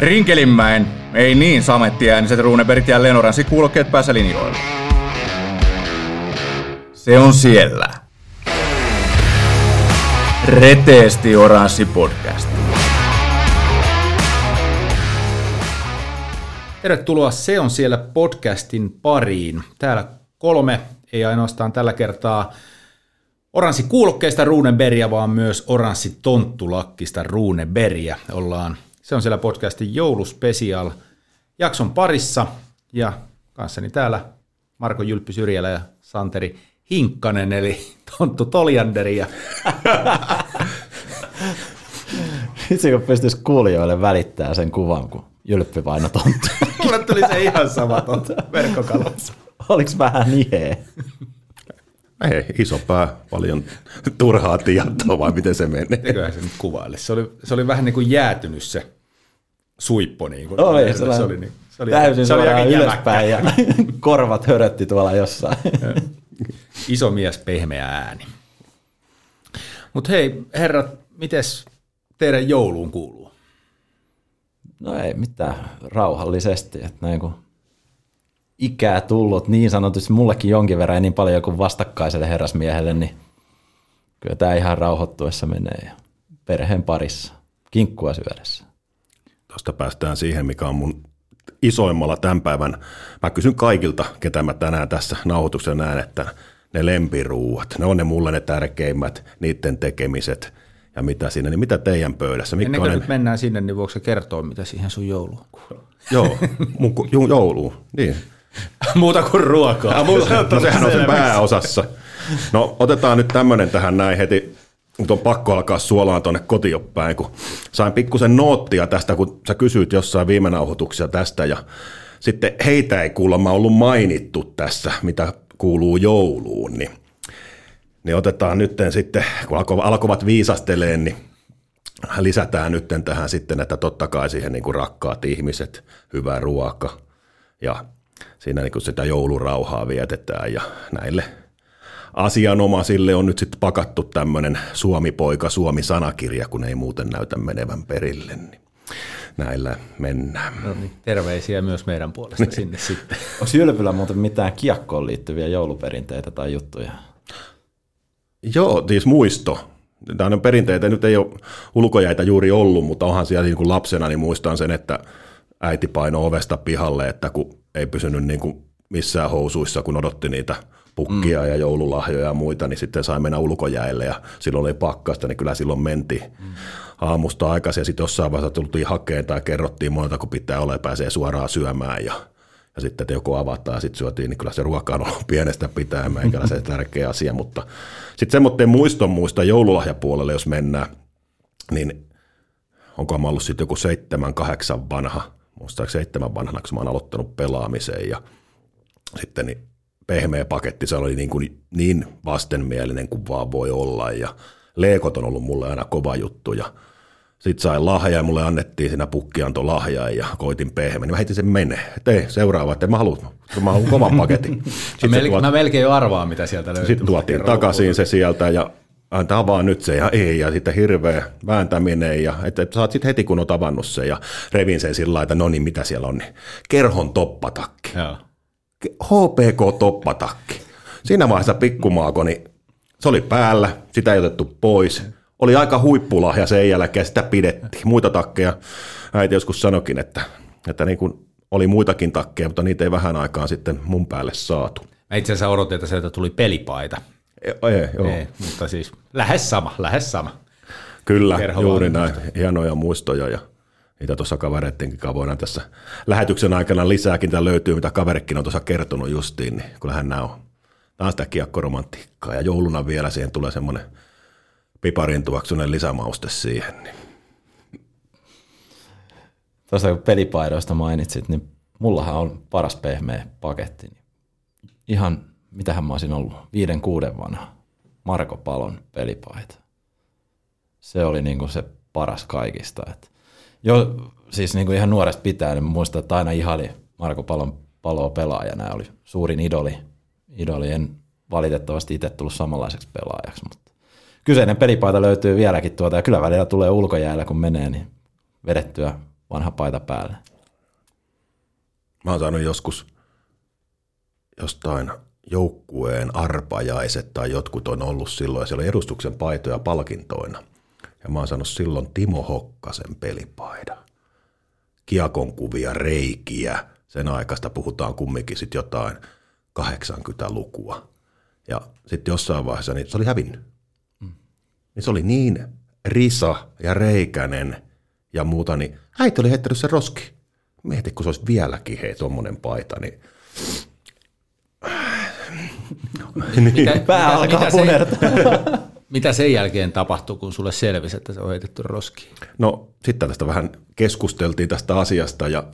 Rinkelinmäen, ei niin samettiääniset Runebergit ja Lenoransi kuulokkeet päässä linjoilla. Se on siellä. Reteesti Oranssi podcast. Tervetuloa Se on siellä podcastin pariin. Täällä kolme, ei ainoastaan tällä kertaa oranssi kuulokkeista Runeberia, vaan myös oranssi tonttulakkista Runeberia. Ollaan Se on siellä podcastin jouluspesial jakson parissa ja kanssani täällä Marko Jylppy Syrjälä ja Santeri Hinkkanen, eli Tonttu Toljanderi. Ja Itse kun pystyisi kuulijoille välittää sen kuvan, kun Jylppi paino tonttu. Mulle tuli se ihan sama tuolta verkkokalassa. Oliko vähän niheä? Ei, iso pää, paljon turhaa tietoa, vai miten se menee? Teköhän se nyt kuvaille. Se oli, se oli vähän niin kuin jäätynyt se suippo. Niin kuin, Oi, se, oli, niin, se oli, täysin se oli ylöspäin ja korvat hörötti tuolla jossain. Iso mies, pehmeä ääni. Mutta hei, herrat, mites teidän jouluun kuuluu? No ei mitään, rauhallisesti. Että näin kun ikää tullut niin sanotusti, mullekin jonkin verran ei niin paljon kuin vastakkaiselle herrasmiehelle, niin kyllä tämä ihan rauhoittuessa menee ja perheen parissa, kinkkua syödessä. Tuosta päästään siihen, mikä on mun isoimmalla tämän päivän. Mä kysyn kaikilta, ketä mä tänään tässä nauhoituksen näen, että ne lempiruuat, ne on ne mulle ne tärkeimmät, niiden tekemiset ja mitä siinä, niin mitä teidän pöydässä? Mikä Ennen on kuin ne, nyt mennään sinne, niin voiko se kertoa, mitä siihen sun jouluun kuuluu? joo, mun ku- ju, joulu, niin. Muuta kuin ruokaa. Ja mulla, no sehän on se pääosassa. No otetaan nyt tämmöinen tähän näin heti, mutta on pakko alkaa suolaan tuonne kotiopäin, kun sain pikkusen noottia tästä, kun sä kysyit jossain viime nauhoituksia tästä ja sitten heitä ei kuulemma ollut mainittu tässä, mitä kuuluu jouluun, niin, niin otetaan nyt sitten, kun alko- alkoivat viisasteleen, niin lisätään nyt tähän sitten, että totta kai siihen niin kuin rakkaat ihmiset, hyvä ruoka ja siinä niin kuin sitä joulurauhaa vietetään ja näille asianomaisille on nyt sitten pakattu tämmöinen Suomi-poika, Suomi-sanakirja, kun ei muuten näytä menevän perille, niin näillä mennään. No niin, terveisiä myös meidän puolesta sinne sitten. Onko Jylpillä muuten mitään kiekkoon liittyviä jouluperinteitä tai juttuja? Joo, siis muisto. Tämä on perinteitä, nyt ei ole ulkojäitä juuri ollut, mutta onhan siellä niin kuin lapsena, niin muistan sen, että äiti painoi ovesta pihalle, että kun ei pysynyt niin kuin missään housuissa, kun odotti niitä pukkia mm. ja joululahjoja ja muita, niin sitten sai mennä ulkojäille ja silloin oli pakkasta, niin kyllä silloin mentiin mm. aamusta aikaisin ja sitten jossain vaiheessa tultiin hakeen tai kerrottiin monelta, kun pitää olla ja pääsee suoraan syömään ja ja sitten, että joku avataan ja sitten syötiin, niin kyllä se ruoka on ollut pienestä pitää, meikällä se tärkeä asia, mutta sitten semmoinen muiston muista joululahjapuolelle, jos mennään, niin onko mä ollut sitten joku seitsemän, kahdeksan vanha, muistaakseni seitsemän vanhana, kun mä oon aloittanut pelaamiseen ja sitten niin pehmeä paketti, se oli niin, kuin niin vastenmielinen kuin vaan voi olla ja leekot on ollut mulle aina kova juttu ja sitten sain lahja ja mulle annettiin siinä pukkianto lahjaa ja koitin pehmeä, niin mä heitin sen menee. Et ei, seuraava, että mä halua, mä haluan kovan paketin. Mä, Sitten mel- se tuot, mä melkein jo arvaan, mitä sieltä löytyy. sitten tuotiin takaisin se sieltä ja antaa vaan nyt se ja ei, ja sitten hirveä vääntäminen, ja että et saat sitten heti kun oot avannut sen ja revin sen sillä lailla, että no niin, mitä siellä on, niin kerhon toppatakki. Joo. HPK-toppatakki. Siinä vaiheessa pikkumaako, niin se oli päällä, sitä ei otettu pois. Oli aika huippulahja sen jälkeen, sitä pidettiin. Muita takkeja, äiti joskus sanokin, että, että niin kuin oli muitakin takkeja, mutta niitä ei vähän aikaan sitten mun päälle saatu. Mä itse asiassa odotin, että sieltä tuli pelipaita. Ei, ei, joo. Ei, mutta siis lähes sama, lähes sama. Kyllä, juuri näin. Hienoja muistoja ja niitä tuossa kavereittenkin kanssa voidaan tässä lähetyksen aikana lisääkin. Tää löytyy, mitä kaverikin on tuossa kertonut justiin, niin kyllähän nämä on, nämä on sitä kiekkoromantiikkaa. Ja jouluna vielä siihen tulee semmoinen piparin tuoksunen lisämauste siihen. Niin. Tuosta kun pelipaidoista mainitsit, niin mullahan on paras pehmeä paketti. Niin Ihan, mitähän mä olisin ollut, viiden kuuden vanha Marko Palon pelipaita. Se oli niinku se paras kaikista. Et jo, siis niinku ihan nuoresta pitäen, niin muistan, että aina ihali Marko Palon paloa pelaajana ja oli suurin idoli. idoli. En valitettavasti itse tullut samanlaiseksi pelaajaksi, mutta kyseinen pelipaita löytyy vieläkin tuota, ja kyllä välillä tulee ulkojäällä, kun menee, niin vedettyä vanha paita päälle. Mä oon saanut joskus jostain joukkueen arpajaiset tai jotkut on ollut silloin, ja siellä edustuksen paitoja palkintoina. Ja mä oon saanut silloin Timo Hokkasen pelipaidan. Kiakon kuvia, reikiä. Sen aikaista puhutaan kumminkin sitten jotain 80-lukua. Ja sitten jossain vaiheessa niin se oli hävinnyt. Mm. Niin se oli niin risa ja reikäinen ja muuta, niin äiti oli heittänyt sen roski. Mieti, kun se olisi vieläkin hei tuommoinen paita, niin Mitä, Pää alkaa mitä, punertaa. Mitä sen jälkeen tapahtui, kun sulle selvisi, että se on heitetty roskiin? No sitten tästä vähän keskusteltiin tästä asiasta ja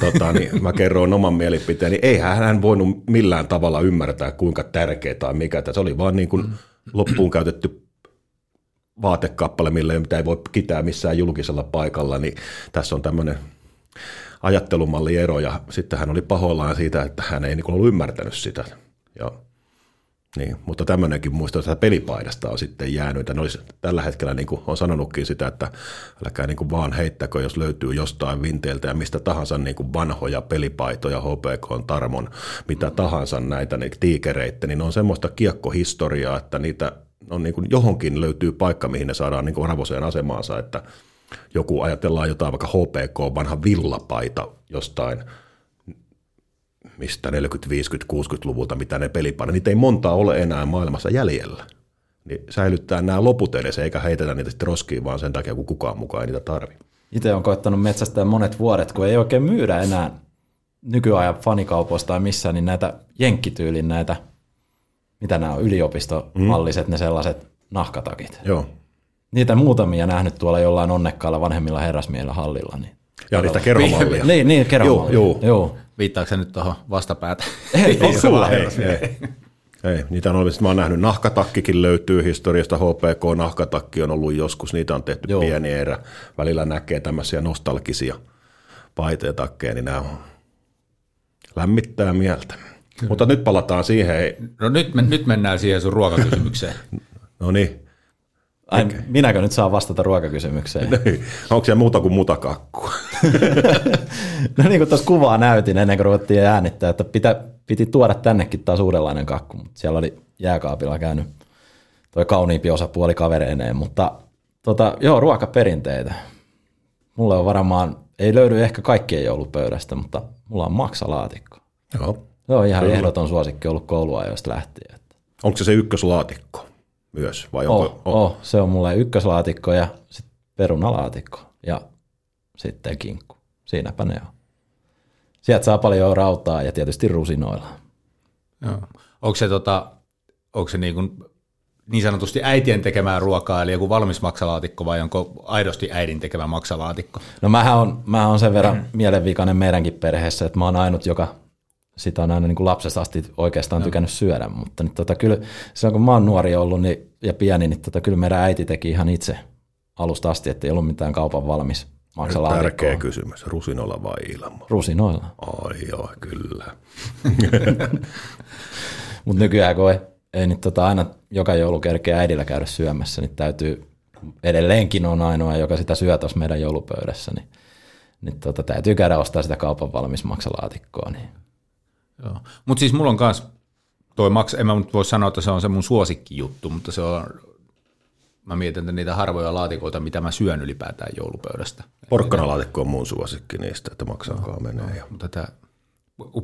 tota, niin mä kerroin oman mielipiteeni. Eihän hän voinut millään tavalla ymmärtää, kuinka tärkeä tai mikä. Se oli vaan niin kuin loppuun käytetty vaatekappale, millä mitä ei voi kitää missään julkisella paikalla, niin tässä on tämmöinen ajattelumalli ero, ja sitten hän oli pahoillaan siitä, että hän ei niin ollut ymmärtänyt sitä. Ja niin, mutta tämmöinenkin muisto että pelipaidasta on sitten jäänyt. Ja ne olisi tällä hetkellä niin kuin on sanonutkin sitä, että älkää niin kuin vaan heittäkö, jos löytyy jostain vinteiltä ja mistä tahansa niin kuin vanhoja pelipaitoja, HPK, Tarmon, mitä tahansa näitä niin tiikereitä, niin on semmoista kiekkohistoriaa, että niitä on niin kuin johonkin löytyy paikka, mihin ne saadaan niin kuin arvoiseen asemaansa, että joku ajatellaan jotain vaikka HPK, vanha villapaita jostain mistä 40, 50, 60-luvulta, mitä ne pelipaino, niitä ei montaa ole enää maailmassa jäljellä. Niin säilyttää nämä loput edes, eikä heitetä niitä sitten roskiin, vaan sen takia, kun kukaan mukaan ei niitä tarvi. Itse on koittanut metsästää monet vuodet, kun ei oikein myydä enää nykyajan fanikaupoista tai missään, niin näitä jenkkityylin näitä, mitä nämä on, yliopistomalliset, mm. ne sellaiset nahkatakit. Joo. Niitä muutamia nähnyt tuolla jollain onnekkaalla vanhemmilla herrasmiehillä hallilla. Niin. Ja niitä kerhomallia. Niin, niin kerhomallia. Joo, joo. joo. Viittaako se nyt tuohon vastapäätä? Ei, Ei, ei, ei. Ei, niitä on ollut, mä oon nähnyt, nahkatakkikin löytyy historiasta, HPK nahkatakki on ollut joskus, niitä on tehty Joo. pieni erä, välillä näkee tämmöisiä nostalgisia paiteja takkeja, niin nämä on, lämmittää mieltä. Kyllä. Mutta nyt palataan siihen. No nyt, me, nyt mennään siihen sun ruokakysymykseen. no niin. Ai, minäkö nyt saan vastata ruokakysymykseen? Niin. Onko siellä muuta kuin mutakakkua? no niin kuin tuossa kuvaa näytin ennen kuin ruvettiin äänittää, että pitä, piti tuoda tännekin taas uudenlainen kakku, mutta siellä oli jääkaapilla käynyt toi kauniimpi osapuoli kavereineen, mutta tota, joo, ruokaperinteitä. Mulla on varmaan, ei löydy ehkä kaikkien joulupöydästä, mutta mulla on maksalaatikko. Joo. Se on ihan Kyllä. ehdoton suosikki ollut kouluajoista lähtien. Onko se se ykköslaatikko myös? Vai oh, onko, oh. oh, se on mulle ykköslaatikko ja sitten perunalaatikko ja sitten kinkku. Siinäpä ne on. Sieltä saa paljon rautaa ja tietysti rusinoilla. Joo. Onko se, tota, onko se niin, kuin niin sanotusti äitien tekemää ruokaa, eli joku valmis maksalaatikko, vai onko aidosti äidin tekemä maksalaatikko? No mähän on, mähän on sen verran mielenvikainen meidänkin perheessä, että mä oon ainut, joka sitä on aina niin kuin lapsesta asti oikeastaan no. tykännyt syödä, mutta nyt tota, kyllä silloin kun mä oon nuori ollut niin, ja pieni, niin tota, kyllä meidän äiti teki ihan itse alusta asti, että ei ollut mitään kaupan valmis maksalaatikkoa. Tärkeä kysymys, rusinoilla vai ilman? Rusinoilla. Ai joo, kyllä. mutta nykyään kun ei, ei nyt tota aina joka joulu kerkeä äidillä käydä syömässä, niin täytyy, edelleenkin on ainoa, joka sitä syö tuossa meidän joulupöydässä, niin, niin tota, täytyy käydä ostaa sitä kaupan valmis maksalaatikkoa, niin Joo. Mutta siis mulla on myös, toi maks, en mä nyt voi sanoa, että se on se mun suosikkijuttu, mutta se on, mä mietin että niitä harvoja laatikoita, mitä mä syön ylipäätään joulupöydästä. Porkkanalaatikko on mun suosikki niistä, että maksaakaan no, menee. No, mutta tämä,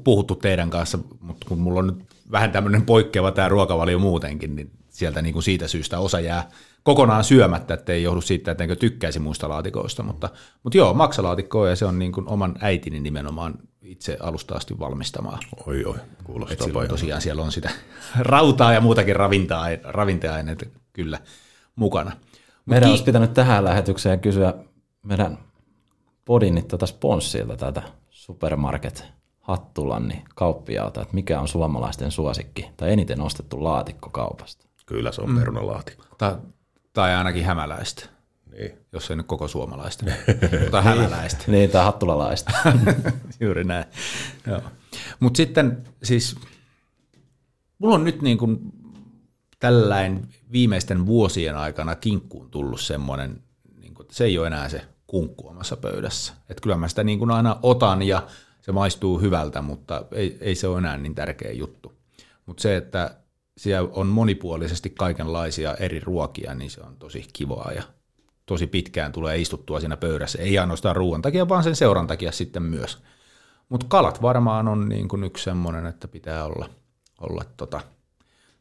puhuttu teidän kanssa, mutta kun mulla on nyt vähän tämmöinen poikkeava tämä ruokavalio muutenkin, niin sieltä niin kuin siitä syystä osa jää kokonaan syömättä, että ei johdu siitä, että enkö tykkäisi muista laatikoista, mutta, mutta joo, maksalaatikko ja se on niin kuin oman äitini nimenomaan itse alusta asti valmistamaa. Oi oi, kuulostaa paljon. Tosiaan siellä on sitä rautaa ja muutakin ravintaa, ravinteaineita kyllä mukana. Meidän olisi pitänyt tähän lähetykseen kysyä meidän podin tuota sponssilta tätä supermarket Hattulan niin kauppiaalta, että mikä on suomalaisten suosikki tai eniten ostettu laatikko kaupasta. Kyllä se on mm. perunalaatikko. Ta- tai ainakin hämäläistä. Niin. Jos ei nyt koko suomalaista, mutta hämäläistä. niin, tai hattulalaista. Juuri näin. Mutta sitten siis, mulla on nyt niin kuin tällain viimeisten vuosien aikana kinkkuun tullut semmoinen, niin kuin, että se ei ole enää se kunkku omassa pöydässä. Että kyllä mä sitä niin kuin aina otan ja se maistuu hyvältä, mutta ei, ei se ole enää niin tärkeä juttu. Mutta se, että siellä on monipuolisesti kaikenlaisia eri ruokia, niin se on tosi kivaa ja tosi pitkään tulee istuttua siinä pöydässä. Ei ainoastaan ruoan takia, vaan sen seuran takia sitten myös. Mutta kalat varmaan on niin kuin yksi semmoinen, että pitää olla, olla tota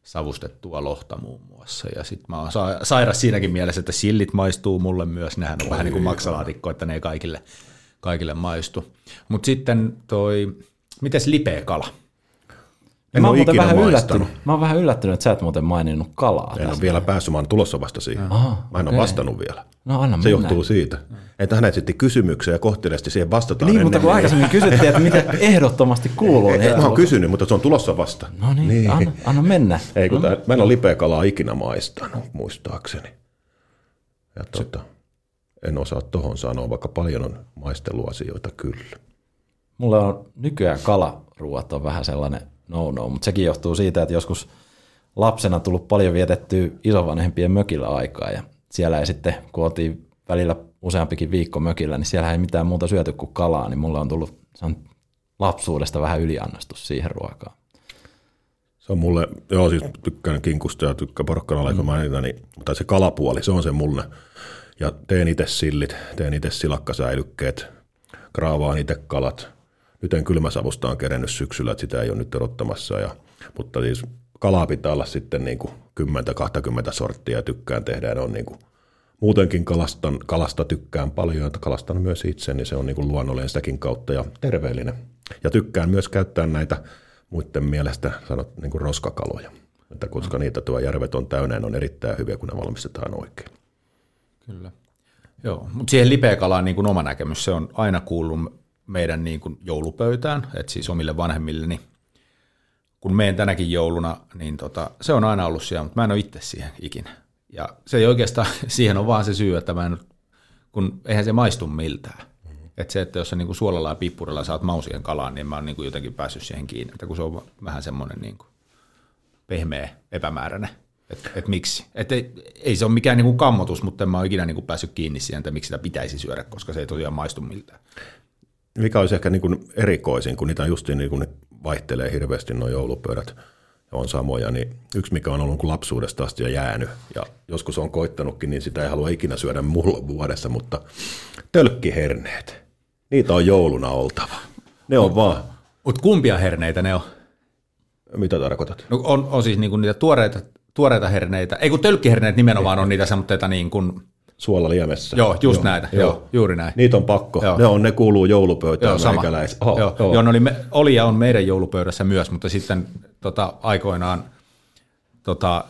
savustettua lohta muun muassa. Ja sitten mä oon sa- sairas siinäkin mielessä, että sillit maistuu mulle myös. Nehän on Oi, vähän niin kuin maksalaatikko, että ne ei kaikille, kaikille maistu. Mutta sitten toi, mites lipeä kala? En mä, oon muuten vähän yllättynyt. mä oon vähän yllättynyt, että sä et muuten maininnut kalaa. En ole vielä päässyt, mä oon tulossa vasta siihen. Aha, mä en okay. ole vastannut vielä. No anna Se johtuu siitä, että hän esitti kysymyksen ja kohteliasti siihen vastataan Niin, mutta ennen. kun aikaisemmin kysyttiin, että mitä ehdottomasti kuuluu. Ei, niin mä oon kysynyt, mutta se on tulossa vasta. No niin, niin. Anna, anna mennä. Ei, kun tää, mä en ole lipeäkalaa ikinä maistanut, muistaakseni. Ja tota, en osaa tohon sanoa, vaikka paljon on maisteluasioita kyllä. Mulla on nykyään kalaruuat on vähän sellainen no-no, mutta sekin johtuu siitä, että joskus lapsena tullut paljon vietettyä isovanhempien mökillä aikaa ja siellä ei sitten, kun oltiin välillä useampikin viikko mökillä, niin siellä ei mitään muuta syöty kuin kalaa, niin mulla on tullut se on lapsuudesta vähän yliannostus siihen ruokaan. Se on mulle, joo siis tykkään kinkusta ja tykkään porkkanalla, mm. mainita, niin, mutta se kalapuoli, se on se mulle. Ja teen itse sillit, teen itse silakkasäilykkeet, kraavaan itse kalat. Nyt en kylmäsavusta on kerennyt syksyllä, että sitä ei ole nyt odottamassa. Ja, mutta siis kalaa pitää olla sitten niin kuin 10-20 sorttia tykkään tehdä. Ne on niin kuin, muutenkin kalastan, kalasta tykkään paljon, että kalastan myös itse, niin se on niin kuin luonnollinen sitäkin kautta ja terveellinen. Ja tykkään myös käyttää näitä muiden mielestä sanot niin kuin roskakaloja. Että koska niitä tuo järvet on täynnä, on erittäin hyviä, kun ne valmistetaan oikein. Kyllä. Joo, mutta siihen lipeäkalaan niin kuin oma näkemys, se on aina kuullut meidän niin kuin joulupöytään, että siis omille vanhemmilleni, kun meen tänäkin jouluna, niin tota, se on aina ollut siellä, mutta mä en ole itse siihen ikinä. Ja se ei oikeastaan, siihen on vaan se syy, että mä en, kun eihän se maistu miltään. Mm-hmm. Että se, että jos sä niin kuin suolalla ja pippurilla saat mausien kalaan, niin mä oon niin kuin jotenkin päässyt siihen kiinni, että kun se on vähän semmoinen niin kuin pehmeä, epämääräinen, että et miksi. Et ei, ei se ole mikään niinku kammotus, mutta en mä ole ikinä niinku päässyt kiinni siihen, että miksi sitä pitäisi syödä, koska se ei tosiaan maistu miltään. Mikä olisi ehkä niin kuin erikoisin, kun niitä justiin niin kuin vaihtelee hirveästi nuo joulupöydät ja on samoja, niin yksi mikä on ollut niin lapsuudesta asti ja jäänyt, ja joskus on koittanutkin, niin sitä ei halua ikinä syödä mulla vuodessa, mutta tölkkiherneet, niitä on jouluna oltava. Ne on vaan, Mutta kumpia herneitä ne on? mitä tarkoitat? No on, on siis niinku niitä tuoreita, tuoreita herneitä, ei kun tölkkiherneet nimenomaan on niitä semmoitteita niin kuin, Suola liemessä. joo, just joo, näitä, joo. joo, juuri näin. Niitä on pakko. Joo. Ne, on, ne kuuluu joulupöytään Joo, sama. meikäläis. Oh, joo, joo. joo ne oli, me, oli ja on meidän joulupöydässä myös, mutta sitten tota, aikoinaan tota,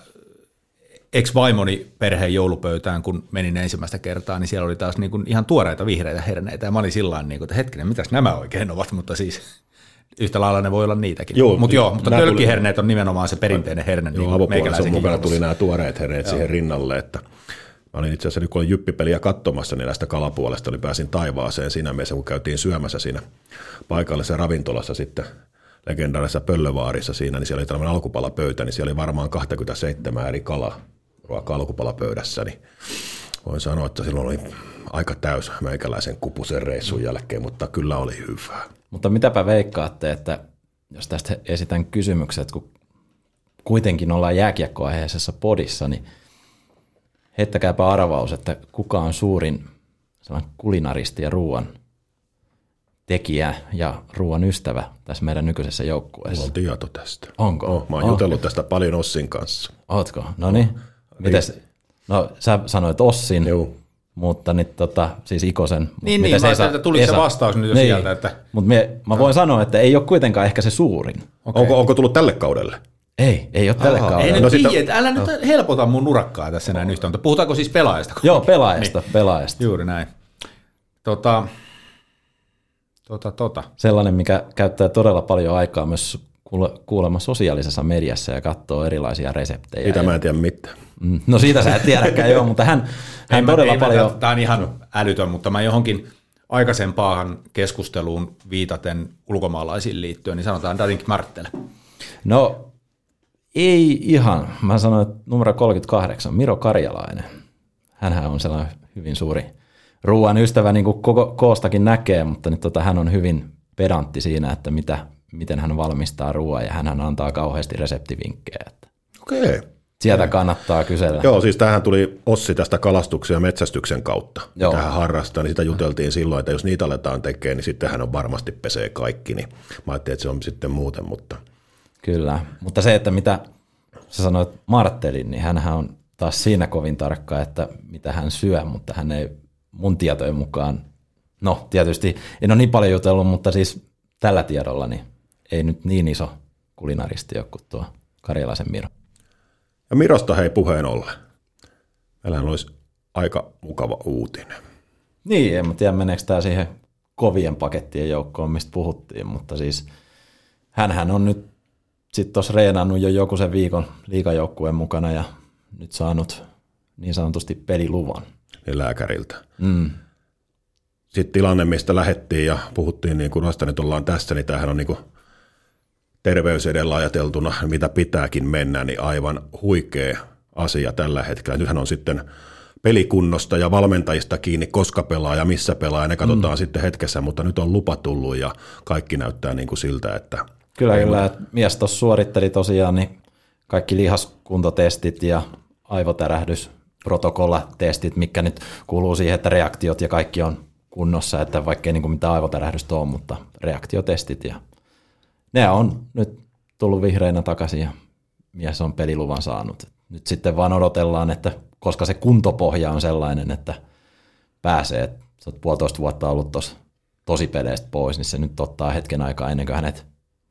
ex-vaimoni perheen joulupöytään, kun menin ensimmäistä kertaa, niin siellä oli taas niin kuin ihan tuoreita vihreitä herneitä. Ja mä olin sillä niin kuin, että hetkinen, mitäs nämä oikein ovat, mutta siis yhtä lailla ne voi olla niitäkin. Joo, Mut joo, mutta nää tuli- tölkkiherneet on nimenomaan se perinteinen herne. Joo, niin meikäläisenkin mukana joulussa. tuli nämä tuoreet herneet siihen rinnalle, että mä olin itse asiassa, nyt kun olin jyppipeliä katsomassa, niin näistä kalapuolesta, niin pääsin taivaaseen siinä mielessä, kun käytiin syömässä siinä paikallisessa ravintolassa sitten legendaarisessa Pöllövaarissa siinä, niin siellä oli tällainen alkupalapöytä, niin siellä oli varmaan 27 eri kalaa ruoka alkupalapöydässä, niin voin sanoa, että silloin oli aika täys meikäläisen kupusen reissun jälkeen, mutta kyllä oli hyvää. Mutta mitäpä veikkaatte, että jos tästä esitän kysymykset, kun kuitenkin ollaan jääkiekkoaiheisessa podissa, niin heittäkääpä arvaus, että kuka on suurin sellainen kulinaristi ja ruoan tekijä ja ruoan ystävä tässä meidän nykyisessä Mulla joukkueessa. on tieto tästä. Onko? Oh, mä oon Oh. jutellut tästä paljon Ossin kanssa. Ootko? No niin. Mites? No sä sanoit Ossin, Joo. mutta niin, tota, siis Ikosen. Niin, niin, mä ajattelin, että tuliko se vastaus nyt jo sieltä, että- Mutta mä voin sanoa, että ei ole kuitenkaan ehkä se suurin. Okei. Onko, onko tullut tälle kaudelle? Ei, ei ole tälle Aha. kaudelle. Ei No nyt sitä- tiedä, älä nyt helpota mun nurakkaa tässä näin yhtään, mutta puhutaanko siis pelaajasta? Joo, pelaajasta, niin. pelaajasta. Juuri näin. Tota, tota, tota. Sellainen, mikä käyttää todella paljon aikaa myös kuule- kuulemma sosiaalisessa mediassa ja katsoo erilaisia reseptejä. Ja, mä en tiedä mitään. Mm, No siitä sä et tiedäkään, joo, mutta hän, hän mä- todella mä- paljon... Tämä on ihan älytön, mutta mä johonkin aikaisempaan keskusteluun viitaten ulkomaalaisiin liittyen, niin sanotaan Dadink Marttele. No ei ihan. Mä sanoin, että numero 38, Miro Karjalainen. Hänhän on sellainen hyvin suuri ruoan ystävä niin kuin koko, koostakin näkee, mutta nyt tota, hän on hyvin pedantti siinä, että mitä, miten hän valmistaa ruoan ja hän antaa kauheasti reseptivinkkejä. Että Okei. Okay. sieltä kannattaa kysellä. Joo, siis tähän tuli Ossi tästä kalastuksen ja metsästyksen kautta. Joo. Tähän harrastaa, niin sitä juteltiin silloin, että jos niitä aletaan tekemään, niin sitten hän on varmasti pesee kaikki. Niin mä ajattelin, että se on sitten muuten, mutta Kyllä, mutta se, että mitä sä sanoit Marttelin, niin hän on taas siinä kovin tarkka, että mitä hän syö, mutta hän ei mun tietojen mukaan, no tietysti en ole niin paljon jutellut, mutta siis tällä tiedolla niin ei nyt niin iso kulinaristi ole kuin tuo Karjalaisen Miro. Ja Mirosta hei puheen ollen. Meillähän olisi aika mukava uutinen. Niin, en mä tiedä meneekö tämä siihen kovien pakettien joukkoon, mistä puhuttiin, mutta siis hänhän on nyt sitten tuossa reenannut jo joku sen viikon liikajoukkueen mukana ja nyt saanut niin sanotusti peliluvan. Niin lääkäriltä. Mm. Sitten tilanne, mistä lähettiin ja puhuttiin, niin kuin vasta nyt ollaan tässä, niin tämähän on niin kuin terveys edellä ajateltuna, mitä pitääkin mennä, niin aivan huikea asia tällä hetkellä. Nythän on sitten pelikunnosta ja valmentajista kiinni, koska pelaa ja missä pelaa, ja ne katsotaan mm. sitten hetkessä, mutta nyt on lupa tullut ja kaikki näyttää niin kuin siltä, että Kyllä, kyllä. että Mies tuossa suoritteli tosiaan niin kaikki lihaskuntotestit ja aivotärähdysprotokollatestit, mikä nyt kuuluu siihen, että reaktiot ja kaikki on kunnossa, että vaikka ei niin kuin mitään aivotärähdystä ole, mutta reaktiotestit ja ne on nyt tullut vihreinä takaisin ja mies on peliluvan saanut. Nyt sitten vaan odotellaan, että koska se kuntopohja on sellainen, että pääsee, että sä oot puolitoista vuotta ollut tuossa tosipeleistä pois, niin se nyt ottaa hetken aikaa ennen kuin hänet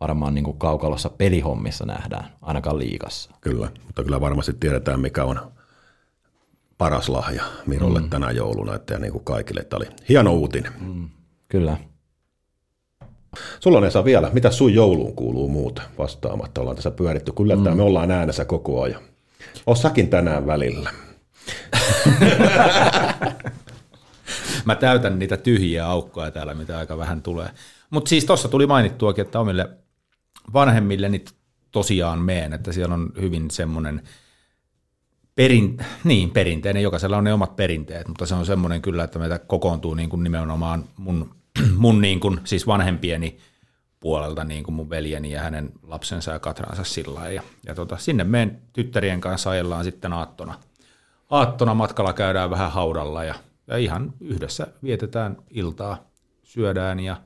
varmaan niin kuin kaukalossa pelihommissa nähdään, ainakaan liikassa. Kyllä, mutta kyllä varmasti tiedetään, mikä on paras lahja Mirolle mm. tänä jouluna, että ja niin kuin kaikille. Tämä oli hieno uutinen. Mm. Kyllä. Sulla on Esa vielä, mitä sun jouluun kuuluu muuta vastaamatta? Ollaan tässä pyöritty. Kyllä mm. me ollaan äänessä koko ajan. Oot säkin tänään välillä. Mä täytän niitä tyhjiä aukkoja täällä, mitä aika vähän tulee. Mutta siis tuossa tuli mainittuakin, että omille vanhemmille niin tosiaan meen, että siellä on hyvin semmoinen perin, niin, perinteinen, jokaisella on ne omat perinteet, mutta se on semmoinen kyllä, että meitä kokoontuu niin kuin nimenomaan mun, mun niin kuin, siis vanhempieni puolelta niin kuin mun veljeni ja hänen lapsensa ja Katransa sillä lailla. ja, ja tota, sinne meidän tyttärien kanssa ajellaan sitten aattona. Aattona matkalla käydään vähän haudalla ja, ja ihan yhdessä vietetään iltaa, syödään ja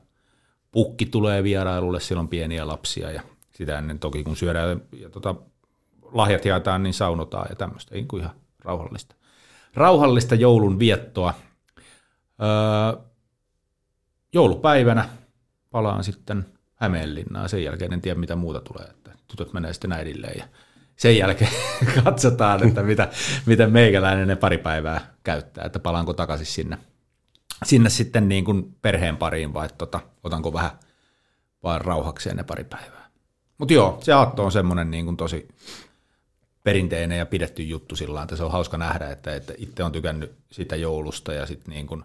pukki tulee vierailulle, siellä on pieniä lapsia ja sitä ennen toki kun syödään ja, tota, lahjat jaetaan, niin saunotaan ja tämmöistä, ei kuin ihan rauhallista. Rauhallista joulun viettoa. Öö, joulupäivänä palaan sitten Hämeenlinnaan, sen jälkeen en tiedä mitä muuta tulee, että tytöt menee sitten äidilleen ja sen jälkeen katsotaan, että mitä, miten meikäläinen ne pari päivää käyttää, että palaanko takaisin sinne, sinne sitten niin kuin perheen pariin vai tota, otanko vähän vaan rauhakseen ne pari päivää. Mutta joo, se aatto on semmoinen niin kuin tosi perinteinen ja pidetty juttu sillä että se on hauska nähdä, että, että itse on tykännyt sitä joulusta ja sitten niin kuin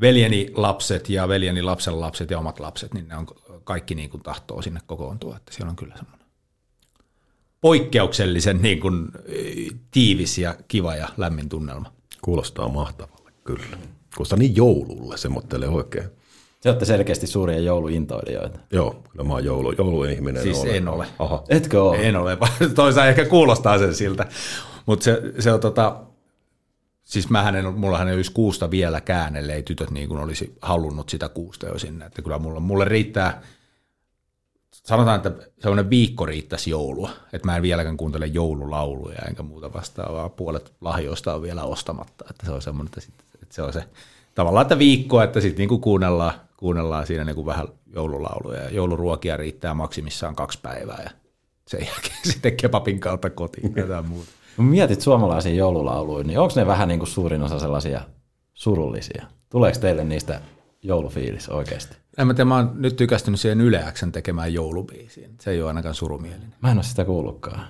veljeni lapset ja veljeni lapsen lapset ja omat lapset, niin ne on kaikki niin kuin tahtoo sinne kokoontua, että siellä on kyllä semmoinen poikkeuksellisen niin kuin, tiivis ja kiva ja lämmin tunnelma. Kuulostaa mahtavalle, kyllä. Kuulostaa niin joululle, se mottelee oikein. Te olette selkeästi suuria jouluintoilijoita. Joo, kyllä mä oon joulu, jouluihminen. Siis olen. en ole. Aha. Etkö ole? En ole, toisaalta ehkä kuulostaa sen siltä, mutta se, se on tota, siis mähän en, mullahan ei olisi kuusta vieläkään, ellei tytöt niin kuin olisi halunnut sitä kuusta jo sinne, että kyllä mulla, mulle riittää, sanotaan, että sellainen viikko riittäisi joulua, että mä en vieläkään kuuntele joululauluja enkä muuta vastaavaa, puolet lahjoista on vielä ostamatta, että se on semmoinen, että, sit, että se on se tavallaan, että viikko, että sitten niin kuin kuunnellaan, kuunnellaan siinä niin kuin vähän joululauluja ja jouluruokia riittää maksimissaan kaksi päivää ja sen jälkeen sitten kebabin kautta kotiin ja jotain muuta. Kun mietit suomalaisia joululauluja, niin onko ne vähän niin kuin suurin osa sellaisia surullisia? Tuleeko teille niistä joulufiilis oikeasti? En mä tiedä, mä oon nyt tykästynyt siihen Yleäksen tekemään joulubiisiin. Se ei ole ainakaan surumielinen. Mä en ole sitä kuullutkaan.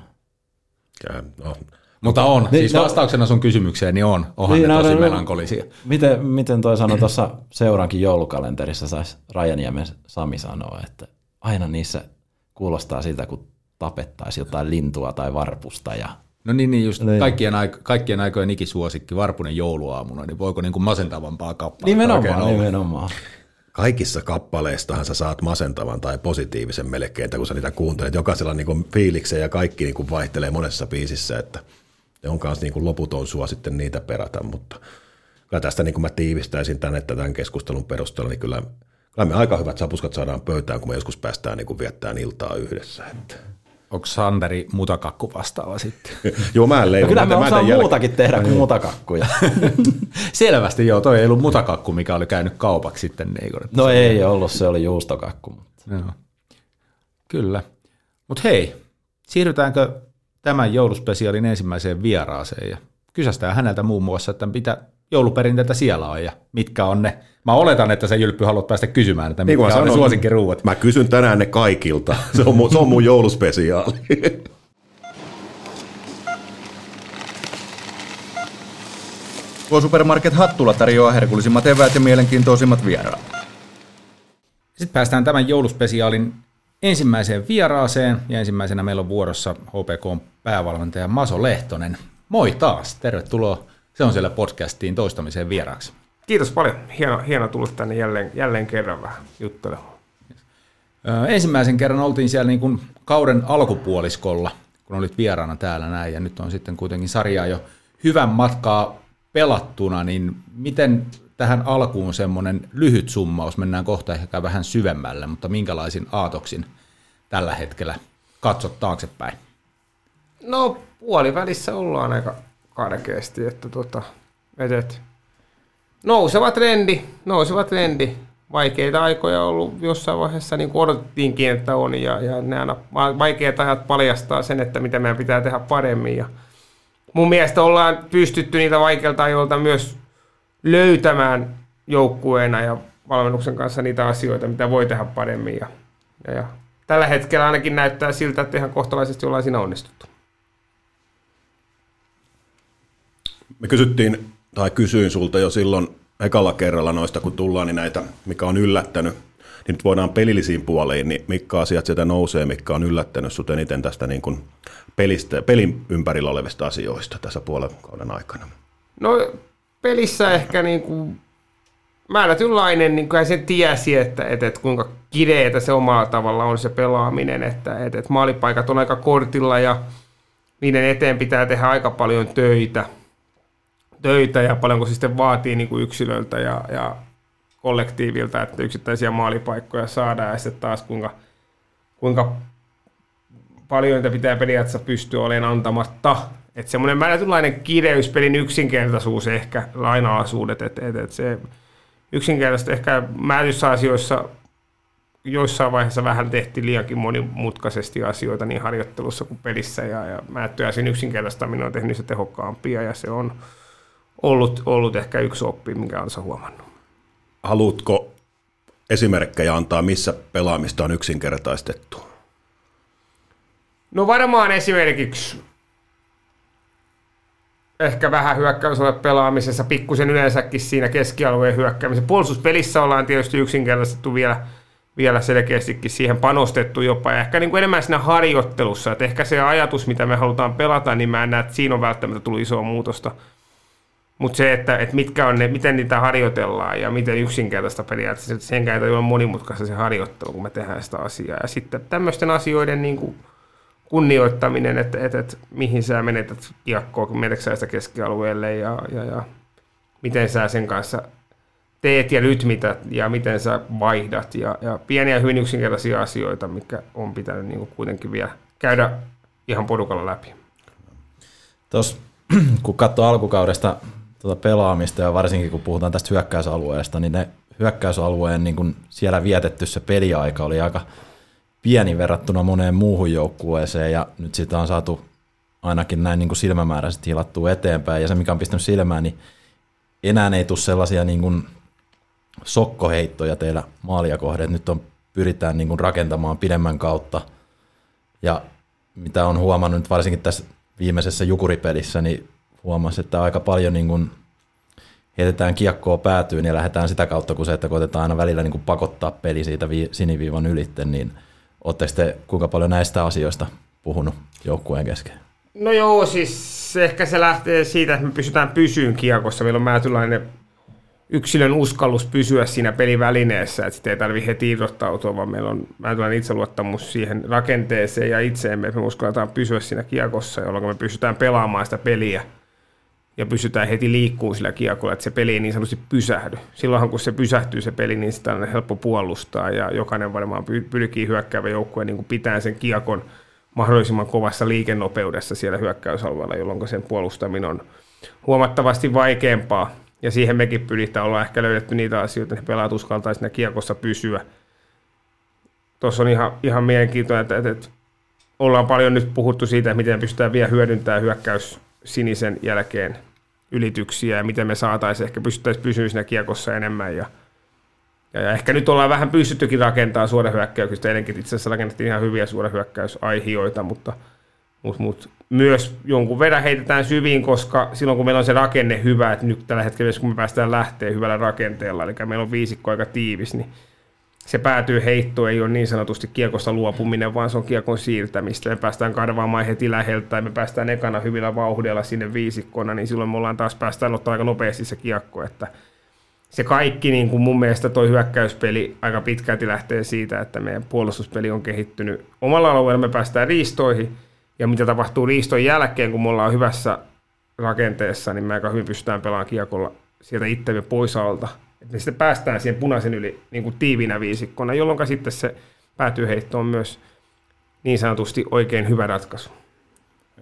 Ja, no, Mutta on. Niin, siis no- vastauksena sun kysymykseen, niin on. Onhan niin, ne no, tosi no, melankolisia. Miten, miten toi sanoi tuossa seurankin joulukalenterissa saisi Rajaniemen Sami sanoa, että aina niissä kuulostaa siltä, kun tapettaisiin jotain lintua tai varpusta ja No niin, niin just Niin. kaikkien, aik- kaikkien aikojen ikisuosikki Varpunen jouluaamuna, niin voiko niin kuin masentavampaa kappaletta Nimenomaan, olla? nimenomaan. Kaikissa kappaleistahan sä saat masentavan tai positiivisen melkein, kun sä niitä kuuntelet. Jokaisella on niin fiilikseen ja kaikki niin kuin vaihtelee monessa biisissä, että ne on myös niin kuin loputon sua sitten niitä perata, mutta kyllä tästä niin kuin mä tiivistäisin tämän, että tämän keskustelun perusteella, niin kyllä, kyllä me aika hyvät sapuskat saadaan pöytään, kun me joskus päästään niin kuin viettämään iltaa yhdessä. Että. Onko Sanderi mutakakku vastaava sitten? Joo, mä en leivon. No kyllä me mä teen osaan muutakin tehdä kuin mutakakkuja. Selvästi joo, toi ei ollut mutakakku, mikä oli käynyt kaupaksi sitten. Niin että No se- ei ollut, se oli juustokakku. mutta- Joo. Kyllä. Mutta hei, siirrytäänkö tämän jouluspesiaalin ensimmäiseen vieraaseen ja kysästään häneltä muun muassa, että mitä jouluperinteitä siellä on ja mitkä on ne. Mä oletan, että sä Jylppy haluat päästä kysymään, että Niin mitkä mä on ne sanoin, suosikkiruuat. Mä kysyn tänään ne kaikilta. Se on mun, se on mun jouluspesiaali. K-Supermarket Hattula tarjoaa herkullisimmat eväät ja mielenkiintoisimmat vieraat. Sitten päästään tämän jouluspesiaalin ensimmäiseen vieraaseen ja ensimmäisenä meillä on vuorossa HPK päävalmentaja Maso Lehtonen. Moi taas, tervetuloa. Se on siellä podcastiin toistamiseen vieraaksi. Kiitos paljon. Hieno, hieno tulla tänne jälleen, jälleen kerran vähän juttelemaan. Ensimmäisen kerran oltiin siellä niin kuin kauden alkupuoliskolla, kun olit vieraana täällä näin, ja nyt on sitten kuitenkin sarjaa jo hyvän matkaa pelattuna, niin miten tähän alkuun semmoinen lyhyt summaus, mennään kohta ehkä vähän syvemmälle, mutta minkälaisin aatoksin tällä hetkellä katsot taaksepäin? No puolivälissä ollaan aika karkeasti, että tota, et, et. nouseva trendi, nouseva trendi. Vaikeita aikoja on ollut jossain vaiheessa, niin kuin odotettiinkin, että on, ja, ja nämä vaikeat ajat paljastaa sen, että mitä meidän pitää tehdä paremmin. Ja mun mielestä ollaan pystytty niitä vaikeilta ajoilta myös löytämään joukkueena ja valmennuksen kanssa niitä asioita, mitä voi tehdä paremmin. Ja, ja, ja tällä hetkellä ainakin näyttää siltä, että ihan kohtalaisesti ollaan siinä onnistuttu. Me kysyttiin, tai kysyin sulta jo silloin ekalla kerralla noista, kun tullaan, niin näitä, mikä on yllättänyt. Niin nyt voidaan pelillisiin puoliin, niin mitkä asiat sieltä nousee, mikä on yllättänyt sut eniten tästä niin kuin pelistä, pelin ympärillä olevista asioista tässä puolen kauden aikana? No pelissä ehkä niin kuin määrätynlainen, niin kuin se tiesi, että, että, että kuinka kireetä se omalla tavalla on se pelaaminen, että, että, että maalipaikat on aika kortilla ja niiden eteen pitää tehdä aika paljon töitä, töitä ja paljonko se sitten vaatii niin kuin yksilöltä ja, ja kollektiivilta, että yksittäisiä maalipaikkoja saadaan ja sitten taas kuinka, kuinka paljon niitä pitää periaatteessa pystyä olemaan antamatta. Että semmoinen määrätynlainen kireys, pelin yksinkertaisuus ehkä, lainalaisuudet, että et, et se yksinkertaisesti ehkä määrätyissä asioissa joissain vaiheessa vähän tehtiin liiankin monimutkaisesti asioita niin harjoittelussa kuin pelissä ja, ja määrättyä siinä yksinkertaistaminen on tehnyt se tehokkaampia ja se on ollut, ollut ehkä yksi oppi, minkä on huomannut. Haluatko esimerkkejä antaa, missä pelaamista on yksinkertaistettu? No varmaan esimerkiksi ehkä vähän hyökkäysalue pelaamisessa, pikkusen yleensäkin siinä keskialueen hyökkäämisessä. Puolustuspelissä ollaan tietysti yksinkertaistettu vielä, vielä selkeästikin siihen panostettu jopa, ja ehkä niin kuin enemmän siinä harjoittelussa, että ehkä se ajatus, mitä me halutaan pelata, niin mä en näe, että siinä on välttämättä tullut isoa muutosta. Mutta se, että, että mitkä on ne, miten niitä harjoitellaan ja miten yksinkertaista periaatteessa, että sen käytä olla monimutkaista se harjoittelu, kun me tehdään sitä asiaa. Ja sitten tämmöisten asioiden niin kuin kunnioittaminen, että, että, että mihin sä menetät kiekkoa, kun menetkö sitä keskialueelle ja, ja, ja miten sä sen kanssa teet ja rytmität ja miten sä vaihdat ja, ja pieniä hyvin yksinkertaisia asioita, mitkä on pitänyt niin kuitenkin vielä käydä ihan porukalla läpi. Tuossa kun katsoo alkukaudesta tuota pelaamista ja varsinkin kun puhutaan tästä hyökkäysalueesta, niin ne hyökkäysalueen niin kun siellä vietetty se peliaika oli aika pieni verrattuna moneen muuhun joukkueeseen ja nyt sitä on saatu ainakin näin niin kuin silmämääräisesti hilattua eteenpäin. Ja se mikä on pistänyt silmään, niin enää ei tule sellaisia niin kuin sokkoheittoja teillä maalia kohden, nyt on, pyritään niin kuin rakentamaan pidemmän kautta. Ja mitä on huomannut nyt varsinkin tässä viimeisessä jukuripelissä, niin huomasi, että aika paljon niin kuin heitetään kiekkoa päätyyn ja lähdetään sitä kautta, kun se, että koitetaan aina välillä niin kuin pakottaa peli siitä vi- siniviivan ylitte, niin Oletteko te kuinka paljon näistä asioista puhunut joukkueen kesken? No joo, siis ehkä se lähtee siitä, että me pysytään pysyyn kiekossa. Meillä on määtylainen yksilön uskallus pysyä siinä pelivälineessä, että sitten ei tarvitse heti irrottautua, vaan meillä on määtylainen itseluottamus siihen rakenteeseen ja itseemme, että me uskalletaan pysyä siinä kiekossa, jolloin me pystytään pelaamaan sitä peliä ja pysytään heti liikkuun sillä kiekolla, että se peli ei niin sanotusti pysähdy. Silloinhan kun se pysähtyy se peli, niin sitä on helppo puolustaa ja jokainen varmaan pyrkii hyökkäävä joukkue niin pitää sen kiekon mahdollisimman kovassa liikennopeudessa siellä hyökkäysalueella, jolloin sen puolustaminen on huomattavasti vaikeampaa. Ja siihen mekin pyritään olla ehkä löydetty niitä asioita, että pelaat uskaltaisi siinä kiekossa pysyä. Tuossa on ihan, ihan mielenkiintoinen, että, että, ollaan paljon nyt puhuttu siitä, miten pystytään vielä hyödyntämään hyökkäys sinisen jälkeen ylityksiä ja miten me saataisiin ehkä pystyttäisiin pysyä siinä kiekossa enemmän. Ja, ja, ehkä nyt ollaan vähän pystyttykin rakentamaan suorahyökkäyksistä. Ennenkin itse asiassa rakennettiin ihan hyviä suorahyökkäysaihioita, mutta, mutta, mutta myös jonkun verran heitetään syviin, koska silloin kun meillä on se rakenne hyvä, että nyt tällä hetkellä kun me päästään lähteä hyvällä rakenteella, eli meillä on viisikko aika tiivis, niin se päätyy heittoon, ei ole niin sanotusti kiekosta luopuminen, vaan se on kiekon siirtämistä. Me päästään karvaamaan heti läheltä ja me päästään ekana hyvillä vauhdilla sinne viisikkona, niin silloin me ollaan taas päästään ottaa aika nopeasti se kiekko, että se kaikki niin kuin mun mielestä toi hyökkäyspeli aika pitkälti lähtee siitä, että meidän puolustuspeli on kehittynyt omalla alueella, me päästään riistoihin, ja mitä tapahtuu riiston jälkeen, kun me ollaan hyvässä rakenteessa, niin me aika hyvin pystytään pelaamaan kiekolla sieltä itsemme pois alta että sitten päästään siihen punaisen yli niin kuin tiivinä viisikkona, jolloin sitten se päätyy heittoon myös niin sanotusti oikein hyvä ratkaisu.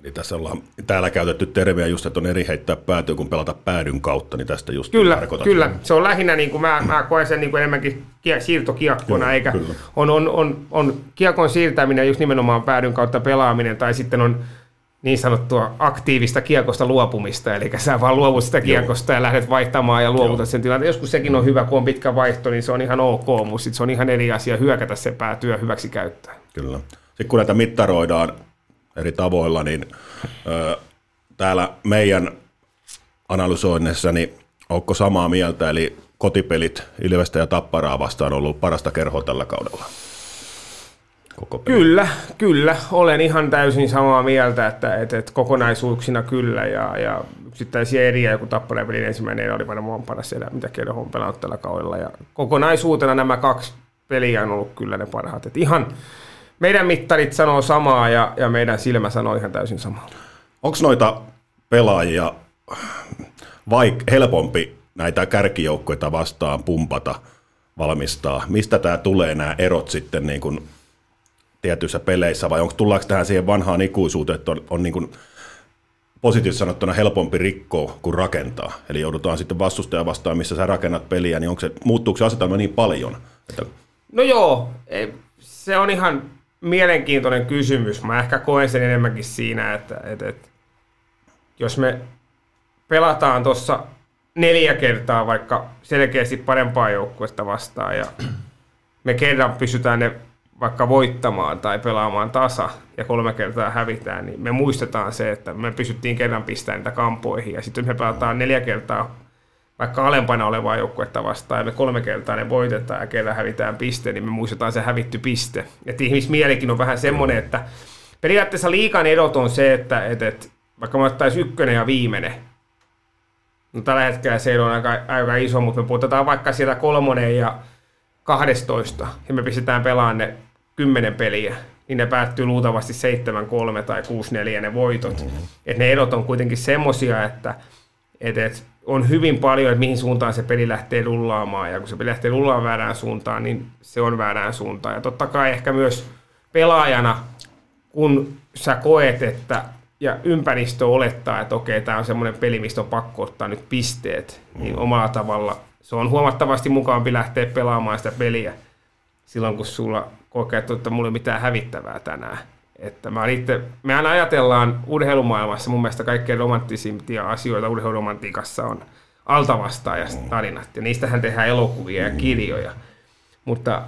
Eli tässä ollaan täällä käytetty termiä just, että on eri heittää päätyä kuin pelata päädyn kautta, niin tästä just Kyllä, kyllä. Se on lähinnä, niin kuin mä, mä koen sen niin kuin enemmänkin siirtokiakkona, Joo, eikä on, on, on, on kiekon siirtäminen just nimenomaan päädyn kautta pelaaminen, tai sitten on niin sanottua aktiivista kiekosta luopumista, eli sä vaan luovut sitä kiekosta Joo. ja lähdet vaihtamaan ja luovutat Joo. sen tilanteen. Joskus sekin on hyvä, kun on pitkä vaihto, niin se on ihan ok, mutta sit se on ihan eri asia hyökätä se päätyä hyväksi käyttää. Kyllä. Sitten kun näitä mittaroidaan eri tavoilla, niin ö, täällä meidän analysoinnissa, niin onko samaa mieltä, eli kotipelit Ilvestä ja Tapparaa vastaan on ollut parasta kerhoa tällä kaudella? Koko peli. Kyllä, kyllä. Olen ihan täysin samaa mieltä, että, että, että kokonaisuuksina kyllä ja, ja yksittäisiä eriä, joku Tapparan pelin ensimmäinen oli varmaan paras siellä, mitä Kerho on pelannut tällä kaudella. Ja kokonaisuutena nämä kaksi peliä on ollut kyllä ne parhaat. Että ihan meidän mittarit sanoo samaa ja, ja meidän silmä sanoo ihan täysin samaa. Onko noita pelaajia vaik- helpompi näitä kärkijoukkoita vastaan pumpata, valmistaa? Mistä tämä tulee nämä erot sitten niin kuin tietyissä peleissä, vai onko tullaanko tähän siihen vanhaan ikuisuuteen, että on, on niin kuin positiivisesti sanottuna helpompi rikkoa kuin rakentaa. Eli joudutaan sitten vastustaja vastaan, missä sä rakennat peliä, niin onko se, muuttuuko se asetelma niin paljon? Että... No joo, ei, se on ihan mielenkiintoinen kysymys. Mä ehkä koen sen enemmänkin siinä, että, että, että jos me pelataan tuossa neljä kertaa vaikka selkeästi parempaa joukkuetta vastaan ja me kerran pysytään ne vaikka voittamaan tai pelaamaan tasa ja kolme kertaa hävitään, niin me muistetaan se, että me pysyttiin kerran pistämään niitä kampoihin. Ja sitten me pelataan neljä kertaa vaikka alempana olevaa joukkuetta vastaan ja me kolme kertaa ne voitetaan ja kerran hävitään piste, niin me muistetaan se hävitty piste. Että ihmismielikin on vähän semmoinen, että periaatteessa liikan edot on se, että, että, että vaikka me ottaisiin ykkönen ja viimeinen, no tällä hetkellä se on aika, aika iso, mutta me puhutaan vaikka sieltä kolmonen ja 12 ja me pistetään pelaamaan ne 10 peliä, niin ne päättyy luultavasti 7-3 tai 6-4 ne voitot. Mm-hmm. Et ne edot on kuitenkin semmosia, että et, et on hyvin paljon, että mihin suuntaan se peli lähtee lullaamaan, ja kun se peli lähtee lullaamaan väärään suuntaan, niin se on väärään suuntaan. Ja totta kai ehkä myös pelaajana, kun sä koet, että ja ympäristö olettaa, että okei, tämä on semmoinen peli, mistä on pakko ottaa nyt pisteet, niin mm. omalla tavalla se on huomattavasti mukaampi lähteä pelaamaan sitä peliä silloin, kun sulla kokee, että mulla ei ole mitään hävittävää tänään. Että mä itse, mehän ajatellaan urheilumaailmassa mun mielestä kaikkein romanttisimpia asioita urheiluromantiikassa on altavastaajat tarinat, ja niistähän tehdään elokuvia ja kirjoja. Mutta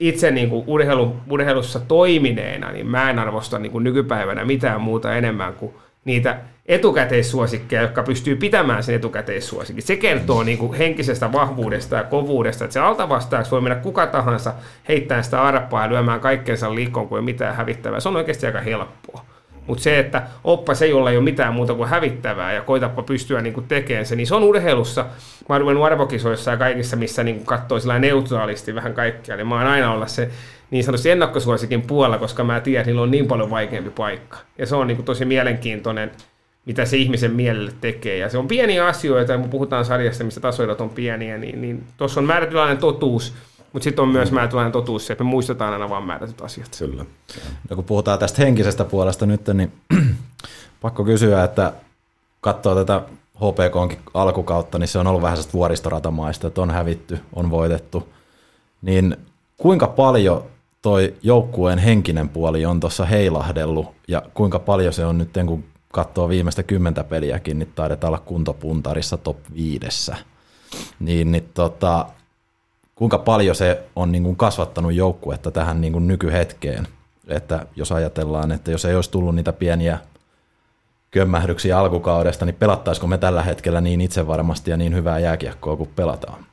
itse niin kuin urheilu, urheilussa toimineena, niin mä en arvosta niin kuin nykypäivänä mitään muuta enemmän kuin niitä etukäteissuosikkeja, jotka pystyy pitämään sen etukäteissuosikin. Se kertoo niin kuin henkisestä vahvuudesta ja kovuudesta, että se altavastaajaksi voi mennä kuka tahansa heittämään sitä arppaa ja lyömään kaikkeensa liikkoon kuin mitään hävittävää. Se on oikeasti aika helppoa. Mutta se, että oppa se, jolla ei ole mitään muuta kuin hävittävää ja koitapa pystyä niin tekemään se, niin se on urheilussa. Mä oon ruvennut arvokisoissa ja kaikissa, missä niin katsoo sillä neutraalisti vähän kaikkea, niin mä oon aina olla se niin sanotusti ennakkosuosikin puolella, koska mä tiedän, että niillä on niin paljon vaikeampi paikka. Ja se on niin tosi mielenkiintoinen, mitä se ihmisen mielelle tekee. Ja se on pieniä asioita, ja kun puhutaan sarjasta, missä tasoidot on pieniä, niin, niin tuossa on määrätynlainen totuus, mutta sitten on myös määrätynlainen totuus se, että me muistetaan aina vaan määrätyt asiat. Kyllä. No kun puhutaan tästä henkisestä puolesta nyt, niin pakko kysyä, että katsoo tätä HPKonkin alkukautta, niin se on ollut vähän vuoristoratamaista, että on hävitty, on voitettu. Niin kuinka paljon toi joukkueen henkinen puoli on tuossa heilahdellut ja kuinka paljon se on nyt, kun katsoo viimeistä kymmentä peliäkin, niin taidetaan olla kuntopuntarissa top viidessä. Niin, niin tota, kuinka paljon se on niin kuin kasvattanut joukkuetta tähän niin kuin nykyhetkeen. Että jos ajatellaan, että jos ei olisi tullut niitä pieniä kömmähdyksiä alkukaudesta, niin pelattaisiko me tällä hetkellä niin itsevarmasti ja niin hyvää jääkiekkoa kuin pelataan?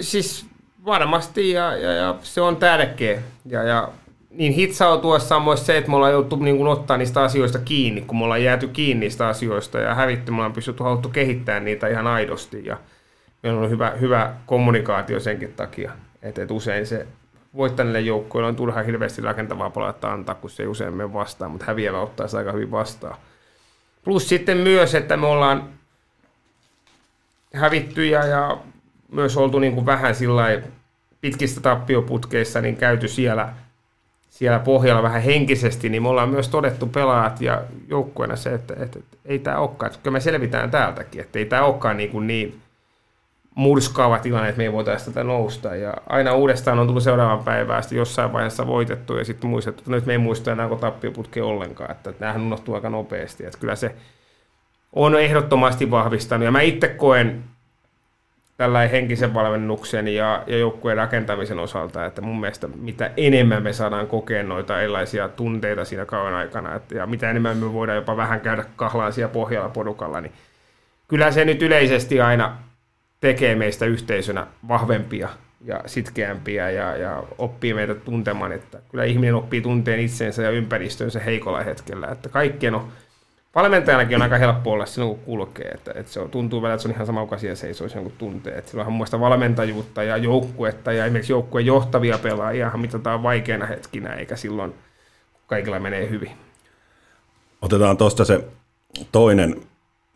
Siis varmasti ja, ja, ja se on tärkeä. Ja, ja niin hitsautuessa on myös se, että me ollaan joutu niin kuin, ottaa niistä asioista kiinni, kun me ollaan jääty kiinni niistä asioista ja hävitty, me ollaan pystytty haluttu kehittää niitä ihan aidosti ja meillä on hyvä, hyvä kommunikaatio senkin takia, että, että usein se voittaneille joukkueille on turha hirveästi rakentavaa palautta antaa, kun se ei usein mene vastaan, mutta häviävä ottaa sitä aika hyvin vastaan. Plus sitten myös, että me ollaan hävittyjä ja myös oltu niin kuin vähän sillä pitkistä tappioputkeissa niin käyty siellä, siellä pohjalla vähän henkisesti, niin me ollaan myös todettu pelaajat ja joukkueena se, että, että, että ei tämä olekaan, että kyllä me selvitään täältäkin, että ei tämä olekaan niin, kuin niin murskaava tilanne, että me ei voitaisiin tätä nousta. Ja aina uudestaan on tullut seuraavan päivään jossain vaiheessa voitettu ja sitten muistettu, että nyt me ei muista enää tappioputke ollenkaan, että näähän unohtuu aika nopeasti. Että kyllä se on ehdottomasti vahvistanut. Ja mä itse koen tällä henkisen valmennuksen ja, ja joukkueen rakentamisen osalta, että mun mielestä mitä enemmän me saadaan kokea noita erilaisia tunteita siinä kauan aikana, että, ja mitä enemmän me voidaan jopa vähän käydä kahlaan siellä pohjalla porukalla, niin kyllä se nyt yleisesti aina tekee meistä yhteisönä vahvempia ja sitkeämpiä ja, ja oppii meitä tuntemaan, että kyllä ihminen oppii tunteen itsensä ja ympäristönsä heikolla hetkellä, että kaikkien on valmentajanakin on aika helppo olla silloin, kun kulkee. Että, että se on, tuntuu välillä, että se on ihan sama, kuka siellä seisoisi jonkun tuntee. Että sillä on muista valmentajuutta ja joukkuetta ja esimerkiksi joukkueen johtavia pelaajia mitataan vaikeina hetkinä, eikä silloin kaikilla menee hyvin. Otetaan tuosta se toinen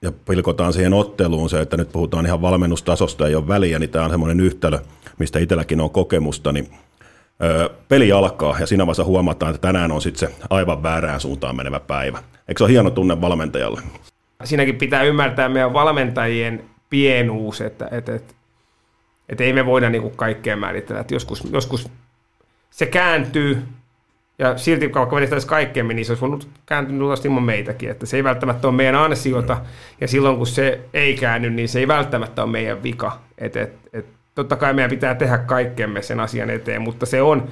ja pilkotaan siihen otteluun se, että nyt puhutaan ihan valmennustasosta, ei ole väliä, niin tämä on semmoinen yhtälö, mistä itselläkin on kokemusta, niin peli alkaa ja siinä vaiheessa huomataan, että tänään on sitten se aivan väärään suuntaan menevä päivä. Eikö se ole hieno tunne valmentajalle? Siinäkin pitää ymmärtää meidän valmentajien pienuus, että, että, että, että ei me voida niin kaikkea määritellä. Että joskus, joskus se kääntyy ja silti vaikka vedettäisiin kaikkeen, niin se olisi voinut kääntyä ilman meitäkin. Että se ei välttämättä ole meidän ansiota ja silloin kun se ei käänny, niin se ei välttämättä ole meidän vika. Että, että, että totta kai meidän pitää tehdä kaikkemme sen asian eteen, mutta se on,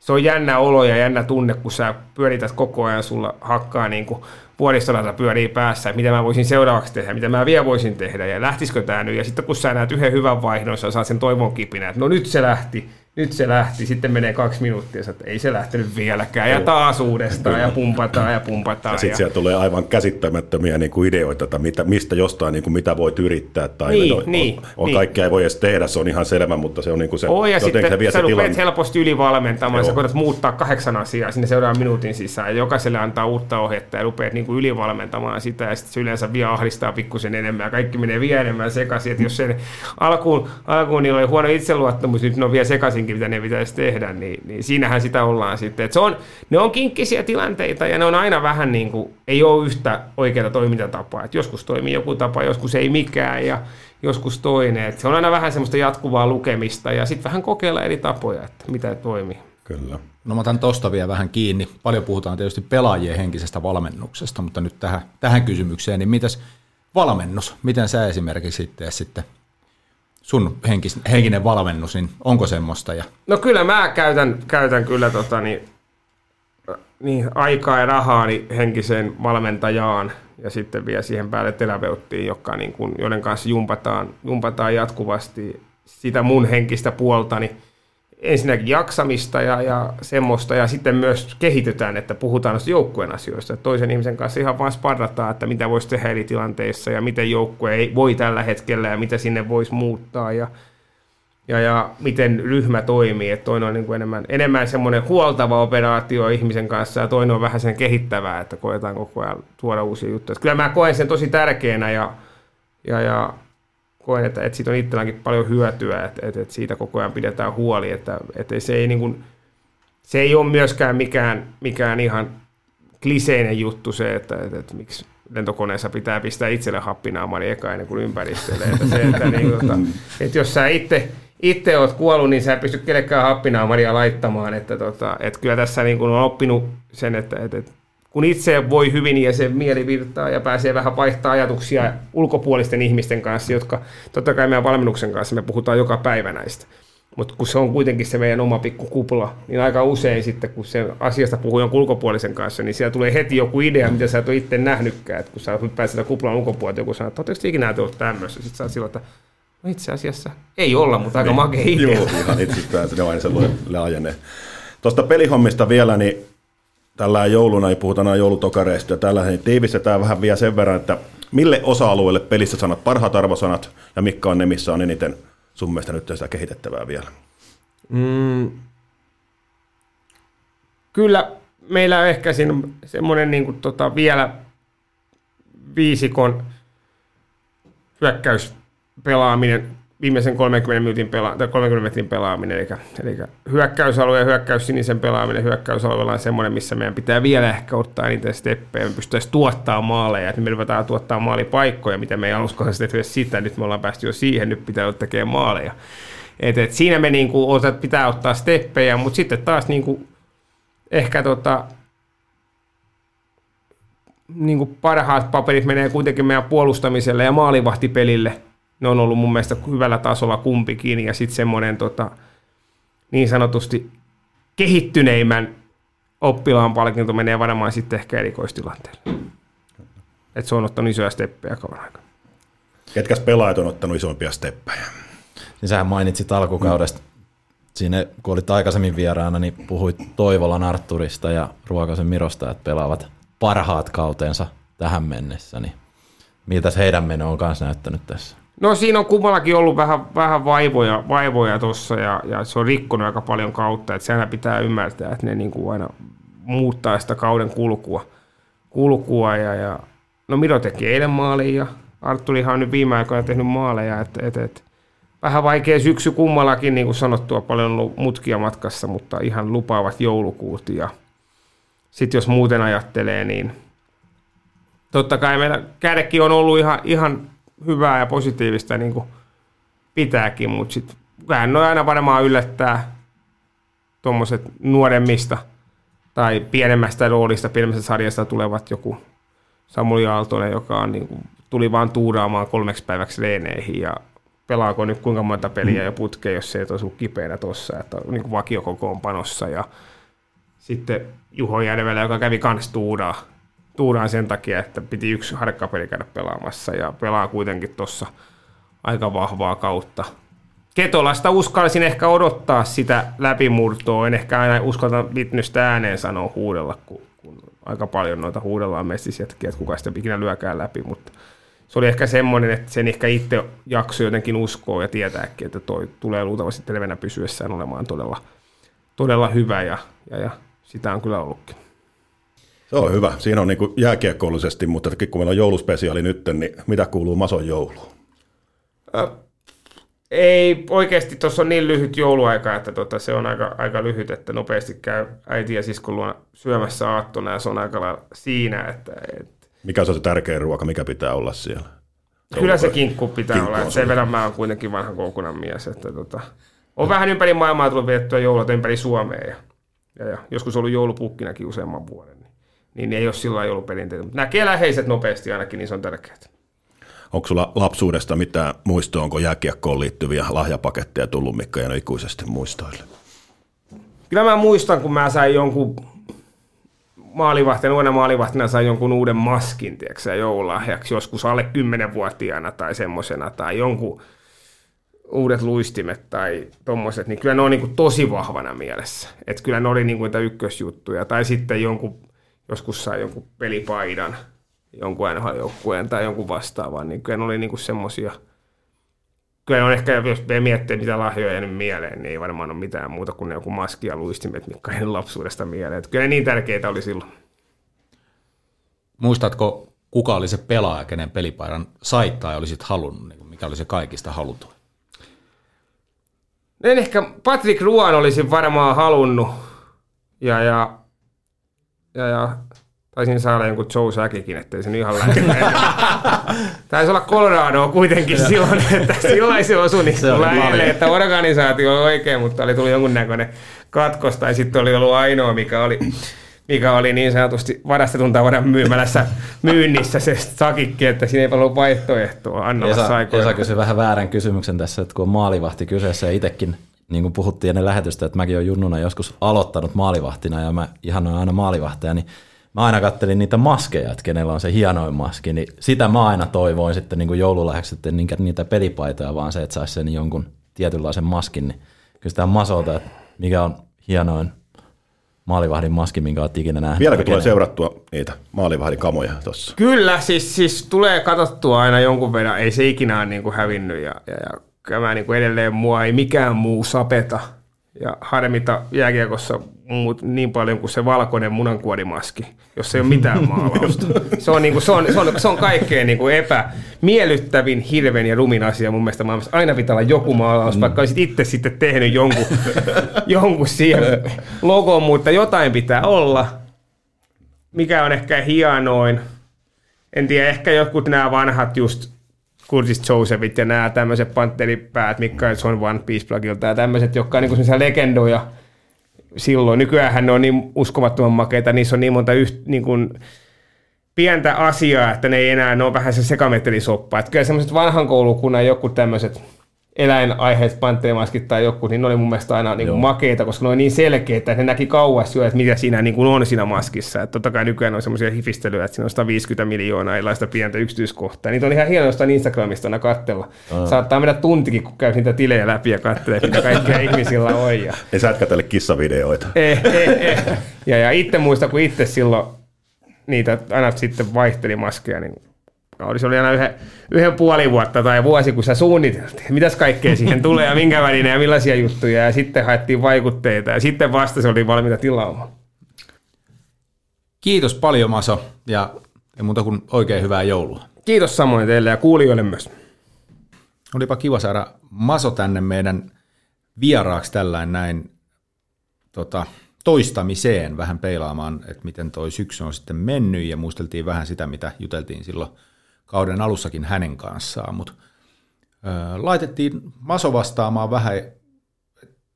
se on jännä olo ja jännä tunne, kun sä pyörität koko ajan, sulla hakkaa niin kuin vuodistolata pyörii päässä, että mitä mä voisin seuraavaksi tehdä, mitä mä vielä voisin tehdä ja lähtisikö tämä nyt. Ja sitten kun sä näet yhden hyvän vaihdon, sä saat sen toivon kipinä, että no nyt se lähti, nyt se lähti, sitten menee kaksi minuuttia, että ei se lähtenyt vieläkään, ja taas uudestaan, ja pumpataan, ja pumpataan. Ja sitten siellä tulee aivan käsittämättömiä niin kuin ideoita, että mitä, mistä jostain, niin kuin mitä voit yrittää, tai niin, on, niin, on, on niin. kaikkea ei voi edes tehdä, se on ihan selvä, mutta se on niin kuin se, Oh, ja sitten se vie sä se tilanne. helposti ylivalmentamaan, sä Joo. koetat muuttaa kahdeksan asiaa sinne seuraavan minuutin sisään, ja jokaiselle antaa uutta ohjetta, ja rupeat niin kuin ylivalmentamaan sitä, ja sitten se yleensä vielä ahdistaa pikkusen enemmän, ja kaikki menee vielä enemmän sekaisin, että jos se alkuun, alkuun niillä oli huono itseluottamus, nyt ne on vielä sekaisinkin, mitä ne pitäisi tehdä, niin, niin siinähän sitä ollaan sitten. Et se on, ne on kinkkisiä tilanteita, ja ne on aina vähän niin kuin, ei ole yhtä oikeaa toimintatapaa, että joskus toimii joku tapa, joskus ei mikään, ja joskus toinen. Et se on aina vähän semmoista jatkuvaa lukemista, ja sitten vähän kokeilla eri tapoja, että mitä toimii. Kyllä. No mä otan tosta vielä vähän kiinni. Paljon puhutaan tietysti pelaajien henkisestä valmennuksesta, mutta nyt tähän, tähän kysymykseen, niin mitäs valmennus? Miten sä esimerkiksi sitten, sitten sun henkis, henkinen valmennus, niin onko semmoista? Ja No kyllä mä käytän, käytän kyllä tota, niin, niin, aikaa ja rahaa niin henkiseen valmentajaan ja sitten vielä siihen päälle terapeuttiin, joka, niin kun, joiden kanssa jumpataan, jumpataan jatkuvasti sitä mun henkistä puoltani ensinnäkin jaksamista ja, ja semmoista, ja sitten myös kehitytään, että puhutaan noista joukkueen asioista. Että toisen ihmisen kanssa ihan vain sparrataan, että mitä voisi tehdä eri tilanteissa, ja miten joukkue ei voi tällä hetkellä, ja mitä sinne voisi muuttaa, ja, ja, ja miten ryhmä toimii. Että toinen on niin kuin enemmän, enemmän semmoinen huoltava operaatio ihmisen kanssa, ja toinen on vähän sen kehittävää, että koetaan koko ajan tuoda uusia juttuja. Että kyllä mä koen sen tosi tärkeänä, ja, ja, ja koen, että, että siitä on itselläänkin paljon hyötyä, että, että, että siitä koko ajan pidetään huoli, että, että se, ei niin kuin, se ei ole myöskään mikään, mikään ihan kliseinen juttu se, että, että, että miksi lentokoneessa pitää pistää itselle happinaamari eka ennen kuin ympäristölle. Että se, että, niin, tota, että jos sä itse, itse oot kuollut, niin sä et pysty kellekään happinaamaria laittamaan. Että, tota, että kyllä tässä niin kuin on oppinut sen, että, että, että kun itse voi hyvin ja se mieli virtaa ja pääsee vähän vaihtaa ajatuksia ulkopuolisten ihmisten kanssa, jotka totta kai meidän valmennuksen kanssa me puhutaan joka päivä näistä. Mutta kun se on kuitenkin se meidän oma pikku kupla, niin aika usein sitten, kun se asiasta puhuu jonkun ulkopuolisen kanssa, niin siellä tulee heti joku idea, mitä sä et ole itse nähnytkään. Et kun sä hyppäät sitä kuplan ulkopuolelta, joku sanoo, että oletteko ikinä ajatellut tämmöistä? Sitten sä oot silloin, että no itse asiassa ei olla, mutta aika makea idea. Joo, ihan itsestään se vain se laajenee. Tuosta pelihommista vielä, niin tällä jouluna, ei puhuta aina joulutokareista ja tällä, niin tiivistetään vähän vielä sen verran, että mille osa-alueelle pelissä sanat parhaat arvosanat ja mitkä on ne, missä on eniten sun mielestä nyt sitä kehitettävää vielä? Mm, kyllä meillä on ehkä siinä semmoinen niin kuin, tota, vielä viisikon hyökkäyspelaaminen viimeisen 30 minuutin pela- tai 30 metrin pelaaminen, eli, eli hyökkäysalue ja hyökkäys sinisen pelaaminen hyökkäysalueella on semmoinen, missä meidän pitää vielä ehkä ottaa niitä steppejä, me pystyttäisiin tuottaa maaleja, että me ruvetaan tuottaa maalipaikkoja, mitä me ei aluskohtaisesti tehdä sitä, nyt me ollaan päästy jo siihen, nyt pitää olla tekemään maaleja. Et, et siinä me niinku, otat, pitää ottaa steppejä, mutta sitten taas niinku, ehkä tota, niinku parhaat paperit menee kuitenkin meidän puolustamiselle ja maalivahtipelille – ne on ollut mun mielestä hyvällä tasolla kumpikin, ja sitten semmoinen tota, niin sanotusti kehittyneimmän oppilaan palkinto menee varmaan sitten ehkä erikoistilanteelle. Et se on ottanut isoja steppejä kauan aikana. Ketkäs pelaajat on ottanut isompia steppejä? Niin sähän mainitsit alkukaudesta, mm. siinä kun olit aikaisemmin vieraana, niin puhuit Toivolan Arturista ja Ruokasen Mirosta, että pelaavat parhaat kautensa tähän mennessä, niin miltä heidän meno on kanssa näyttänyt tässä? No siinä on kummallakin ollut vähän, vähän vaivoja, vaivoja tuossa ja, ja, se on rikkonut aika paljon kautta. Että sehän pitää ymmärtää, että ne niin kuin aina muuttaa sitä kauden kulkua. kulkua ja, ja, no Miro teki eilen maaliin ja Arturihan on nyt viime aikoina tehnyt maaleja. Että, et, et, vähän vaikea syksy kummallakin, niin kuin sanottua, paljon ollut mutkia matkassa, mutta ihan lupaavat joulukuut. Ja sitten jos muuten ajattelee, niin totta kai meillä kädekin on ollut ihan, ihan hyvää ja positiivista niin kuin pitääkin, mutta sitten vähän noin aina varmaan yllättää tuommoiset nuoremmista tai pienemmästä roolista, pienemmästä sarjasta tulevat joku Samuli Aaltonen, joka on, niin kuin, tuli vaan tuuraamaan kolmeksi päiväksi reeneihin ja pelaako nyt kuinka monta peliä jo putkeen, jos se ei olisi kipeänä tuossa, että on niin vakiokokoonpanossa. Ja sitten Juho Järvelä, joka kävi kans tuuraa tuuraan sen takia, että piti yksi harkkapeli käydä pelaamassa ja pelaa kuitenkin tuossa aika vahvaa kautta. Ketolasta uskallisin ehkä odottaa sitä läpimurtoa, en ehkä aina uskalta Vitnystä ääneen sanoa huudella, kun, kun aika paljon noita huudellaan mestisjätkiä, että kuka sitä ikinä lyökään läpi, mutta se oli ehkä semmoinen, että sen ehkä itse jakso jotenkin uskoa ja tietääkin, että toi tulee luultavasti terveenä pysyessään olemaan todella, todella hyvä ja, ja, ja sitä on kyllä ollutkin. Se on hyvä. Siinä on niin jääkiekkoillisesti, mutta kun meillä on jouluspesiaali nyt, niin mitä kuuluu Mason jouluun? Äh, ei oikeasti, tuossa on niin lyhyt jouluaika, että tota, se on aika, aika lyhyt, että nopeasti käy äiti ja siskon luona syömässä aattona ja se on aika lailla siinä. Että, että... Mikä se on se tärkeä ruoka, mikä pitää olla siellä? Kyllä se kinkku pitää kinkku olla. Sen verran mä oon kuitenkin vanha koukunan mies. Että tota, on vähän ympäri maailmaa tullut viettyä joulut ympäri Suomea ja, ja, ja joskus ollut joulupukkinakin useamman vuoden niin ei ole sillä ollut perinteitä. Mutta näkee läheiset nopeasti ainakin, niin se on tärkeää. Onko sulla lapsuudesta mitään muistoa, onko jääkiekkoon liittyviä lahjapaketteja tullut, mikä ei ikuisesti muistoille? Kyllä mä muistan, kun mä sain jonkun maalivahtina, nuorena maalivahtina sain jonkun uuden maskin, tiedätkö, joululahjaksi joskus alle 10-vuotiaana tai semmoisena, tai jonkun uudet luistimet tai tommoset, niin kyllä ne on niin kuin tosi vahvana mielessä. Että kyllä ne oli niin kuin ykkösjuttuja. Tai sitten jonkun, joskus sai jonkun pelipaidan jonkun NHL-joukkueen tai jonkun vastaavan, niin kyllä ne oli niin kuin semmosia, kyllä on ehkä, jos miettii mitä lahjoja jäänyt mieleen, niin ei varmaan ole mitään muuta kuin ne joku maski ja luistimet, mitkä ei lapsuudesta mieleen. Että kyllä ne niin tärkeitä oli silloin. Muistatko, kuka oli se pelaaja, kenen pelipaidan sait tai olisit halunnut, niin mikä oli se kaikista halutuin? En ehkä Patrick Ruan olisi varmaan halunnut. Ja, ja, ja, ja taisin saada jonkun Joe Säkikin, ettei se nyt ihan lähtenyt. Taisi olla Colorado kuitenkin silloin, että silloin se osui niin Se lähelle, että organisaatio oli oikein, mutta oli tullut jonkunnäköinen katkos, tai sitten oli ollut ainoa, mikä oli, mikä oli niin sanotusti varastetun tavaran myymälässä myynnissä se sakikki, että siinä ei ollut vaihtoehtoa Annalassa Esa. Esa kysyi vähän väärän kysymyksen tässä, että kun on maalivahti kyseessä ja itsekin, niin kuin puhuttiin ennen lähetystä, että mäkin olen junnuna joskus aloittanut maalivahtina ja mä ihanoin aina maalivahteja, niin mä aina kattelin niitä maskeja, että kenellä on se hienoin maski, niin sitä mä aina toivoin sitten niin kuin joululahjaksi, että niitä, niitä pelipaitoja, vaan se, että saisi sen jonkun tietynlaisen maskin, niin kyllä sitä masota, että mikä on hienoin maalivahdin maski, minkä olet ikinä nähnyt. Vieläkö tulee seurattua niitä maalivahdin kamoja tuossa? Kyllä, siis, siis tulee katsottua aina jonkun verran, ei se ikinä ole niin kuin hävinnyt ja, ja, ja mä niin kuin edelleen mua ei mikään muu sapeta ja harmita jääkiekossa muut niin paljon kuin se valkoinen munankuorimaski, jos ei ole mitään maalausta. Se on, niin kuin, se on, se on, se on kaikkein niin kuin epämiellyttävin, hirven ja rumin asia mun mielestä maailmassa. Aina pitää olla joku maalaus, vaikka olisit itse sitten tehnyt jonkun, jonkun siihen logoon, mutta jotain pitää olla mikä on ehkä hienoin. En tiedä, ehkä jotkut nämä vanhat just Curtis Josephit ja nämä tämmöiset panteripäät, Mikael Son One Piece Plugilta ja tämmöiset, jotka on niinku legendoja silloin. Nykyään ne on niin uskomattoman makeita, niissä on niin monta yht, niin kuin pientä asiaa, että ne ei enää, ne on vähän se sekamettelisoppa. Että kyllä semmoiset vanhan koulukunnan joku tämmöiset eläinaiheet, pantterimaskit tai joku, niin ne oli mun mielestä aina niin kuin makeita, koska ne oli niin selkeitä, että ne näki kauas jo, että mitä siinä niin kuin on siinä maskissa. Että totta kai nykyään on semmoisia hifistelyjä, että siinä on 150 miljoonaa erilaista pientä yksityiskohtaa. Niitä on ihan hienoa jostain Instagramista aina katsella. Saattaa mennä tuntikin, kun käy niitä tilejä läpi ja katselee, mitä kaikkea ihmisillä on. Ja Ei sä etkä kissavideoita. eh, eh, eh. Ja, ja itse muista, kun itse silloin niitä aina sitten vaihteli maskeja, niin oli, se oli aina yhden, yhden puoli vuotta tai vuosi, kun sä suunniteltiin, mitäs kaikkea siihen tulee ja minkä välinen ja millaisia juttuja, ja sitten haettiin vaikutteita, ja sitten vasta se oli valmiita tilaamaan. Kiitos paljon Maso ja ei muuta kuin oikein hyvää joulua. Kiitos samoin teille ja kuulijoille myös. Olipa kiva saada Maso tänne meidän vieraaksi tällainen näin tota, toistamiseen, vähän peilaamaan, että miten toi syksy on sitten mennyt ja muisteltiin vähän sitä, mitä juteltiin silloin kauden alussakin hänen kanssaan, mutta laitettiin Maso vastaamaan vähän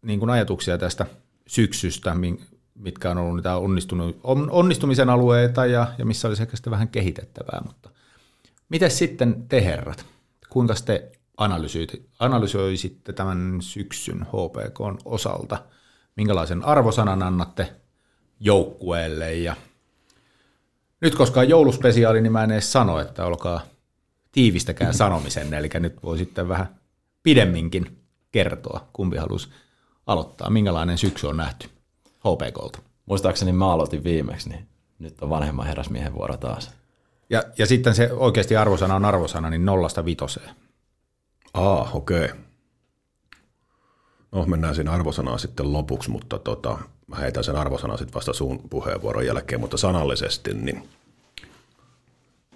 niin kuin ajatuksia tästä syksystä, mitkä on ollut niitä onnistumisen alueita ja, ja missä olisi ehkä sitten vähän kehitettävää, mutta miten sitten te herrat, kuinka te analysoisitte tämän syksyn HPKn osalta, minkälaisen arvosanan annatte joukkueelle ja nyt koska on jouluspesiaali, niin mä en edes sano, että olkaa tiivistäkään sanomisen, eli nyt voi sitten vähän pidemminkin kertoa, kumpi halusi aloittaa, minkälainen syksy on nähty HPKlta. Muistaakseni mä aloitin viimeksi, niin nyt on vanhemman herrasmiehen vuoro taas. Ja, ja sitten se oikeasti arvosana on arvosana, niin nollasta vitoseen. Aa, okei. Okay. No, mennään siinä arvosanaan sitten lopuksi, mutta tota, mä heitän sen arvosanan sitten vasta sun puheenvuoron jälkeen, mutta sanallisesti, niin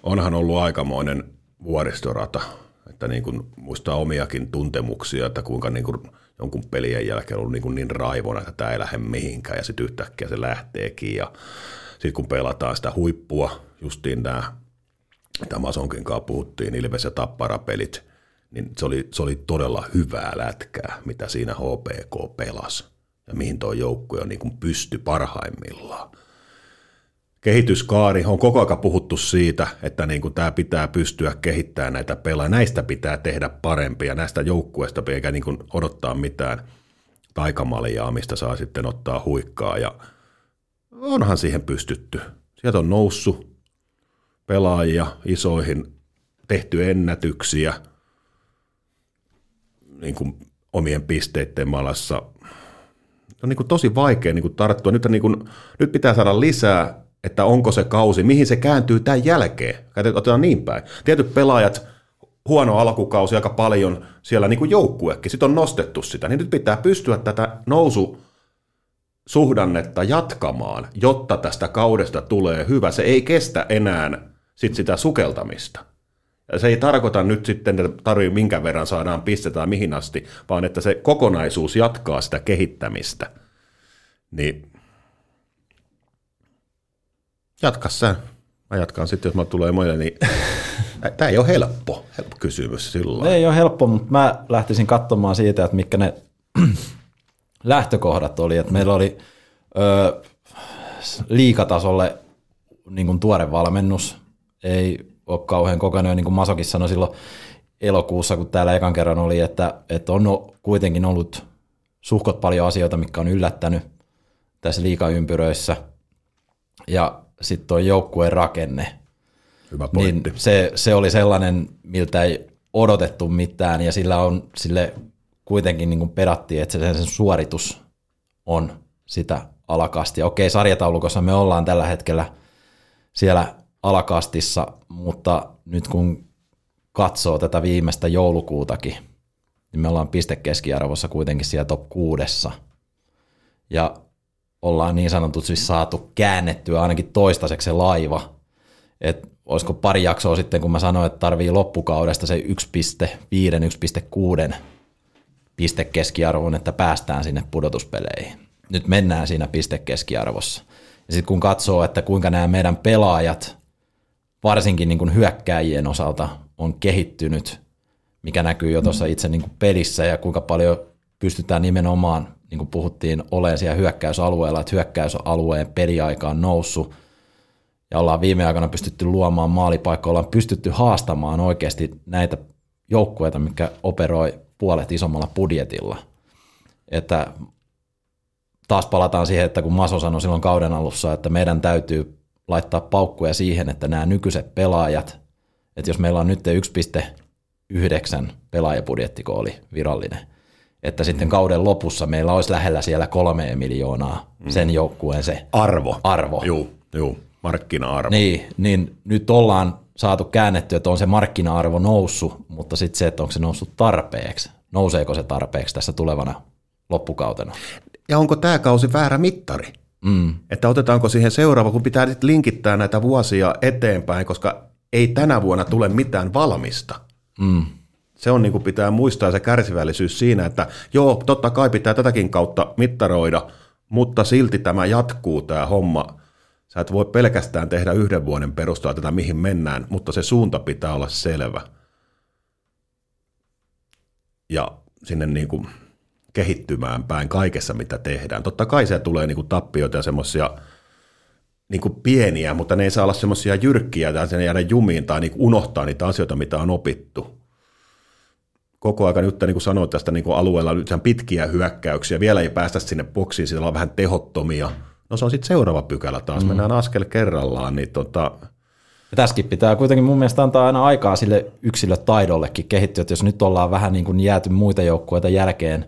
onhan ollut aikamoinen vuoristorata, että niin kuin muistaa omiakin tuntemuksia, että kuinka niin kuin jonkun pelien jälkeen on ollut niin, kuin niin raivona, että tämä ei lähde mihinkään ja sitten yhtäkkiä se lähteekin. Ja sitten kun pelataan sitä huippua, justiin nämä, mitä Masonkin kanssa puhuttiin, Ilves ja Tappara-pelit, niin se oli, se oli todella hyvää lätkää, mitä siinä HPK pelasi ja mihin tuo joukkue on niin kuin pysty parhaimmillaan kehityskaari, on koko ajan puhuttu siitä, että niin kuin tämä pitää pystyä kehittämään näitä pelaajia, näistä pitää tehdä parempia, näistä joukkueista eikä niin kuin odottaa mitään taikamaljaa, mistä saa sitten ottaa huikkaa ja onhan siihen pystytty. Sieltä on noussut pelaajia isoihin, tehty ennätyksiä. niin kuin omien pisteiden malassa. Se on niin kuin tosi vaikea niin kuin tarttua. Nyt, niin kuin, nyt pitää saada lisää, että onko se kausi, mihin se kääntyy tämän jälkeen. Otetaan niin päin. Tietyt pelaajat, huono alkukausi aika paljon siellä niin kuin joukkuekin, sitten on nostettu sitä, niin nyt pitää pystyä tätä nousu suhdannetta jatkamaan, jotta tästä kaudesta tulee hyvä. Se ei kestä enää sit sitä sukeltamista. Se ei tarkoita nyt sitten, että tarvii minkä verran saadaan pistetään mihin asti, vaan että se kokonaisuus jatkaa sitä kehittämistä. Niin jatka sä. Mä jatkan sitten, jos mä tulee muille, niin tämä ei ole helppo, helppo kysymys sillä Ei ole helppo, mutta mä lähtisin katsomaan siitä, että mitkä ne lähtökohdat oli. Että meillä oli ö, liikatasolle niin kuin tuore valmennus, ei ole kauhean kokenut, niin kuin Masokin sanoi silloin elokuussa, kun täällä ekan kerran oli, että, että on kuitenkin ollut suhkot paljon asioita, mitkä on yllättänyt tässä liikaympyröissä. Ja sitten tuo joukkueen rakenne. Hyvä pointti. Niin se, se, oli sellainen, miltä ei odotettu mitään, ja sillä on sille kuitenkin niin kuin pedattiin, että se, sen suoritus on sitä alakastia. Okei, sarjataulukossa me ollaan tällä hetkellä siellä alakastissa, mutta nyt kun katsoo tätä viimeistä joulukuutakin, niin me ollaan pistekeskiarvossa kuitenkin siellä top kuudessa. Ja ollaan niin sanotusti saatu käännettyä ainakin toistaiseksi se laiva. Et olisiko pari jaksoa sitten, kun mä sanoin, että tarvii loppukaudesta se 1,5-1,6 pistekeskiarvon, että päästään sinne pudotuspeleihin. Nyt mennään siinä pistekeskiarvossa. Ja sitten kun katsoo, että kuinka nämä meidän pelaajat, varsinkin niin kuin hyökkääjien osalta, on kehittynyt, mikä näkyy jo tuossa itse niin kuin pelissä ja kuinka paljon pystytään nimenomaan niin kuin puhuttiin, olemaan siellä hyökkäysalueella, että hyökkäysalueen peliaika on noussut ja ollaan viime aikoina pystytty luomaan maalipaikkoja, ollaan pystytty haastamaan oikeasti näitä joukkueita, mikä operoi puolet isommalla budjetilla. Että taas palataan siihen, että kun Maso sanoi silloin kauden alussa, että meidän täytyy laittaa paukkuja siihen, että nämä nykyiset pelaajat, että jos meillä on nyt 1,9 pelaajabudjettikooli virallinen, että sitten kauden lopussa meillä olisi lähellä siellä kolme miljoonaa mm. sen joukkueen se arvo. arvo. Joo, joo, markkina-arvo. Niin, niin nyt ollaan saatu käännettyä, että on se markkina-arvo noussut, mutta sitten se, että onko se noussut tarpeeksi, nouseeko se tarpeeksi tässä tulevana loppukautena. Ja onko tämä kausi väärä mittari? Mm. Että otetaanko siihen seuraava, kun pitää nyt linkittää näitä vuosia eteenpäin, koska ei tänä vuonna tule mitään valmista. Mm se on niin kuin pitää muistaa se kärsivällisyys siinä, että joo, totta kai pitää tätäkin kautta mittaroida, mutta silti tämä jatkuu tämä homma. Sä et voi pelkästään tehdä yhden vuoden perustaa tätä, mihin mennään, mutta se suunta pitää olla selvä. Ja sinne niin kuin kehittymään päin kaikessa, mitä tehdään. Totta kai se tulee niin kuin tappioita ja semmoisia niin kuin pieniä, mutta ne ei saa olla semmoisia jyrkkiä tai sen jäädä jumiin tai niin kuin unohtaa niitä asioita, mitä on opittu koko ajan nyt niin kuin sanoin tästä niin kuin alueella nyt pitkiä hyökkäyksiä, vielä ei päästä sinne boksiin, siellä on vähän tehottomia. No se on sitten seuraava pykälä taas, mm. mennään askel kerrallaan. Niin tota... ja tässäkin pitää kuitenkin mun mielestä antaa aina aikaa sille yksilötaidollekin kehittyä, että jos nyt ollaan vähän niin kuin jääty muita joukkueita jälkeen,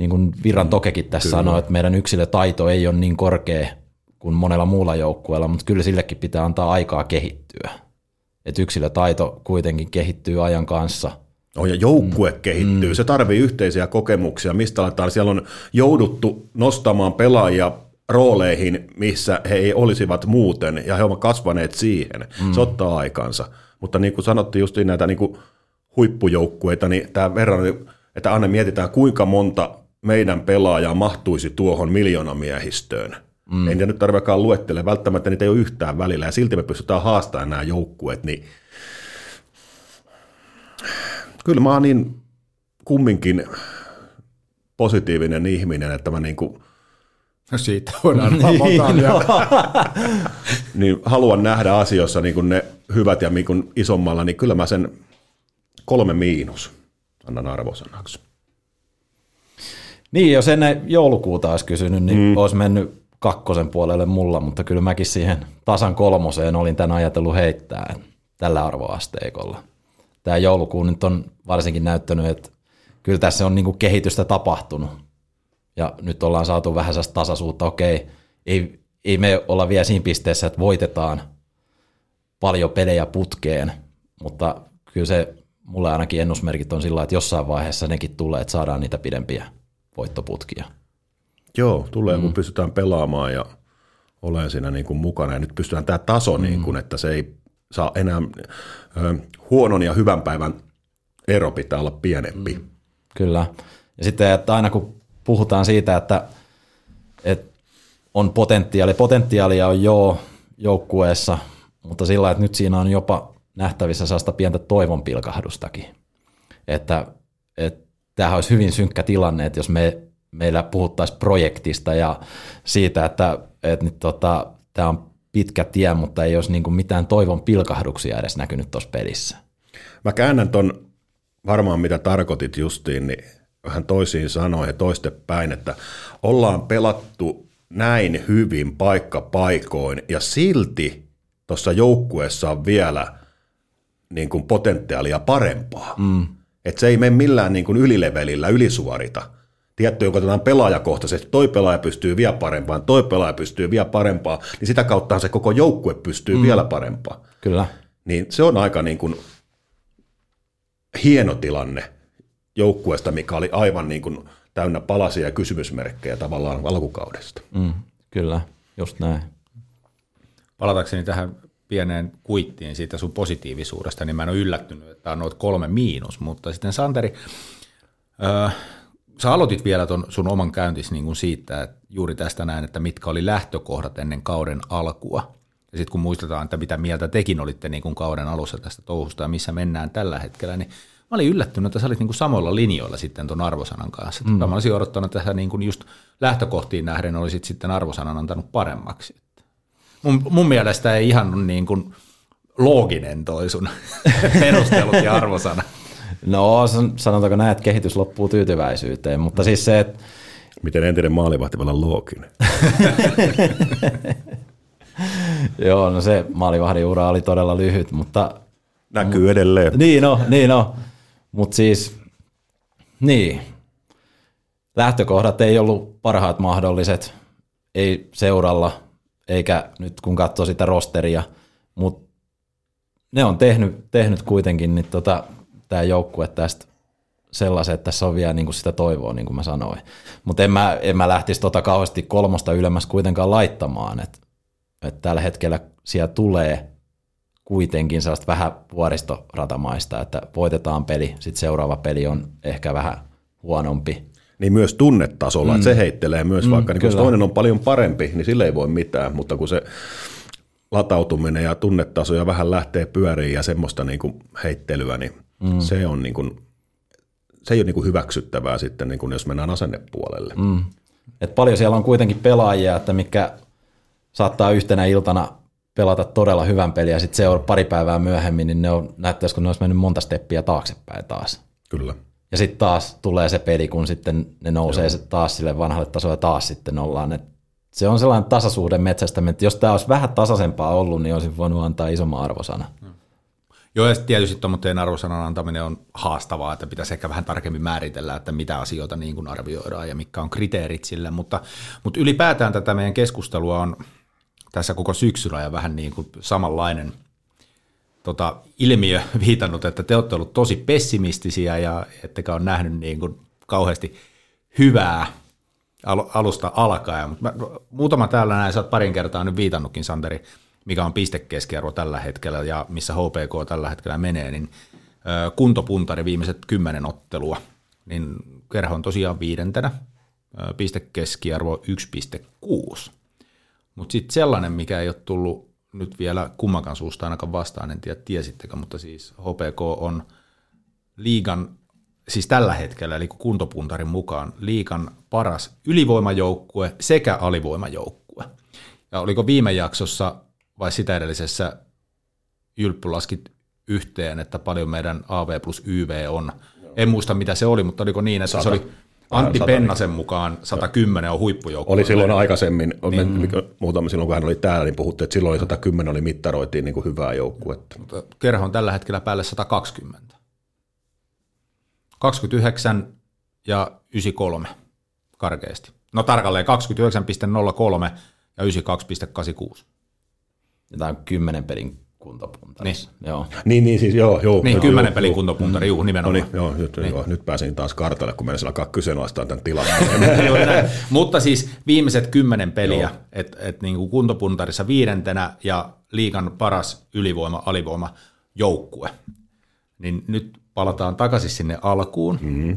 niin kuin Virran mm, Tokekin tässä kyllä. sanoi, että meidän yksilötaito ei ole niin korkea kuin monella muulla joukkueella, mutta kyllä sillekin pitää antaa aikaa kehittyä. Että yksilötaito kuitenkin kehittyy ajan kanssa – Oh, ja joukkue mm. kehittyy. Mm. Se tarvii yhteisiä kokemuksia, mistä aletaan. Siellä on jouduttu nostamaan pelaajia rooleihin, missä he ei olisivat muuten, ja he ovat kasvaneet siihen. Mm. Se ottaa aikansa. Mutta niin kuin sanottiin just näitä niin kuin huippujoukkueita, niin tämä verran, että aina mietitään, kuinka monta meidän pelaajaa mahtuisi tuohon miljoonamiehistöön. Mm. En nyt tarvitsekaan luettele, välttämättä niitä ei ole yhtään välillä, ja silti me pystytään haastamaan nämä joukkueet, niin kyllä mä oon niin kumminkin positiivinen ihminen, että mä niin kuin No siitä voidaan niin, no. niin haluan nähdä asioissa niin kuin ne hyvät ja niin kuin isommalla, niin kyllä mä sen kolme miinus annan arvosanaksi. Niin, jos ennen joulukuuta olisi kysynyt, niin mm. olisi mennyt kakkosen puolelle mulla, mutta kyllä mäkin siihen tasan kolmoseen olin tämän ajatellut heittää tällä arvoasteikolla tämä joulukuu nyt on varsinkin näyttänyt, että kyllä tässä on niin kuin kehitystä tapahtunut. Ja nyt ollaan saatu vähän sellaista tasaisuutta, okei, ei, ei me olla vielä siinä pisteessä, että voitetaan paljon pelejä putkeen, mutta kyllä se mulle ainakin ennusmerkit on sillä, että jossain vaiheessa nekin tulee, että saadaan niitä pidempiä voittoputkia. Joo, tulee mm. kun pystytään pelaamaan ja olen siinä niin kuin mukana. Ja nyt pystytään tämä taso, mm. niin kuin, että se ei saa enää ö, huonon ja hyvän päivän ero pitää olla pienempi. Mm. Kyllä. Ja sitten, että aina kun puhutaan siitä, että, että on potentiaali, potentiaalia on joo joukkueessa, mutta sillä että nyt siinä on jopa nähtävissä sellaista pientä toivon pilkahdustakin. Että, että tämähän olisi hyvin synkkä tilanne, että jos me, meillä puhuttaisiin projektista ja siitä, että, että nyt tota, tämä on pitkä tie, mutta ei olisi niin kuin mitään toivon pilkahduksia edes näkynyt tuossa pelissä. Mä käännän ton varmaan mitä tarkoitit justiin, niin vähän toisiin sanoihin ja toistepäin, että ollaan pelattu näin hyvin paikka paikoin ja silti tuossa joukkueessa on vielä niin kuin potentiaalia parempaa. Mm. Että se ei mene millään niin kuin ylilevelillä ylisuorita. Tietty, kun otetaan pelaajakohtaisesti, toi pelaaja pystyy vielä parempaan, toi pelaaja pystyy vielä parempaan, niin sitä kautta se koko joukkue pystyy mm. vielä parempaan. Kyllä. Niin se on aika niin kuin hieno tilanne joukkueesta, mikä oli aivan niin kuin täynnä palasia ja kysymysmerkkejä tavallaan alkukaudesta. Mm, kyllä, just näin. Palatakseni tähän pieneen kuittiin siitä sun positiivisuudesta, niin mä en ole yllättynyt, että on noit kolme miinus, mutta sitten Santeri, öö, sä aloitit vielä ton sun oman käyntis niin kuin siitä, että juuri tästä näin, että mitkä oli lähtökohdat ennen kauden alkua. Ja sitten kun muistetaan, että mitä mieltä tekin olitte niin kuin kauden alussa tästä touhusta ja missä mennään tällä hetkellä, niin mä olin yllättynyt, että sä olit niin kuin samoilla linjoilla sitten tuon arvosanan kanssa. Mm. Mä olisin odottanut, että sä niin kuin just lähtökohtiin nähden olisit sitten arvosanan antanut paremmaksi. Mun, mun mielestä ei ihan niin kuin looginen toi sun perustelut ja arvosana. No sanotaanko näin, että kehitys loppuu tyytyväisyyteen, mutta siis se, että... Miten entinen maalivahti voi olla looginen? Joo, no se maalivahdin ura oli todella lyhyt, mutta... Näkyy edelleen. Niin no, niin no. Mutta siis, niin. Lähtökohdat ei ollut parhaat mahdolliset, ei seuralla, eikä nyt kun katsoo sitä rosteria, mutta ne on tehnyt, tehnyt kuitenkin niin tota, tämä joukkue tästä sellaisen, että tässä on vielä niin kuin sitä toivoa, niin kuin mä sanoin. Mutta en mä, en mä lähtisi tota kauheasti kolmosta ylemmäs kuitenkaan laittamaan, että et tällä hetkellä siellä tulee kuitenkin sellaista vähän vuoristoratamaista, että voitetaan peli, sitten seuraava peli on ehkä vähän huonompi. Niin myös tunnetasolla, mm. että se heittelee myös, mm, vaikka niin jos toinen on paljon parempi, niin sille ei voi mitään, mutta kun se latautuminen ja tunnetaso ja vähän lähtee pyöriin ja semmoista niin kuin heittelyä, niin mm. se on niin kuin, se ei ole niin kuin hyväksyttävää sitten, niin kuin jos mennään asennepuolelle. Mm. Et paljon siellä on kuitenkin pelaajia, että mikä saattaa yhtenä iltana pelata todella hyvän peliä ja sitten se on pari päivää myöhemmin, niin ne on, näyttäisi, kun ne olisi mennyt monta steppiä taaksepäin taas. Kyllä. Ja sitten taas tulee se peli, kun sitten ne nousee Joo. taas sille vanhalle tasolle ja taas sitten ollaan. Et se on sellainen tasaisuuden metsästä, että jos tämä olisi vähän tasaisempaa ollut, niin olisi voinut antaa isomman arvosana. Joo, ja tietysti tuommoinen arvosanan antaminen on haastavaa, että pitäisi ehkä vähän tarkemmin määritellä, että mitä asioita niin kuin arvioidaan ja mitkä on kriteerit sille, mutta, mutta ylipäätään tätä meidän keskustelua on tässä koko syksyllä ja vähän niin kuin samanlainen tota, ilmiö viitannut, että te olette olleet tosi pessimistisiä ja ettekä ole nähnyt niin kuin kauheasti hyvää alusta alkaen. Mutta muutama täällä näin, sä oot parin kertaa nyt viitannutkin, Santeri, mikä on pistekeskiarvo tällä hetkellä ja missä HPK tällä hetkellä menee, niin kuntopuntari viimeiset kymmenen ottelua, niin kerho on tosiaan viidentenä, pistekeskiarvo 1,6. Mutta sitten sellainen, mikä ei ole tullut nyt vielä kummankaan suusta ainakaan vastaan, en tiedä tiesittekö, mutta siis HPK on liigan, siis tällä hetkellä, eli kuntopuntarin mukaan, liigan paras ylivoimajoukkue sekä alivoimajoukkue. Ja oliko viime jaksossa vai sitä edellisessä Jylppy laskit yhteen, että paljon meidän AV plus YV on. En muista mitä se oli, mutta oliko niin, että Sata. se oli Antti Pennasen mukaan 110 on huippujoukkue. Oli silloin aikaisemmin, niin. muutama silloin kun hän oli täällä, niin puhuttiin, että silloin 110 oli mittaroitiin niin kuin hyvää joukkuetta. Kerho on tällä hetkellä päälle 120. 29 ja 93 karkeasti. No tarkalleen 29,03 ja 92,86. Jotain kymmenen pelin kuntopuntarissa. Niin. Joo. Niin, niin siis joo. joo Niin, joo, 10 joo, pelin joo. kuntopuntari, juu, No nimenomaan. niin, joo, nyt, niin. joo, nyt pääsin taas kartalle, kun sillä alkaa kyseenalaistaa tämän tilan. Juuri näin. Mutta siis viimeiset kymmenen peliä, että et niinku kuntopuntarissa viidentenä ja liikan paras ylivoima-alivoima joukkue. Niin nyt palataan takaisin sinne alkuun. Mm-hmm.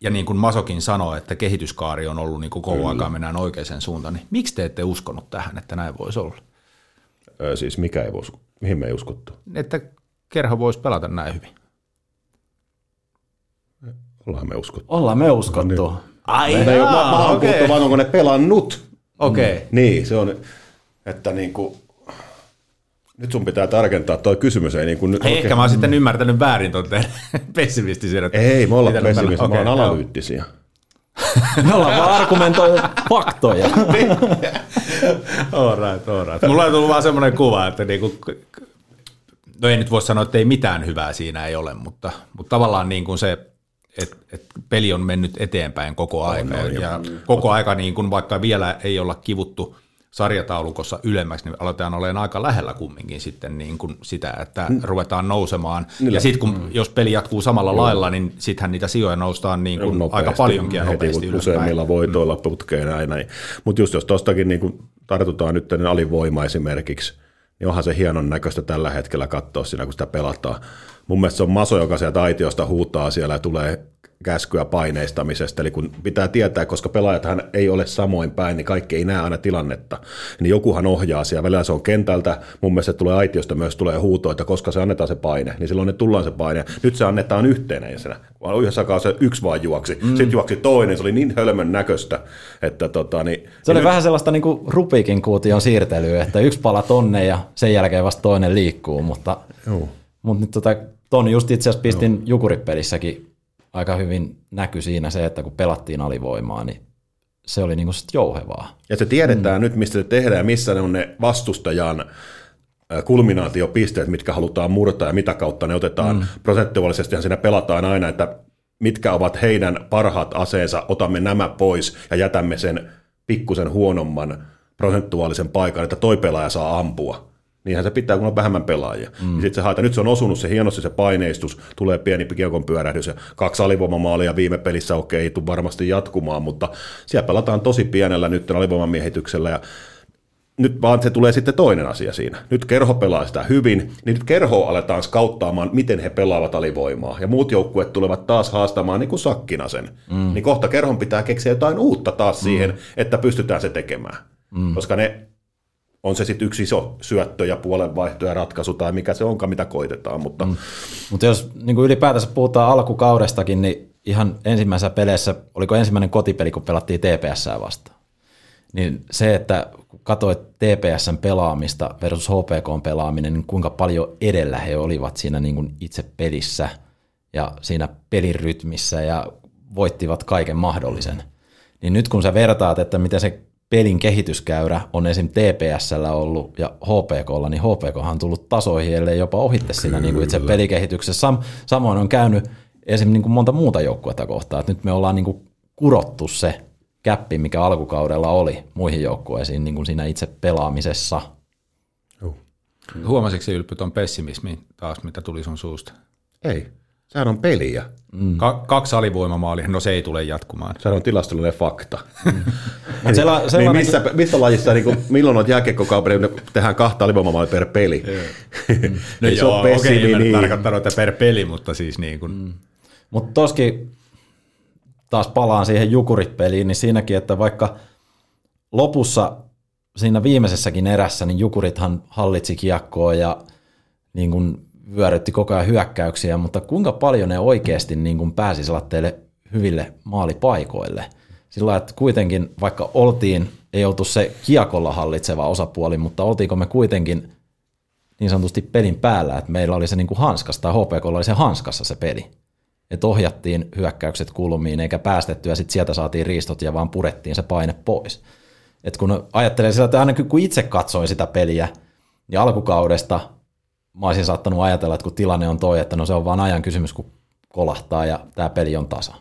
Ja niin kuin Masokin sanoi, että kehityskaari on ollut niin kuin koko aikaa mennään oikeaan suuntaan, niin miksi te ette uskonut tähän, että näin voisi olla? Ö, siis mikä ei usko, mihin me ei uskottu? Että kerho voisi pelata näin hyvin. Ollaan me uskottu. Ollaan me uskottu. Ai Me ei, mä, mä puhuttu vaan, onko ne pelannut. Okei. Okay. Niin, se on, että niin kuin, nyt sun pitää tarkentaa, toi kysymys ei niin kuin nyt Ei, ehkä mä oon sitten ymmärtänyt väärin tuon teidän pessimistisen. että Ei, me ollaan nyt pessimisiä, me ollaan analyyttisiä. Me ollaan vaan argumentoitu faktoja. All right, all right. Mulla on tullut vaan semmoinen kuva, että niinku, no ei nyt voi sanoa, että ei mitään hyvää siinä ei ole, mutta, mutta tavallaan niin kuin se, että et peli on mennyt eteenpäin koko aika. on, ja, ja koko aika, niin kuin vaikka vielä ei olla kivuttu sarjataulukossa ylemmäksi, niin aletaan olemaan aika lähellä kumminkin sitten niin kuin sitä, että ruvetaan nousemaan. Ja sitten kun, jos peli jatkuu samalla lailla, niin sittenhän niitä sijoja noustaan niin kuin aika paljonkin ja nopeasti heti, useimmilla voitoilla putkeen näin. näin. Mutta just jos tuostakin niin tartutaan nyt tänne alivoima esimerkiksi, niin onhan se hienon näköistä tällä hetkellä katsoa siinä, kun sitä pelataan. Mun mielestä se on Maso, joka sieltä aitiosta huutaa siellä ja tulee käskyä paineistamisesta, eli kun pitää tietää, koska pelaajathan ei ole samoin päin, niin kaikki ei näe aina tilannetta, niin jokuhan ohjaa siellä, välillä se on kentältä, mun mielestä tulee aitiosta myös tulee huuto, että koska se annetaan se paine, niin silloin ne tullaan se paine, nyt se annetaan yhtenäisenä, vaan yhdessä se yksi vaan juoksi, mm. sitten juoksi toinen, se oli niin hölmön näköistä, että tota, niin, Se oli niin vähän sellaista niin kuin Rubikin kuution siirtelyä, että yksi pala tonne ja sen jälkeen vasta toinen liikkuu, mutta, Joo. mutta nyt tota, ton just itse asiassa pistin Jukuripelissäkin aika hyvin näky siinä se, että kun pelattiin alivoimaa, niin se oli niin kuin sit jouhevaa. Ja se tiedetään mm. nyt, mistä se tehdään ja missä ne on ne vastustajan kulminaatiopisteet, mitkä halutaan murtaa ja mitä kautta ne otetaan. Mm. Prosentuaalisestihan siinä pelataan aina, että mitkä ovat heidän parhaat aseensa, otamme nämä pois ja jätämme sen pikkusen huonomman prosentuaalisen paikan, että toi pelaaja saa ampua. Niinhän se pitää, kun on vähemmän pelaajia. Mm. Sitten se haetaan. Nyt se on osunut se hienosti se paineistus, tulee pieni kiekon pyörähdys ja kaksi alivoimamaalia viime pelissä, okei, ei tule varmasti jatkumaan, mutta siellä pelataan tosi pienellä nyt alivoimamiehityksellä ja nyt vaan se tulee sitten toinen asia siinä. Nyt kerho pelaa sitä hyvin, niin nyt kerho aletaan skauttaamaan, miten he pelaavat alivoimaa. Ja muut joukkueet tulevat taas haastamaan niin kuin Sakkinasen. Mm. Niin kohta kerhon pitää keksiä jotain uutta taas mm. siihen, että pystytään se tekemään. Mm. Koska ne on se sitten yksi iso syöttö ja puolenvaihto ja ratkaisu tai mikä se onkaan, mitä koitetaan. Mutta mm. Mutta jos niin kuin ylipäätänsä puhutaan alkukaudestakin, niin ihan ensimmäisessä peleissä, oliko ensimmäinen kotipeli, kun pelattiin TPS vastaan, niin se, että kun katsoit TPSn pelaamista versus HPKn pelaaminen, niin kuinka paljon edellä he olivat siinä niin kuin itse pelissä ja siinä pelin rytmissä ja voittivat kaiken mahdollisen. Niin nyt kun sä vertaat, että miten se pelin kehityskäyrä on esim. TPSllä ollut ja HPKlla, niin HPK on tullut tasoihin, ellei jopa ohitte siinä niin kuin itse pelikehityksessä. Sam- samoin on käynyt esim. Niin kuin monta muuta joukkuetta kohtaan, että nyt me ollaan niin kuin kurottu se käppi, mikä alkukaudella oli muihin joukkueisiin niin kuin siinä itse pelaamisessa. Huomasitko se Ylppy tuon pessimismin taas, mitä tuli sun suusta? ei, sehän on peliä. Ka- kaksi alivoimamaalia, no se ei tule jatkumaan. Sehän on tilastollinen fakta. Sella, niin sellainen, missä, missä lajissa, niin kuin, milloin on jääkiekkokauperi, tehdään kahta alivoimamaalia per peli. No se joo, okei, pessimi, okay, en niin. tarkoittanut, että per peli, mutta siis niin kuin, mm. Mutta toskin taas palaan siihen jukuripeliin, niin siinäkin, että vaikka lopussa siinä viimeisessäkin erässä, niin jukurithan hallitsi kiekkoa ja niin kuin vyörytti koko ajan hyökkäyksiä, mutta kuinka paljon ne oikeasti niin kuin pääsi teille hyville maalipaikoille. Sillä että kuitenkin, vaikka oltiin, ei oltu se kiekolla hallitseva osapuoli, mutta oltiinko me kuitenkin niin sanotusti pelin päällä, että meillä oli se niin kuin hanskas, tai HPK oli se hanskassa se peli. Että ohjattiin hyökkäykset kulmiin, eikä päästetty, ja sitten sieltä saatiin riistot, ja vaan purettiin se paine pois. Et kun ajattelee sitä, että aina kun itse katsoin sitä peliä, niin alkukaudesta mä olisin saattanut ajatella, että kun tilanne on toi, että no se on vaan ajan kysymys, kun kolahtaa ja tämä peli on tasa.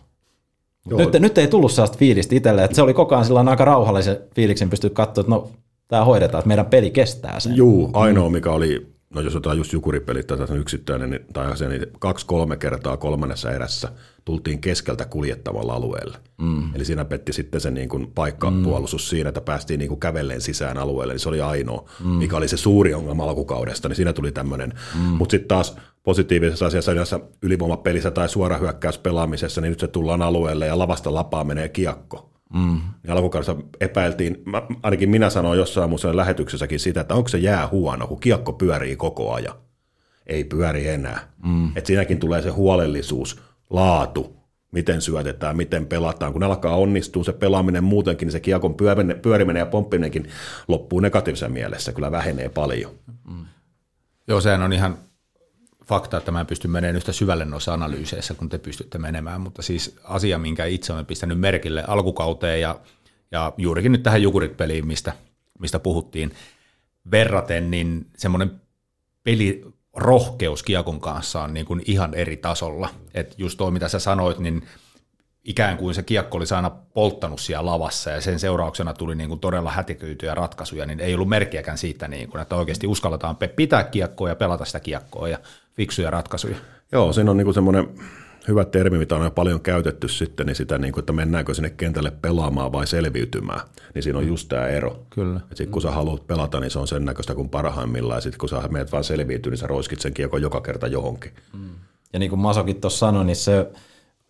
Nyt, nyt ei tullut sellaista fiilistä itselle, että se oli koko ajan sillä aika rauhallisen fiiliksen pystyt katsoa, että no tämä hoidetaan, että meidän peli kestää sen. Juu, ainoa mikä oli, no jos otetaan just jukuripelit tai sen yksittäinen niin- tai se, niin kaksi-kolme kertaa kolmannessa erässä tultiin keskeltä kuljettavalla alueelle. Mm. Eli siinä petti sitten se niin kuin paikkapuolustus mm. siinä, että päästiin niin kuin kävelleen sisään alueelle, niin se oli ainoa, mm. mikä oli se suuri ongelma alkukaudesta, niin siinä tuli tämmöinen. Mm. Mutta sitten taas positiivisessa asiassa näissä ylivoimapelissä tai suorahyökkäyspelaamisessa, niin nyt se tullaan alueelle ja lavasta lapaa menee kiekko. Mm. Niin alkukaudessa epäiltiin, mä, ainakin minä sanoin jossain muun lähetyksessäkin sitä, että onko se jää huono, kun kiekko pyörii koko ajan. Ei pyöri enää. Mm. Et siinäkin tulee se huolellisuus, laatu, miten syötetään, miten pelataan. Kun alkaa onnistua se pelaaminen muutenkin, niin se kiekon pyöriminen ja pomppiminenkin loppuu negatiivisessa mielessä, kyllä vähenee paljon. Mm. Joo, sehän on ihan fakta, että mä en pysty menemään yhtä syvälle noissa analyyseissä, kun te pystytte menemään, mutta siis asia, minkä itse olen pistänyt merkille alkukauteen ja, ja juurikin nyt tähän Jukurit-peliin, mistä, mistä puhuttiin verraten, niin semmoinen peli, rohkeus Kiekon kanssa on niin kuin ihan eri tasolla. Et just tuo, mitä sä sanoit, niin ikään kuin se kiekko olisi aina polttanut siellä lavassa ja sen seurauksena tuli niin kuin todella hätiköityjä ratkaisuja, niin ei ollut merkkiäkään siitä, niin kuin, että oikeasti uskalletaan pitää kiekkoa ja pelata sitä kiekkoa ja fiksuja ratkaisuja. Joo, siinä on niin semmoinen hyvä termi, mitä on paljon käytetty sitten, niin sitä, niin kuin, että mennäänkö sinne kentälle pelaamaan vai selviytymään, niin siinä on just tämä ero. Kyllä. Sitten kun sä haluat pelata, niin se on sen näköistä kuin parhaimmillaan, ja sitten kun sä menet vaan selviytyä, niin sä roiskit sen kiekon joka kerta johonkin. Mm. Ja niin kuin Masokin tuossa sanoi, niin se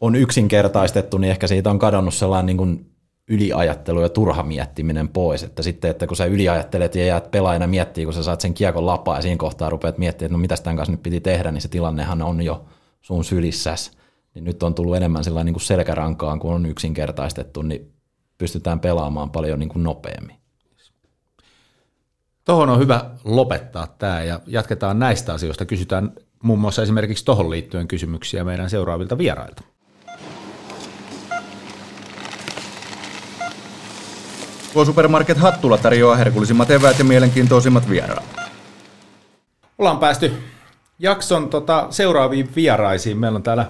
on yksinkertaistettu, niin ehkä siitä on kadonnut sellainen niin kuin yliajattelu ja turha miettiminen pois. Että sitten, että kun sä yliajattelet ja jäät pelaajana miettii, kun sä saat sen kiekon lapaa ja siinä kohtaa rupeat miettimään, että no mitä tämän kanssa nyt piti tehdä, niin se tilannehan on jo sun sylissäs. Niin nyt on tullut enemmän niin kuin selkärankaan, kun on yksinkertaistettu, niin pystytään pelaamaan paljon niin kuin nopeammin. Tuohon on hyvä lopettaa tämä ja jatketaan näistä asioista. Kysytään muun muassa esimerkiksi tuohon liittyen kysymyksiä meidän seuraavilta vierailta. Tuo Supermarket Hattula tarjoaa herkullisimmat eväät ja mielenkiintoisimmat vieraat. Ollaan päästy jakson tota, seuraaviin vieraisiin. Meillä on täällä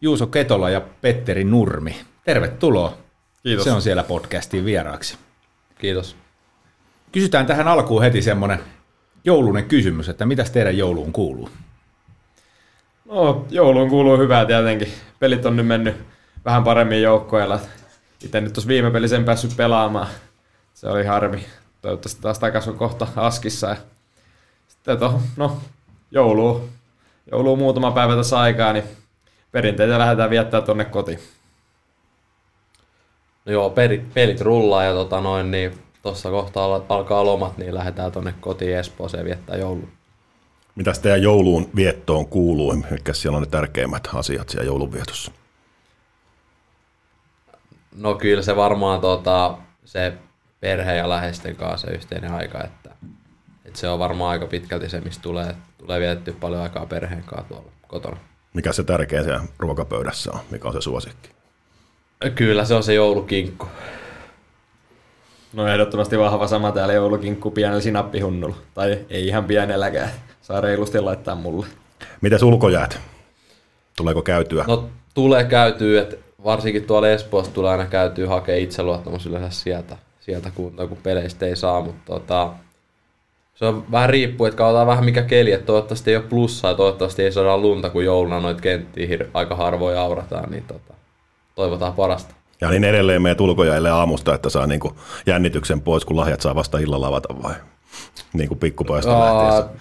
Juuso Ketola ja Petteri Nurmi. Tervetuloa. Kiitos. Se on siellä podcastiin vieraaksi. Kiitos. Kysytään tähän alkuun heti semmoinen joulunen kysymys, että mitäs teidän jouluun kuuluu? No, jouluun kuuluu hyvää tietenkin. Pelit on nyt mennyt vähän paremmin joukkoilla. Itse nyt tuossa viime pelissä en päässyt pelaamaan. Se oli harmi. Toivottavasti taas takaisin kohta Askissa. Ja sitten tohon, no, joulu, joulu muutama päivä tässä aikaa, niin perinteitä lähdetään viettää tuonne kotiin. No joo, peri, pelit rullaa ja tota noin, niin tuossa kohta alkaa lomat, niin lähdetään tuonne kotiin Espooseen viettää joulu. Mitäs teidän jouluun viettoon kuuluu? Mitkä siellä on ne tärkeimmät asiat siellä joulunvietossa? No kyllä se varmaan tota, se perhe ja läheisten kanssa se yhteinen aika, että, että se on varmaan aika pitkälti se, mistä tulee, tulee vietetty paljon aikaa perheen kanssa tuolla kotona. Mikä se tärkeä siellä ruokapöydässä on? Mikä on se suosikki? Kyllä se on se joulukinkku. No ehdottomasti vahva sama täällä joulukinkku pienellä sinappihunnulla. Tai ei ihan pienelläkään. Saa reilusti laittaa mulle. Miten ulkojäät? Tuleeko käytyä? No tulee käytyä, että varsinkin tuolla Espoossa tulee aina käytyä hakea itseluottamus yleensä sieltä, sieltä kuntoon, kun peleistä ei saa, mutta tota, se on vähän riippuu, että katsotaan vähän mikä keli, että toivottavasti ei ole plussaa ja toivottavasti ei saada lunta, kun jouluna noita kenttiä hir- aika harvoin aurataan, niin tota, toivotaan parasta. Ja niin edelleen meidän ulkojäille aamusta, että saa niinku jännityksen pois, kun lahjat saa vasta illalla avata vai? Niin kuin pikkupojasta lähtien.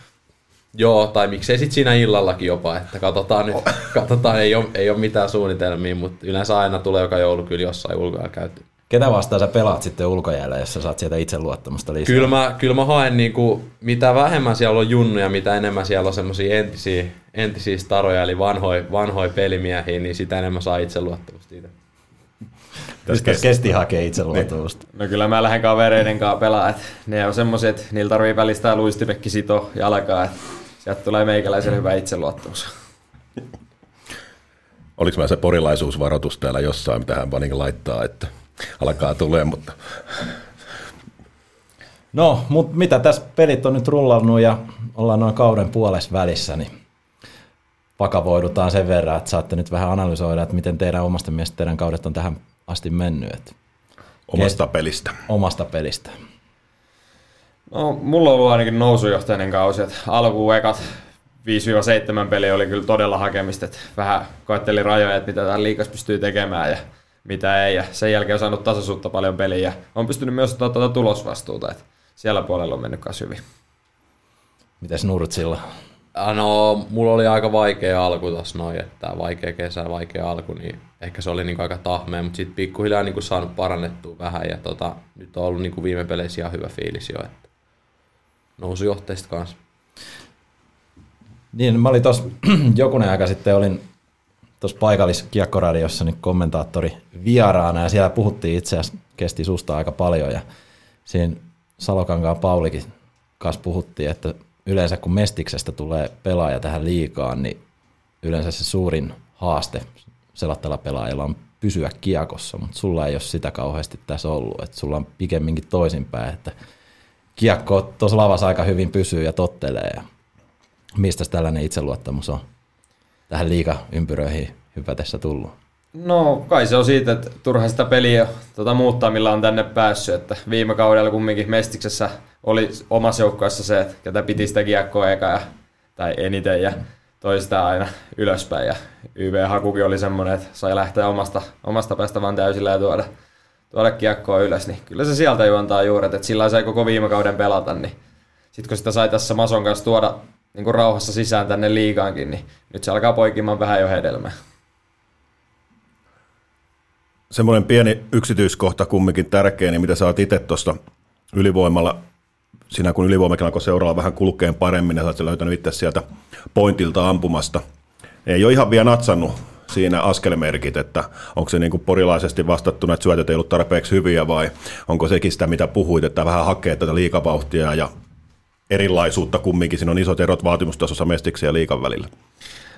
Joo, tai miksei sitten siinä illallakin jopa, että katsotaan nyt, katsotaan, ei ole, ei ole mitään suunnitelmia, mutta yleensä aina tulee joka joulu kyllä jossain ulkoja käyty. Ketä vastaan sä pelaat sitten ulkojäällä, jos sä saat sieltä itseluottamusta lisää? Kyllä mä, kyllä mä haen niinku, mitä vähemmän siellä on junnuja, mitä enemmän siellä on semmoisia entisiä, entisiä staroja, eli vanhoja vanhoi pelimiehiä, niin sitä enemmän saa itseluottamusta itse. Mistä kesti hakee itseluottamusta? No kyllä mä lähden kavereiden kanssa pelaa, että ne on semmoiset, että niillä tarvii välistää luistipekki sito jalkaa, että sieltä tulee meikäläisen hyvä itseluottamus. Oliko mä se porilaisuusvaroitus täällä jossain, mitä hän vaan niin laittaa, että alkaa tulee, mutta... No, mutta mitä tässä pelit on nyt rullannut ja ollaan noin kauden puolessa välissä, niin pakavoidutaan sen verran, että saatte nyt vähän analysoida, että miten teidän omasta mielestä teidän kaudet on tähän asti mennyt. Että Omasta pelistä. omasta pelistä. No, mulla on ollut ainakin nousujohtainen kausi, että alkuun ekat 5-7 peliä oli kyllä todella hakemista, että vähän koetteli rajoja, että mitä täällä liikas pystyy tekemään ja mitä ei. Ja sen jälkeen on saanut tasaisuutta paljon peliä on pystynyt myös ottaa tuota tulosvastuuta, että siellä puolella on mennyt myös hyvin. Mites Nurtsilla? Ah, No, mulla oli aika vaikea alku tossa noin, että vaikea kesä, vaikea alku, niin ehkä se oli niinku aika tahmea, mutta sitten pikkuhiljaa niinku saanut parannettua vähän ja tota, nyt on ollut niinku viime peleissä ihan hyvä fiilis jo, että nousujohteista kanssa. Niin, mä olin tuossa jokunen aika sitten, olin tuossa paikalliskiekkoradiossa niin kommentaattori vieraana ja siellä puhuttiin itse asiassa, kesti susta aika paljon ja siinä Salokankaan Paulikin kanssa puhuttiin, että yleensä kun Mestiksestä tulee pelaaja tähän liikaan, niin yleensä se suurin haaste selattella pelaajilla on pysyä kiekossa, mutta sulla ei ole sitä kauheasti tässä ollut, että sulla on pikemminkin toisinpäin, että kiekko tuossa lavassa aika hyvin pysyy ja tottelee ja mistä tällainen itseluottamus on tähän liikaympyröihin hypätessä tullut? No kai se on siitä, että turha sitä peliä tuota, muuttaa, millä on tänne päässyt. Että viime kaudella kumminkin Mestiksessä oli omassa joukkueessa se, että ketä piti sitä kiekkoa eka ja, tai eniten ja toi sitä aina ylöspäin. Ja YV-hakukin oli semmoinen, että sai lähteä omasta, omasta päästä vaan täysillä ja tuoda, tuoda kiekkoa ylös. Niin kyllä se sieltä juontaa juuret, että sillä sai koko viime kauden pelata. Niin sitten kun sitä sai tässä Mason kanssa tuoda niin kuin rauhassa sisään tänne liigaankin, niin nyt se alkaa poikimaan vähän jo hedelmää. Semmoinen pieni yksityiskohta kumminkin tärkeä, niin mitä sä oot itse tuosta ylivoimalla, sinä kun ylivoimakin alkoi seuraava vähän kulkeen paremmin, ja sä oot löytänyt itse sieltä pointilta ampumasta. Ei ole ihan vielä natsannut siinä askelmerkit, että onko se niin kuin porilaisesti vastattuna, että syötöt ei ollut tarpeeksi hyviä vai onko sekin sitä, mitä puhuit, että vähän hakee tätä liikavauhtia ja erilaisuutta kumminkin. Siinä on isot erot vaatimustasossa mestiksen ja liikan välillä.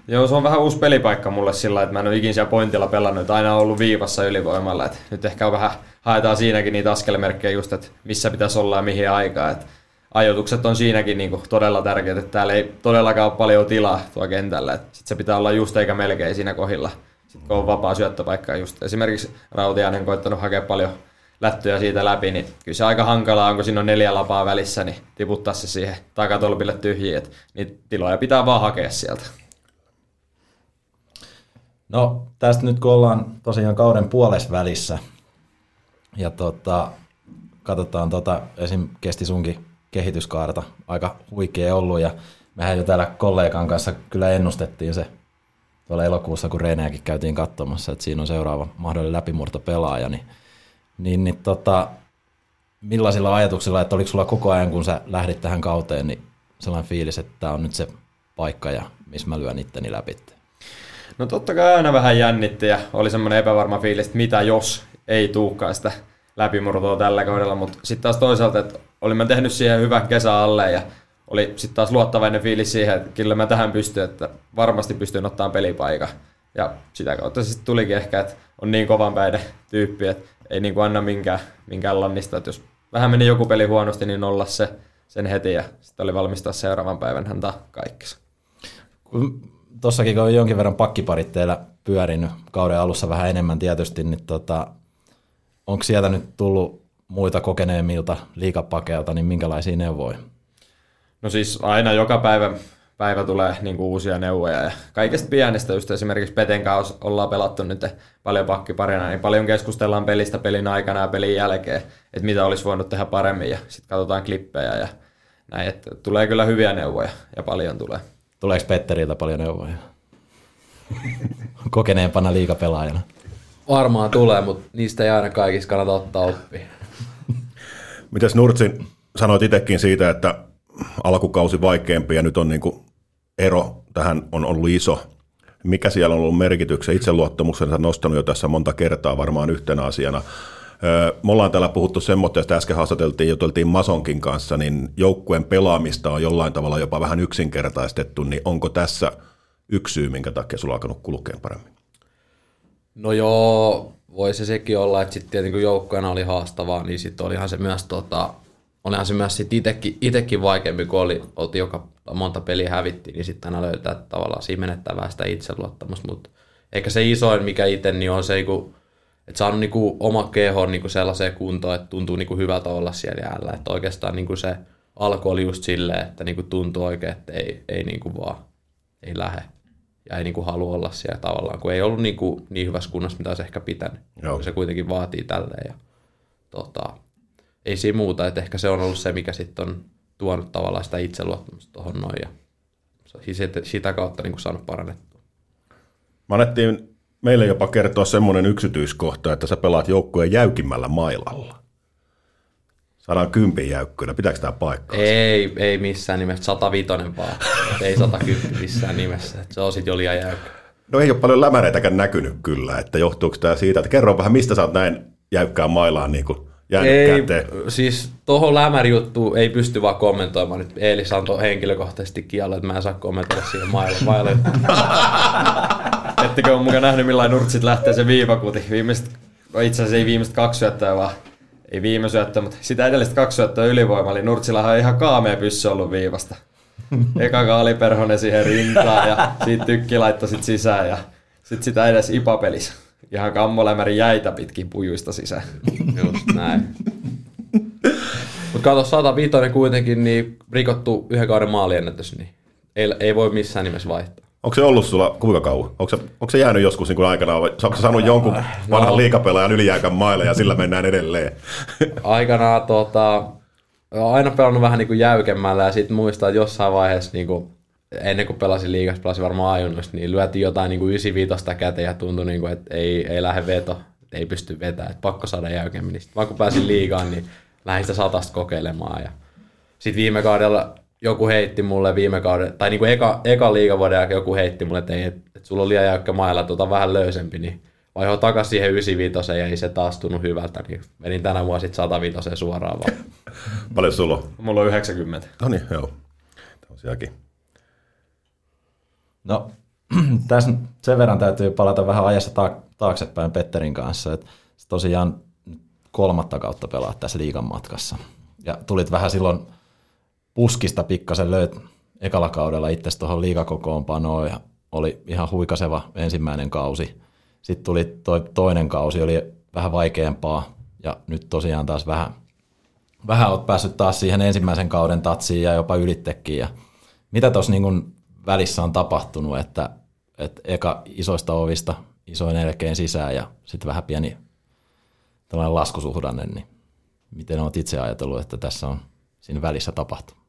Joo, se on vähän uusi pelipaikka mulle sillä, että mä en ole ikinä siellä pointilla pelannut, aina on ollut viivassa ylivoimalla. Että nyt ehkä on vähän, haetaan siinäkin niitä askelmerkkejä just, että missä pitäisi olla ja mihin aikaan. Että ajoitukset on siinäkin niin kuin todella tärkeät, että täällä ei todellakaan ole paljon tilaa tuo kentällä. Että sit se pitää olla just eikä melkein siinä kohdilla. Sitten kun on vapaa syöttöpaikka just esimerkiksi Rautiainen koittanut hakea paljon lättyjä siitä läpi, niin kyllä se aika hankalaa on, kun siinä on neljä lapaa välissä, niin tiputtaa se siihen takatolpille tyhjiin, että niitä tiloja pitää vaan hakea sieltä. No tästä nyt kun ollaan tosiaan kauden puolessa välissä ja tota, katsotaan tota, esim. kesti sunkin kehityskaarta aika huikea ollut ja mehän jo täällä kollegan kanssa kyllä ennustettiin se tuolla elokuussa, kun Reeneäkin käytiin katsomassa, että siinä on seuraava mahdollinen läpimurto pelaaja, niin, niin, niin tota, millaisilla ajatuksilla, että oliko sulla koko ajan, kun sä lähdit tähän kauteen, niin sellainen fiilis, että tämä on nyt se paikka ja missä mä lyön itteni läpi? No totta kai aina vähän jännitti ja oli semmoinen epävarma fiilis, että mitä jos ei tuukaan sitä läpimurtoa tällä kaudella, mutta sitten taas toisaalta, että olimme tehnyt siihen hyvän kesän alle ja oli sitten taas luottavainen fiilis siihen, että kyllä mä tähän pystyn, että varmasti pystyn ottaa pelipaikan. Ja sitä kautta sitten tulikin ehkä, että on niin kovan päiden tyyppi, että ei niin kuin anna minkään, minkään lannista, että jos vähän meni joku peli huonosti, niin olla se sen heti ja sitten oli valmis taas seuraavan päivän häntä kaikkessa. Kun tossakin kun on jonkin verran pakkiparit teillä pyörinyt kauden alussa vähän enemmän tietysti, niin tota, onko sieltä nyt tullut muita kokeneemmilta liikapakeilta, niin minkälaisia neuvoja? No siis aina joka päivä, päivä tulee niin kuin uusia neuvoja ja kaikesta pienestä just esimerkiksi Peten kanssa ollaan pelattu nyt paljon pakkiparina, niin paljon keskustellaan pelistä pelin aikana ja pelin jälkeen, että mitä olisi voinut tehdä paremmin ja sitten katsotaan klippejä ja näin, että tulee kyllä hyviä neuvoja ja paljon tulee. Tuleeko Petteriltä paljon neuvoja? Kokeneempana liikapelaajana. Varmaan tulee, mutta niistä ei aina kaikissa kannata ottaa oppia. Mitäs Nurtsin sanoit itsekin siitä, että alkukausi vaikeampi ja nyt on niin kuin ero tähän on ollut iso. Mikä siellä on ollut merkityksen? Itseluottamuksensa nostanut jo tässä monta kertaa varmaan yhtenä asiana. Me ollaan täällä puhuttu semmoista, että äsken haastateltiin, juteltiin Masonkin kanssa, niin joukkueen pelaamista on jollain tavalla jopa vähän yksinkertaistettu, niin onko tässä yksi syy, minkä takia sulla on alkanut kulkea paremmin? No joo, voi se sekin olla, että sitten tietenkin kun joukkueena oli haastavaa, niin sitten olihan se myös tota, olihan se myös sit itekin, itekin vaikeampi, kun oli, oltiin joka monta peliä hävittiin, niin sitten aina löytää tavallaan siinä menettävää sitä itseluottamusta, mutta eikä se isoin, mikä itse, niin on se, kun, että saanut niinku oma keho niinku sellaiseen kuntoon, että tuntuu niinku hyvältä olla siellä jäällä. Että oikeastaan niinku se alku oli just silleen, että niinku tuntuu oikein, että ei, ei niinku vaan ei lähde ja ei niinku halua olla siellä tavallaan, kun ei ollut niinku niin hyvässä kunnossa, mitä olisi ehkä pitänyt. Joo. Se kuitenkin vaatii tälleen. Ja, tota, ei siinä muuta, että ehkä se on ollut se, mikä sitten on tuonut tavallaan sitä itseluottamusta tuohon noin ja sitä, kautta niinku saanut parannettua. Me annettiin meille jopa kertoa semmoinen yksityiskohta, että sä pelaat joukkueen jäykimmällä mailalla. Saadaan kympin jäykkönä. Pitääkö tämä paikkaa? Ei, ei missään nimessä. 105 vaan. ei 110 missään nimessä. Se on sit jo liian jäykkä. No ei ole paljon lämäreitäkään näkynyt kyllä, että johtuuko tämä siitä, että kerro vähän, mistä sä oot näin jäykkään mailaan niin kuin jäänyt Ei, käteen. siis tuohon lämärijuttuun ei pysty vaan kommentoimaan. Nyt Eelis antoi henkilökohtaisesti kiello, että mä en saa kommentoida siihen maille. maille. Ettekö ole mukaan nähnyt, millainen nurtsit lähtee se viivakuti? Viimeiset, no itse asiassa ei viimeiset kaksi syöttöä, vaan ei viime syöttöä, mutta sitä edellistä kaksi syöttöä ylivoima, eli Nurtsillahan on ihan kaamea pyssy ollut viivasta. Eka kaaliperhonen siihen rintaan ja siitä tykki laittoi sit sisään ja sit sitä edes ipapelis. Ihan kammolämäri jäitä pitkin pujuista sisään. Just näin. Mutta kato, 105 kuitenkin niin rikottu yhden kauden maaliennätys, niin ei, ei voi missään nimessä vaihtaa. Onko se ollut sulla kuinka kauan? Onko se, onko se jäänyt joskus niin kuin aikanaan, vai onko se saanut jonkun vanhan no. liikapelaajan ylijääkän maille ja sillä mennään edelleen? Aikanaan tota, aina pelannut vähän niin kuin jäykemmällä ja sitten muistan, että jossain vaiheessa niin kuin, ennen kuin pelasin liigassa, pelasin varmaan ajunnosta, niin lyötiin jotain niin kuin 95 käteen ja tuntui, niin kuin, että ei, ei lähde veto, että ei pysty vetämään, että pakko saada jäykemmin. Niin vaan kun pääsin liigaan, niin lähdin sitä satasta kokeilemaan. Ja sitten viime kaudella joku heitti mulle viime kauden, tai niin kuin eka, eka liigavuoden jälkeen joku heitti mulle, että, ei, että, että sulla on liian jäykkä mailla, että ota vähän löysempi, niin vaihoi takaisin siihen 95 ja ei se taas tunnu hyvältä, niin menin tänä vuonna sitten 105 suoraan vaan. Paljon sulla on? Mulla on 90. No niin, joo. Tosiaankin. No, tässä sen verran täytyy palata vähän ajassa ta- taaksepäin Petterin kanssa, että tosiaan kolmatta kautta pelaat tässä liigan matkassa. Ja tulit vähän silloin puskista pikkasen löyt ekalla kaudella itse tuohon liigakokoonpanoon ja oli ihan huikaseva ensimmäinen kausi. Sitten tuli toi toinen kausi, oli vähän vaikeampaa ja nyt tosiaan taas vähän, vähän olet päässyt taas siihen ensimmäisen kauden tatsiin ja jopa ylittekin. Ja mitä tuossa niin välissä on tapahtunut, että, että eka isoista ovista isoin elkeen sisään ja sitten vähän pieni tällainen laskusuhdanne, niin miten olet itse ajatellut, että tässä on siinä välissä tapahtunut?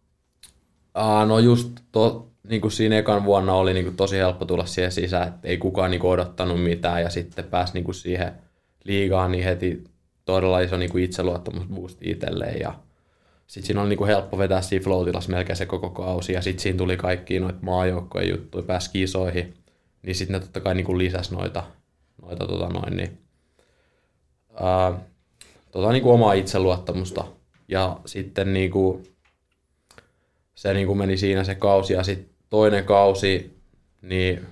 Aa, no just to, niin kuin siinä ekan vuonna oli niin kuin tosi helppo tulla siihen sisään, että ei kukaan niin kuin odottanut mitään ja sitten pääsi niin kuin siihen liigaan niin heti todella iso niin kuin itseluottamus boosti itselleen ja sitten siinä oli niin kuin helppo vetää siinä flow melkein se koko kausi ja sitten siinä tuli kaikki noita maajoukkojen juttuja, pääsi kisoihin, niin sitten ne totta kai niin kuin lisäsi noita, noita tota noin, niin, ää, tota niin kuin omaa itseluottamusta ja sitten niin kuin, se niin kuin meni siinä se kausi ja sitten toinen kausi, niin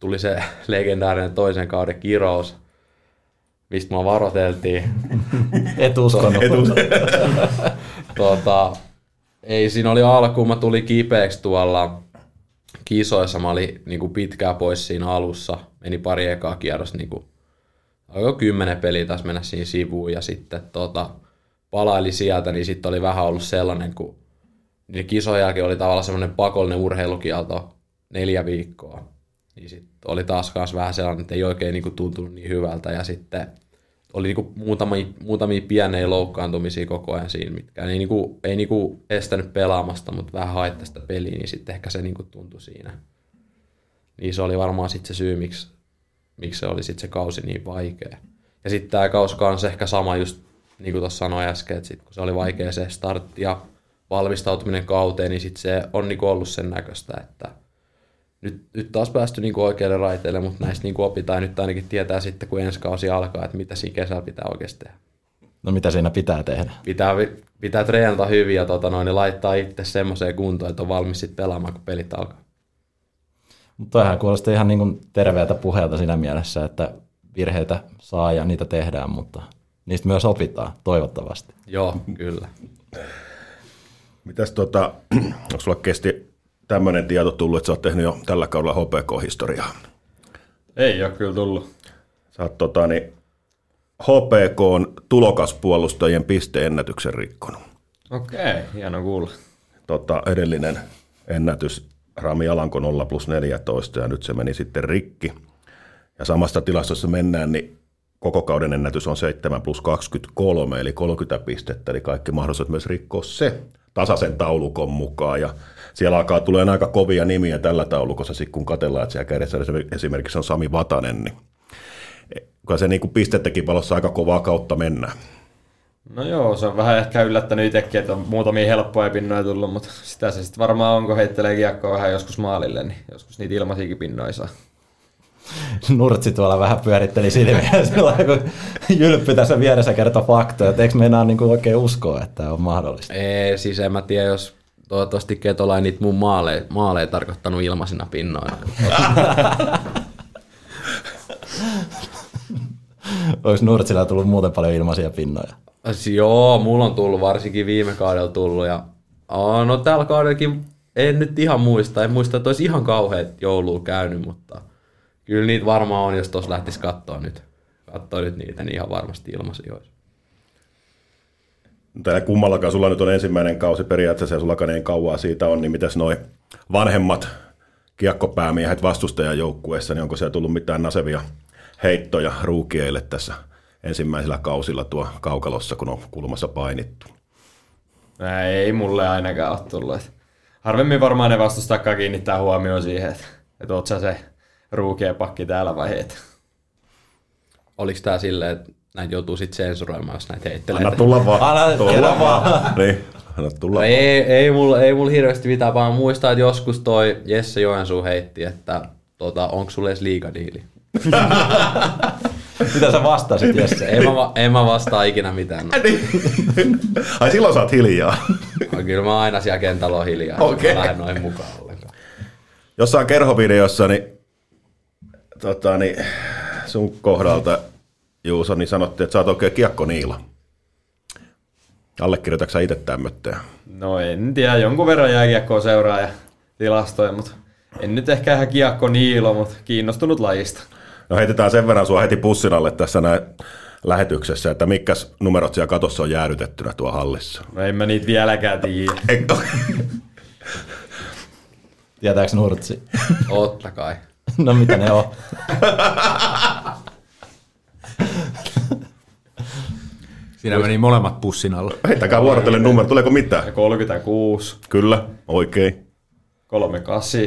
tuli se legendaarinen toisen kauden kirous, mistä mä varoteltiin. Et uskonut. tota, ei, siinä oli alkuun, mä tuli kipeäksi tuolla kisoissa, mä olin niin kuin pitkään pois siinä alussa, meni pari ekaa kierrosta, niin kuin, alkoi kymmenen peliä taas mennä siinä sivuun ja sitten tota, palaili sieltä, niin sitten oli vähän ollut sellainen, kun niin kisojen jälkeen oli tavallaan semmoinen pakollinen urheilukielto neljä viikkoa. Niin sitten oli taas kanssa vähän sellainen, että ei oikein niinku tuntunut niin hyvältä. Ja sitten oli niinku muutamia, muutamia pieniä loukkaantumisia koko ajan siinä, mitkä ei, niinku, ei niinku estänyt pelaamasta, mutta vähän haittaa sitä peliä, niin sitten ehkä se niinku tuntui siinä. Niin se oli varmaan sitten se syy, miksi, miksi se oli sitten se kausi niin vaikea. Ja sitten tämä kausi kanssa ehkä sama just niin kuin tuossa sanoin äsken, että sit, kun se oli vaikea se startti ja valmistautuminen kauteen, niin sit se on niinku ollut sen näköistä, että nyt, nyt taas päästy niinku oikealle raiteelle, mutta näistä niinku opitaan nyt ainakin tietää sitten, kun ensi kausi alkaa, että mitä siinä kesällä pitää oikeasti tehdä. No mitä siinä pitää tehdä? Pitää, pitää treenata hyvin ja tota noin, niin laittaa itse semmoiseen kuntoon, että on valmis sitten pelaamaan, kun pelit alkaa. Mutta toihan kuulostaa ihan niin kuin terveeltä puheelta siinä mielessä, että virheitä saa ja niitä tehdään, mutta niistä myös opitaan, toivottavasti. Joo, kyllä. Mitäs tota, onko sulla kesti tämmöinen tieto tullut, että sä oot tehnyt jo tällä kaudella HPK-historiaa? Ei ole kyllä tullut. Sä oot tota, niin, HPK on tulokaspuolustajien pisteennätyksen rikkonut. Okei, okay, hieno kuulla. Tota, edellinen ennätys Rami Alanko 0 plus 14 ja nyt se meni sitten rikki. Ja samasta tilastossa mennään, niin koko kauden ennätys on 7 plus 23, eli 30 pistettä, eli kaikki mahdollisuudet myös rikkoa se tasaisen taulukon mukaan. Ja siellä alkaa tulee aika kovia nimiä tällä taulukossa, sit kun katsellaan, että siellä kädessä esimerkiksi on Sami Vatanen, niin kyllä se niin kuin pistettäkin valossa aika kovaa kautta mennään. No joo, se on vähän ehkä yllättänyt itsekin, että on muutamia helppoja pinnoja tullut, mutta sitä se sitten varmaan on, kun heittelee kiekkoa vähän joskus maalille, niin joskus niitä ilmaisiakin pinnoja saa. Nurtsi tuolla vähän pyöritteli silmiä sillä kun Jylppy tässä vieressä kertoo faktoja, että eikö meinaa niin kuin oikein uskoa, että tämä on mahdollista? Ei, siis en mä tiedä, jos toivottavasti Ketola ei niitä mun maaleja, maaleja tarkoittanut ilmaisina pinnoina. Olisi Nurtsilla tullut muuten paljon ilmaisia pinnoja. Joo, mulla on tullut varsinkin viime kaudella tullut ja no tällä kaudellakin en nyt ihan muista, en muista, että olisi ihan kauheat joulua käynyt, mutta kyllä niitä varmaan on, jos tuossa lähtisi katsoa nyt. Katsoa nyt niitä, niin ihan varmasti ilmaisia olisi. Täällä kummallakaan sulla nyt on ensimmäinen kausi periaatteessa ja sullakaan ei kauaa siitä on, niin mitäs noi vanhemmat kiekkopäämiehet vastustajajoukkueessa, niin onko siellä tullut mitään nasevia heittoja ruukieille tässä ensimmäisellä kausilla tuo kaukalossa, kun on kulmassa painittu? Ei mulle ainakaan ole tullut. Harvemmin varmaan ne vastustakaan kiinnittää huomioon siihen, että, että oot sä se ruukien pakki täällä vai et. Oliko tää silleen, että näitä joutuu sitten sensuroimaan, jos näitä heittelee? Anna tulla vaan. Anna tulla vaan. Niin, anna tulla No ei, ei, mulla, ei mulla hirveästi mitään, vaan muistaa, että joskus toi Jesse Joensuu heitti, että tota, onko sulle edes liigadiili? Mitä sä vastasit, Jesse? En mä, en mä vastaa ikinä mitään. No. Ai silloin sä oot hiljaa. No, Kyllä mä aina siellä kentällä on hiljaa, Okei. okay. mä lähden noihin mukaan ollenkaan. Jossain kerhovideossa, niin, tota, niin sun kohdalta, Juuso, niin sanottiin, että sä oot oikein kiekko niila. Allekirjoitatko sä itse tämmötteen? No en tiedä, jonkun verran jääkiekkoa seuraa ja tilastoja, mutta en nyt ehkä ihan kiekko niilo, mutta kiinnostunut lajista. No heitetään sen verran sua heti pussin alle tässä näin lähetyksessä, että mikäs numerot siellä katossa on jäädytettynä tuo hallissa. No en mä niitä vieläkään tiedä. Tietääks Nurtsi? Totta kai. No mitä ne on? Siinä meni molemmat pussin alla. Heittäkää vuorotellen numero, tuleeko mitään? Ja 36, Kyllä, oikein. 38.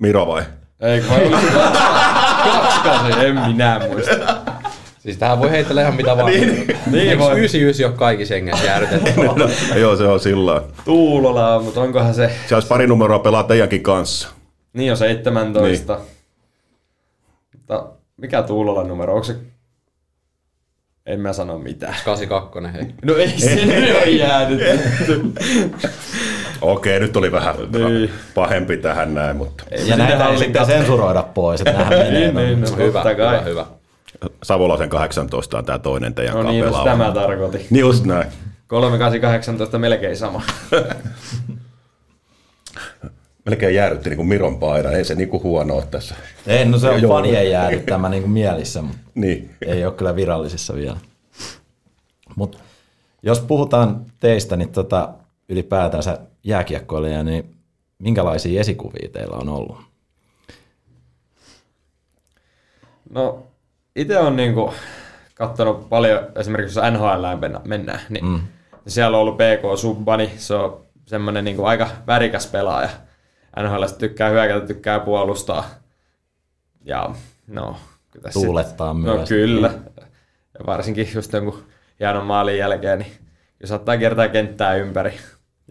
Miro vai? Ei, vai oliko se 28? En minä muista. Siis tähän voi heitellä ihan mitä vaan. niin, Niin Eikö voi. 99 ole kaikissa hengessä jäädytetty? No, joo, se on sillä lailla. Tuulola, mutta onkohan se... Se olisi pari numeroa pelaa teidänkin kanssa. Niin on 17. Niin. Mutta mikä Tuulolan numero? Onko se... En mä sano mitään. 82, hei. No ei sinne ole jäänyt. Okei, nyt oli vähän Niin. pahempi tähän näin, mutta Ei Ja näitä ei sitten sensuroida pois, että nämähän menee. Niin, niin, no, Hyvä, totta kai. hyvä, hyvä. Savolaisen 18 on tämä toinen teidän No kanssa niin, just tämä tarkoitin. Niin just näin. 3818 melkein sama. Melkein jäädytti niin kuin Miron paina, ei se niin kuin huono ole tässä. Ei, no se on Joo. fanien jäädyttämä niin kuin mielissä, mutta Niin. ei ole kyllä virallisissa vielä. Mut jos puhutaan teistä, niin tota, ylipäätänsä jääkiekkoilija, niin minkälaisia esikuvia teillä on ollut? No, itse on niinku katsonut paljon, esimerkiksi jos NHL mennään, niin mm. siellä on ollut PK Subbani, se on semmoinen niinku aika värikäs pelaaja. NHL tykkää hyökätä, tykkää puolustaa. Ja no, kyllä tässä Tuulettaa sit, myös. No kyllä. Ja varsinkin just jonkun hienon maalin jälkeen, niin kyllä saattaa kiertää kenttää ympäri.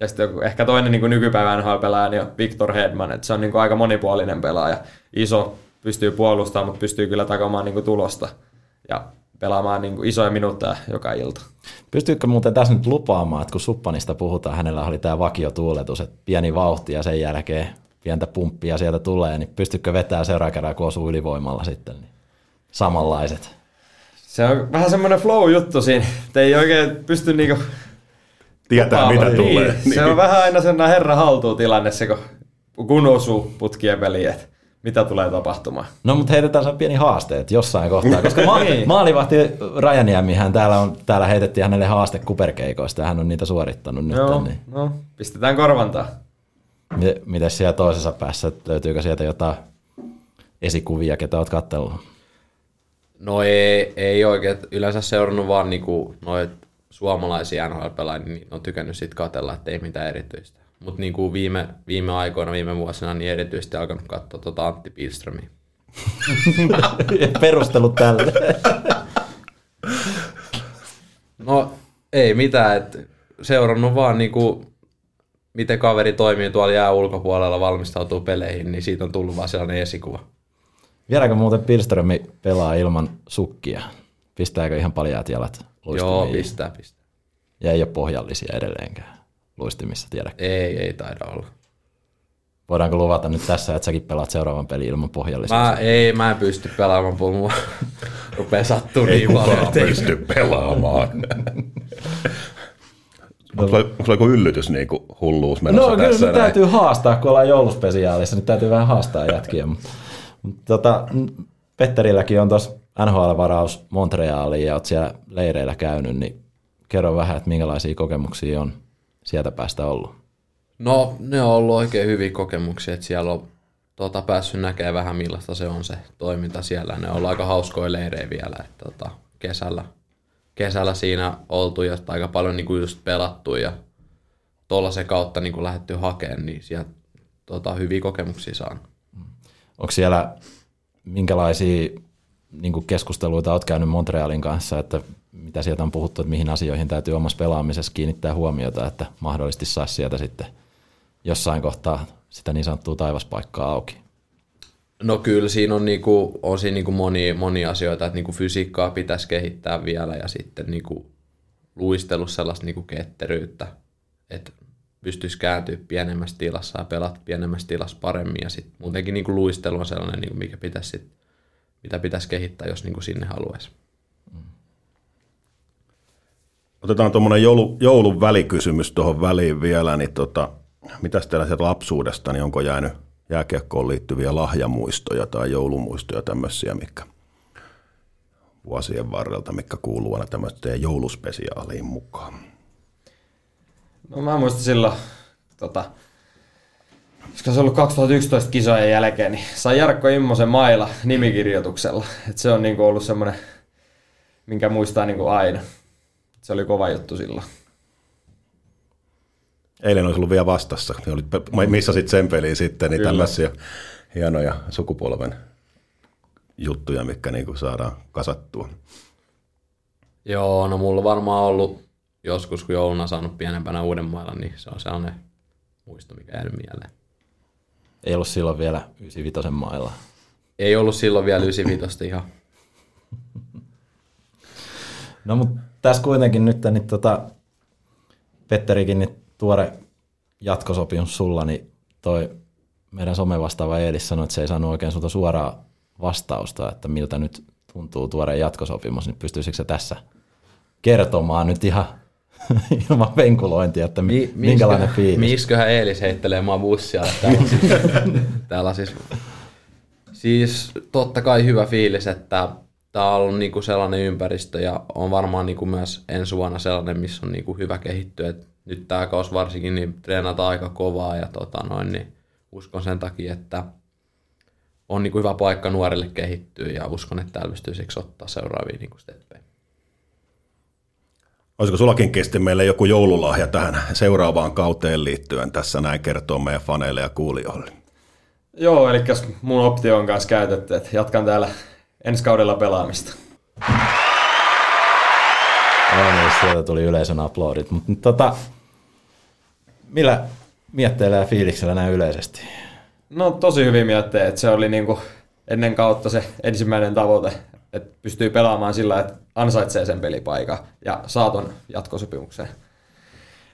Ja sitten joku, ehkä toinen niin nykypäivän NHL-pelaaja niin on Victor Hedman, että se on niin kuin aika monipuolinen pelaaja. Iso, pystyy puolustamaan, mutta pystyy kyllä takamaan niin kuin tulosta ja pelaamaan niin kuin isoja minuutteja joka ilta. Pystyykö muuten tässä nyt lupaamaan, että kun Suppanista puhutaan, hänellä oli tämä vakiotuuletus, että pieni vauhti ja sen jälkeen pientä pumppia sieltä tulee, niin pystyykö vetää seuraavan kerran, kun osuu ylivoimalla sitten, niin samanlaiset. Se on vähän semmoinen flow-juttu siinä, että ei oikein pysty niinku tietää mitä Niin, tulee. Se on vähän aina sellainen herra haltuu tilanne se, kun, kun osuu putkien että mitä tulee tapahtumaan. No mutta heitetään se pieni haaste, että jossain kohtaa, koska ma- Niin. maalivahti Rajaniemihän täällä, on, täällä heitettiin hänelle haaste kuperkeikoista ja hän on niitä suorittanut nyt. Joo, Niin. no, pistetään korvantaa. Mi- Miten siellä toisessa päässä, löytyykö sieltä jotain esikuvia, ketä oot katsellut? No ei, ei oikein. Yleensä seurannut vaan niinku noit suomalaisia NHL-pelaajia, niin on tykännyt sit katella, että ei mitään erityistä. Mutta niinku viime, viime aikoina, viime vuosina, niin erityisesti alkanut katsoa tuota Antti Pilströmiä. Perustelut tälle. No ei mitään, että seurannut vaan niinku, miten kaveri toimii tuolla jää ulkopuolella, valmistautuu peleihin, niin siitä on tullut vaan sellainen esikuva. Vieläkö muuten Pilströmi pelaa ilman sukkia? Pistääkö ihan paljaat jalat luistimiin? Joo, pistää, pistää. Ja ei ole pohjallisia edelleenkään luistimissa, tiedä. Ei, ei taida olla. Voidaanko luvata nyt tässä, että säkin pelaat seuraavan pelin ilman pohjallisia? Mä, ei, mä en pysty pelaamaan, kun mua rupeaa sattuu Ei niin paljon. kukaan ettei- pysty pelaamaan. Onko joku yllytys niin kuin hulluus menossa No kyllä tässä? nyt täytyy haastaa, kun ollaan jouluspesiaalissa, nyt täytyy vähän haastaa jätkiä. Mutta, tota, Petterilläkin on tuossa NHL-varaus Montrealiin ja oot siellä leireillä käynyt, niin kerro vähän, että minkälaisia kokemuksia on sieltä päästä ollut. No, ne on ollut oikein hyviä kokemuksia, että siellä on tota, päässyt näkemään vähän millaista se on se toiminta siellä. Ne on ollut aika hauskoja leirejä vielä, että tota, kesällä, kesällä siinä oltu ja aika paljon niin kuin just pelattu ja tuollaisen kautta niin kuin lähdetty hakemaan, niin sieltä tota, hyviä kokemuksia saanut. Onko siellä minkälaisia niin kuin keskusteluita olet käynyt Montrealin kanssa, että mitä sieltä on puhuttu, että mihin asioihin täytyy omassa pelaamisessa kiinnittää huomiota, että mahdollisesti saisi sieltä sitten jossain kohtaa sitä niin sanottua taivaspaikkaa auki. No kyllä siinä on, niinku, on siinä niinku moni, moni asioita, että niinku fysiikkaa pitäisi kehittää vielä ja sitten niinku luistelussa sellaista niinku ketteryyttä, että pystyisi kääntyä pienemmässä tilassa ja pelata pienemmässä tilassa paremmin ja sitten muutenkin niinku luistelu on sellainen, niinku, mikä pitäisi sit, mitä pitäisi kehittää, jos niinku sinne haluaisi. Otetaan tuommoinen joulu, joulun välikysymys tuohon väliin vielä, niin tota, mitäs teillä sieltä lapsuudesta, niin onko jäänyt jääkiekkoon liittyviä lahjamuistoja tai joulumuistoja tämmöisiä, mikä vuosien varrelta, mikä kuuluu aina tämmöiseen jouluspesiaaliin mukaan? No mä muistan silloin, tota, olisiko se ollut 2011 kisojen jälkeen, niin sai Jarkko Immosen maila nimikirjoituksella. Et se on niinku ollut semmoinen, minkä muistaa niinku aina. Se oli kova juttu silloin. Eilen olisi ollut vielä vastassa, niin olit, pe- missä sitten sen peliin sitten, niin Kyllä. tämmöisiä hienoja sukupolven juttuja, mitkä niinku saadaan kasattua. Joo, no mulla on varmaan ollut joskus, kun jouluna saanut pienempänä Uudenmailla, niin se on sellainen muisto, mikä jäänyt mieleen. Ei ollut silloin vielä 95 mailla. Ei ollut silloin vielä 95 ihan No mutta tässä kuitenkin nyt, niin tota, Petterikin, niin tuore jatkosopimus sulla, niin toi meidän somevastaava Eelis sanoi, että se ei saanut oikein sulta suoraa vastausta, että miltä nyt tuntuu tuore jatkosopimus, niin pystyisikö se tässä kertomaan nyt ihan ilman venkulointia, että mi- minkälainen fiilis? Miksiköhän Eelis heittelee mua bussia? Täällä on siis, täällä siis, siis totta kai hyvä fiilis, että tämä on ollut niinku sellainen ympäristö ja on varmaan niinku myös ensi vuonna sellainen, missä on niinku hyvä kehittyä. Et nyt tämä kausi varsinkin niin treenataan aika kovaa ja tota noin, niin uskon sen takia, että on niinku hyvä paikka nuorille kehittyä ja uskon, että täällä pystyy siksi ottaa seuraavia niinku steppejä. Olisiko sullakin kesti meille joku joululahja tähän seuraavaan kauteen liittyen tässä näin kertoo meidän faneille ja kuulijoille? Joo, eli mun optio on kanssa käytetty, että jatkan täällä ensi kaudella pelaamista. No niin, sieltä tuli yleisön aplodit. Mutta tota, millä mietteillä ja fiiliksellä näin yleisesti? No tosi hyvin miettii, että se oli niinku ennen kautta se ensimmäinen tavoite, että pystyy pelaamaan sillä, että ansaitsee sen pelipaikan ja saa ton jatkosopimuksen.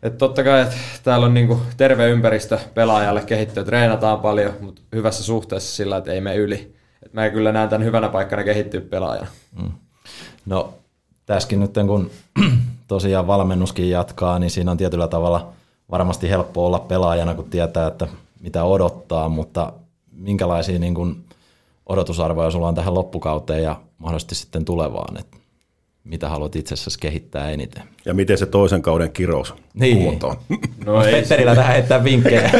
Et totta kai, että täällä on niinku terve ympäristö pelaajalle kehittyä, treenataan paljon, mutta hyvässä suhteessa sillä, että ei me yli. Et mä kyllä näen tämän hyvänä paikkana kehittyä pelaajana. No tässäkin nyt kun tosiaan valmennuskin jatkaa, niin siinä on tietyllä tavalla varmasti helppo olla pelaajana, kun tietää, että mitä odottaa, mutta minkälaisia niin kuin odotusarvoja sulla on tähän loppukauteen ja mahdollisesti sitten tulevaan, että mitä haluat itse asiassa kehittää eniten. Ja miten se toisen kauden kirous Niin. kuntoon? No ei, Petterillä tähän heittää vinkkejä.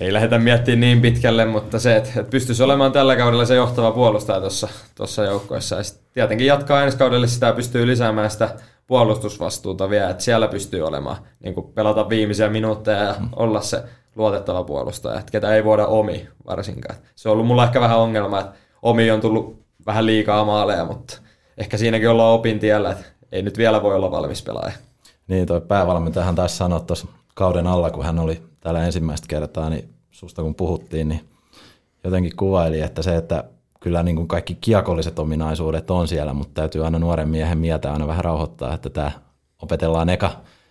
ei lähdetä miettimään niin pitkälle, mutta se, että, että pystyisi olemaan tällä kaudella se johtava puolustaja tuossa, tuossa joukkoissa. Ja tietenkin jatkaa ensi kaudelle sitä ja pystyy lisäämään sitä puolustusvastuuta vielä, että siellä pystyy olemaan, niin kuin pelata viimeisiä minuutteja ja olla se luotettava puolustaja, että ketä ei voida omi varsinkaan. Se on ollut mulla ehkä vähän ongelma, että omi on tullut vähän liikaa maaleja, mutta ehkä siinäkin ollaan opin tiellä, että ei nyt vielä voi olla valmis pelaaja. Niin, toi päävalmentajahan taisi sanoa tuossa kauden alla, kun hän oli täällä ensimmäistä kertaa, niin susta kun puhuttiin, niin jotenkin kuvaili, että se, että kyllä niin kuin kaikki kiekolliset ominaisuudet on siellä, mutta täytyy aina nuoren miehen mieltä aina vähän rauhoittaa, että tämä opetellaan eka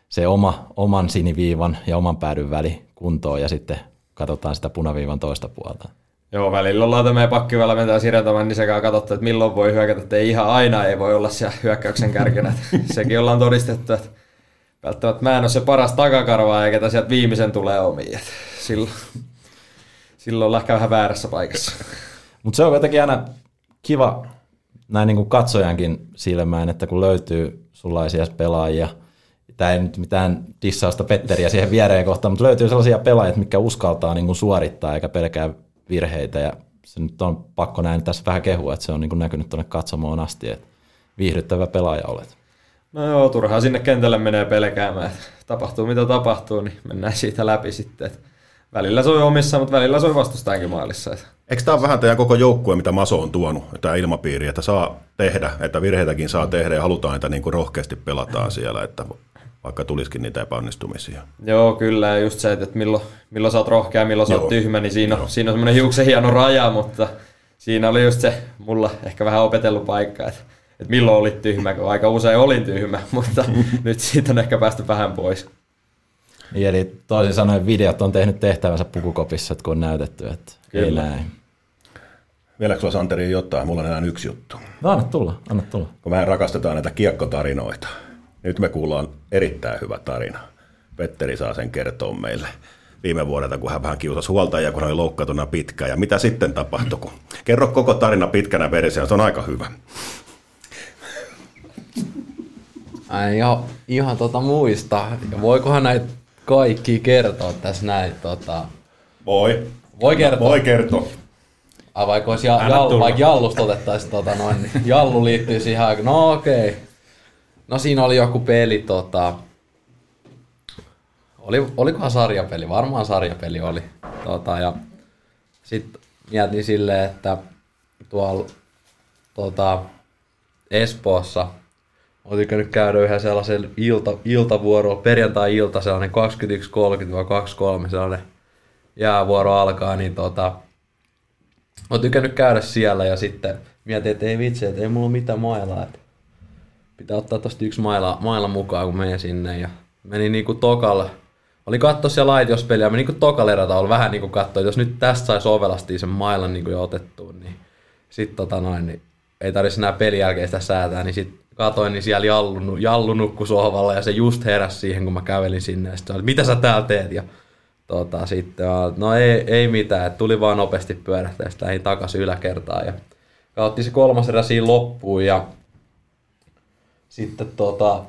se oma, oman siniviivan ja oman päädyn väli kuntoon ja sitten katsotaan sitä punaviivan toista puolta. Joo, välillä ollaan tämä pakkivalmentaja Sirentaman, niin sekä katsottu, että milloin voi hyökätä, että ei ihan aina ei voi olla siellä hyökkäyksen kärkenä. Sekin ollaan todistettu, että välttämättä mä en ole se paras takakarvaa, eikä sieltä viimeisen tulee omiin. Silloin, silloin ollaan ehkä vähän väärässä paikassa. Mutta se on jotenkin aina kiva näin niin kuin katsojankin silmään, että kun löytyy sullaisia pelaajia, tämä ei nyt mitään dissausta Petteriä siihen viereen kohtaan, mutta löytyy sellaisia pelaajia, mitkä uskaltaa niin kuin suorittaa eikä pelkää virheitä ja se nyt on pakko näin tässä vähän kehua, että se on niin kuin näkynyt tuonne katsomoon asti, että viihdyttävä pelaaja olet. No joo, turhaan sinne kentälle menee pelkäämään. Tapahtuu mitä tapahtuu, niin mennään siitä läpi sitten. Et välillä soi omissa, mutta välillä soi vastustajankin maalissa. Eikö tämä ole vähän teidän koko joukkue, mitä Maso on tuonut, tämä ilmapiiri, että saa tehdä, että virheitäkin saa tehdä ja halutaan, että niin kuin rohkeasti pelataan siellä, että vaikka tulisikin niitä epäonnistumisia. Joo, kyllä. Ja just se, että milloin, milloin sä oot rohkea ja milloin sä Joo. oot tyhmä, niin siinä on, siinä on semmoinen hiuksen hieno raja, mutta siinä oli just se mulla ehkä vähän opetellut paikka, että, että milloin olit tyhmä, kun aika usein olin tyhmä, mutta nyt siitä on ehkä päästy vähän pois. Niin, eli toisin sanoen videot on tehnyt tehtävänsä pukukopissa, että kun on näytetty, että ei Kyllä. näin. Vieläkö sulla Santeri jotain? Mulla on enää yksi juttu. No anna tulla, anna tulla. Kun mehän rakastetaan näitä kiekkotarinoita. Nyt me kuullaan erittäin hyvä tarina. Petteri saa sen kertoa meille viime vuodelta, kun hän vähän kiusasi huoltajia, kun hän oli loukkautuna pitkään. Ja mitä sitten tapahtui? Kun... Kerro koko tarina pitkänä versiona, se on aika hyvä. Ai ihan, ihan tota muista. Voikohan näitä kaikki kertoa tässä näin? Tota, Voi. voi kertoa. Voi kertoa. Ai vaikka, olisi ja, jall, vaikka Jallusta otettaisiin tota noin, niin Jallu liittyy siihen aikaan. No okei. Okay. No siinä oli joku peli, tota, oli, olikohan sarjapeli? Varmaan sarjapeli oli. Tota, ja sitten mietin silleen, että tuolla tota, Espoossa olen tykännyt käydä yhden sellaisen ilta, iltavuorolla, perjantai-ilta, sellainen 21.30-23 sellainen jäävuoro alkaa, niin tota, Olen tykännyt käydä siellä ja sitten mietin, että ei vitsi, että ei mulla ole mitään mailaa. Että pitää ottaa tosta yksi maila, maila mukaan, kun menen sinne. Ja menin niinku tokalle. Oli katsoa siellä laitiospeliä, menin niinku tokalle erätaululla vähän niinku katsoa, jos nyt tästä saisi ovelasti sen mailan niinku jo otettua, niin sit tota noin, niin ei tarvitsisi enää pelin jälkeen sitä säätää, niin sit katoin, niin siellä Jallu, Jallu nukkui sohvalla ja se just heräsi siihen, kun mä kävelin sinne. Ja sit se oli, mitä sä täällä teet? Ja tota, sitten, mä, no ei, ei mitään, että tuli vaan nopeasti pyörähtää ja sitten lähdin takaisin yläkertaan. Ja kautta se kolmas erä siinä loppuun ja sitten tota,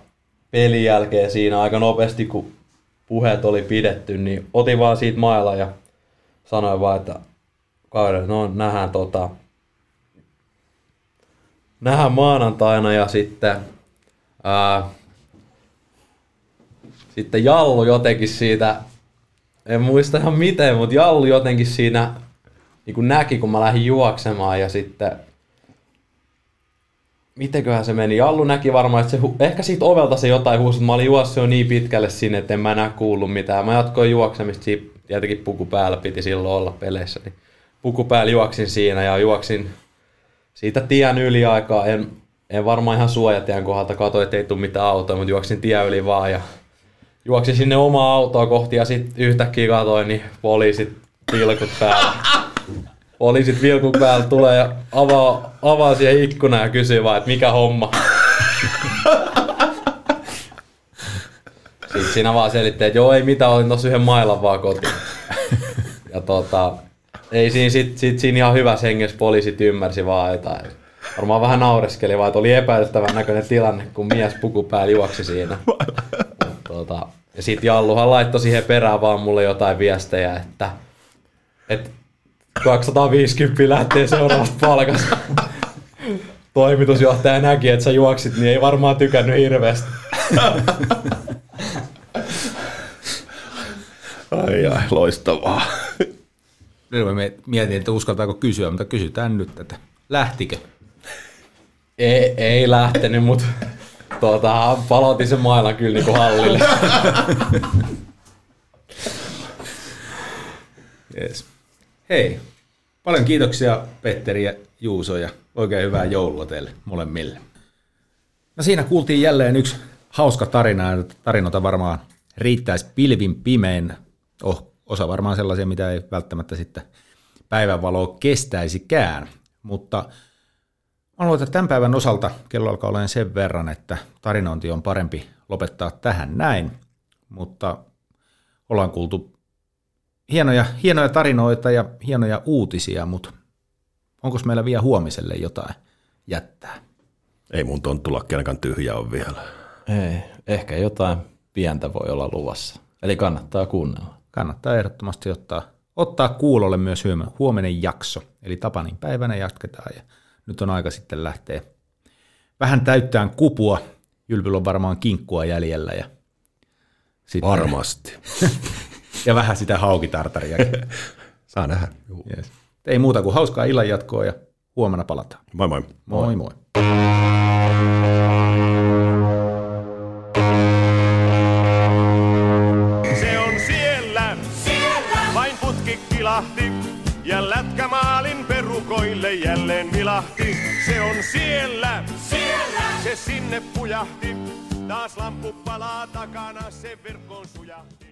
pelin jälkeen siinä aika nopeasti, kun puheet oli pidetty, niin otin vaan siitä mailla ja sanoin vaan, että kauden, no nähdään tota, nähdään maanantaina ja sitten ää, sitten Jallu jotenkin siitä, en muista ihan miten, mutta Jallu jotenkin siinä niin kuin näki, kun mä lähdin juoksemaan ja sitten mitenköhän se meni? Jallu näki varmaan, että se, hu- ehkä siitä ovelta se jotain huusi, mutta mä olin juossut jo niin pitkälle sinne, että en mä enää kuullut mitään. Mä jatkoin juoksemista, siinä tietenkin puku päällä piti silloin olla peleissä, niin puku päällä juoksin siinä ja juoksin siitä tien yli aikaa. En, en varmaan ihan suojatien kohdalta katsoin, että ei tule mitään autoa, mutta juoksin tien yli vaan ja juoksin sinne omaa autoa kohti ja sitten yhtäkkiä katsoin, niin poliisit vilkut päällä. Poliisit vilkut päällä tulee ja avaa, avaa siihen ikkunan ja kysyy vaan, että mikä homma. Sitten siinä vaan selitti, että joo ei mitään, olin tossa yhden mailan vaan kotiin. Ja tota, ei siinä sit, sit siinä ihan hyvässä hengessä poliisit ymmärsi vaan jotain. Varmaan vähän naureskeli vaan, että oli epäilyttävän näköinen tilanne, kun mies puku päällä juoksi siinä. Tota, ja sit Jalluhan laittoi siihen perään vaan mulle jotain viestejä, että, että 250 lähtee seuraavasta palkasta. Toimitusjohtaja näki, että sä juoksit, niin ei varmaan tykännyt hirveästi. Ai ai, loistavaa. Mä mietin, että uskaltaako kysyä, mutta kysytään nyt, että lähtikö? Ei, ei lähtenyt, mutta tuota, palautin sen mailan kyllä niin hallille. Yes. Hei, paljon kiitoksia Petteri ja Juuso ja oikein hyvää joulua teille molemmille. No siinä kuultiin jälleen yksi hauska tarina, ja tarinoita varmaan riittäisi pilvin pimein. Oh, osa varmaan sellaisia, mitä ei välttämättä sitten päivänvaloa kestäisikään, mutta Mä luulen, että tämän päivän osalta kello alkaa olemaan sen verran, että tarinointi on parempi lopettaa tähän näin, mutta ollaan kuultu hienoja, hienoja tarinoita ja hienoja uutisia, mutta onko meillä vielä huomiselle jotain jättää? Ei mun tonttulakki ainakaan tyhjä on vielä. Ei, ehkä jotain pientä voi olla luvassa. Eli kannattaa kuunnella. Kannattaa ehdottomasti ottaa, ottaa kuulolle myös huominen jakso. Eli Tapanin päivänä jatketaan ja nyt on aika sitten lähteä vähän täyttään kupua. Jylpyllä on varmaan kinkkua jäljellä. Ja sitten, Varmasti. ja vähän sitä haukitartaria. Saa nähdä. Yes. Ei muuta kuin hauskaa illan jatkoa ja huomenna palataan. Moi moi. Moi moi. moi. Vilahti. Se on siellä, siellä. se sinne pujahti. Taas lamppu palaa takana, se verkkoon sujahti.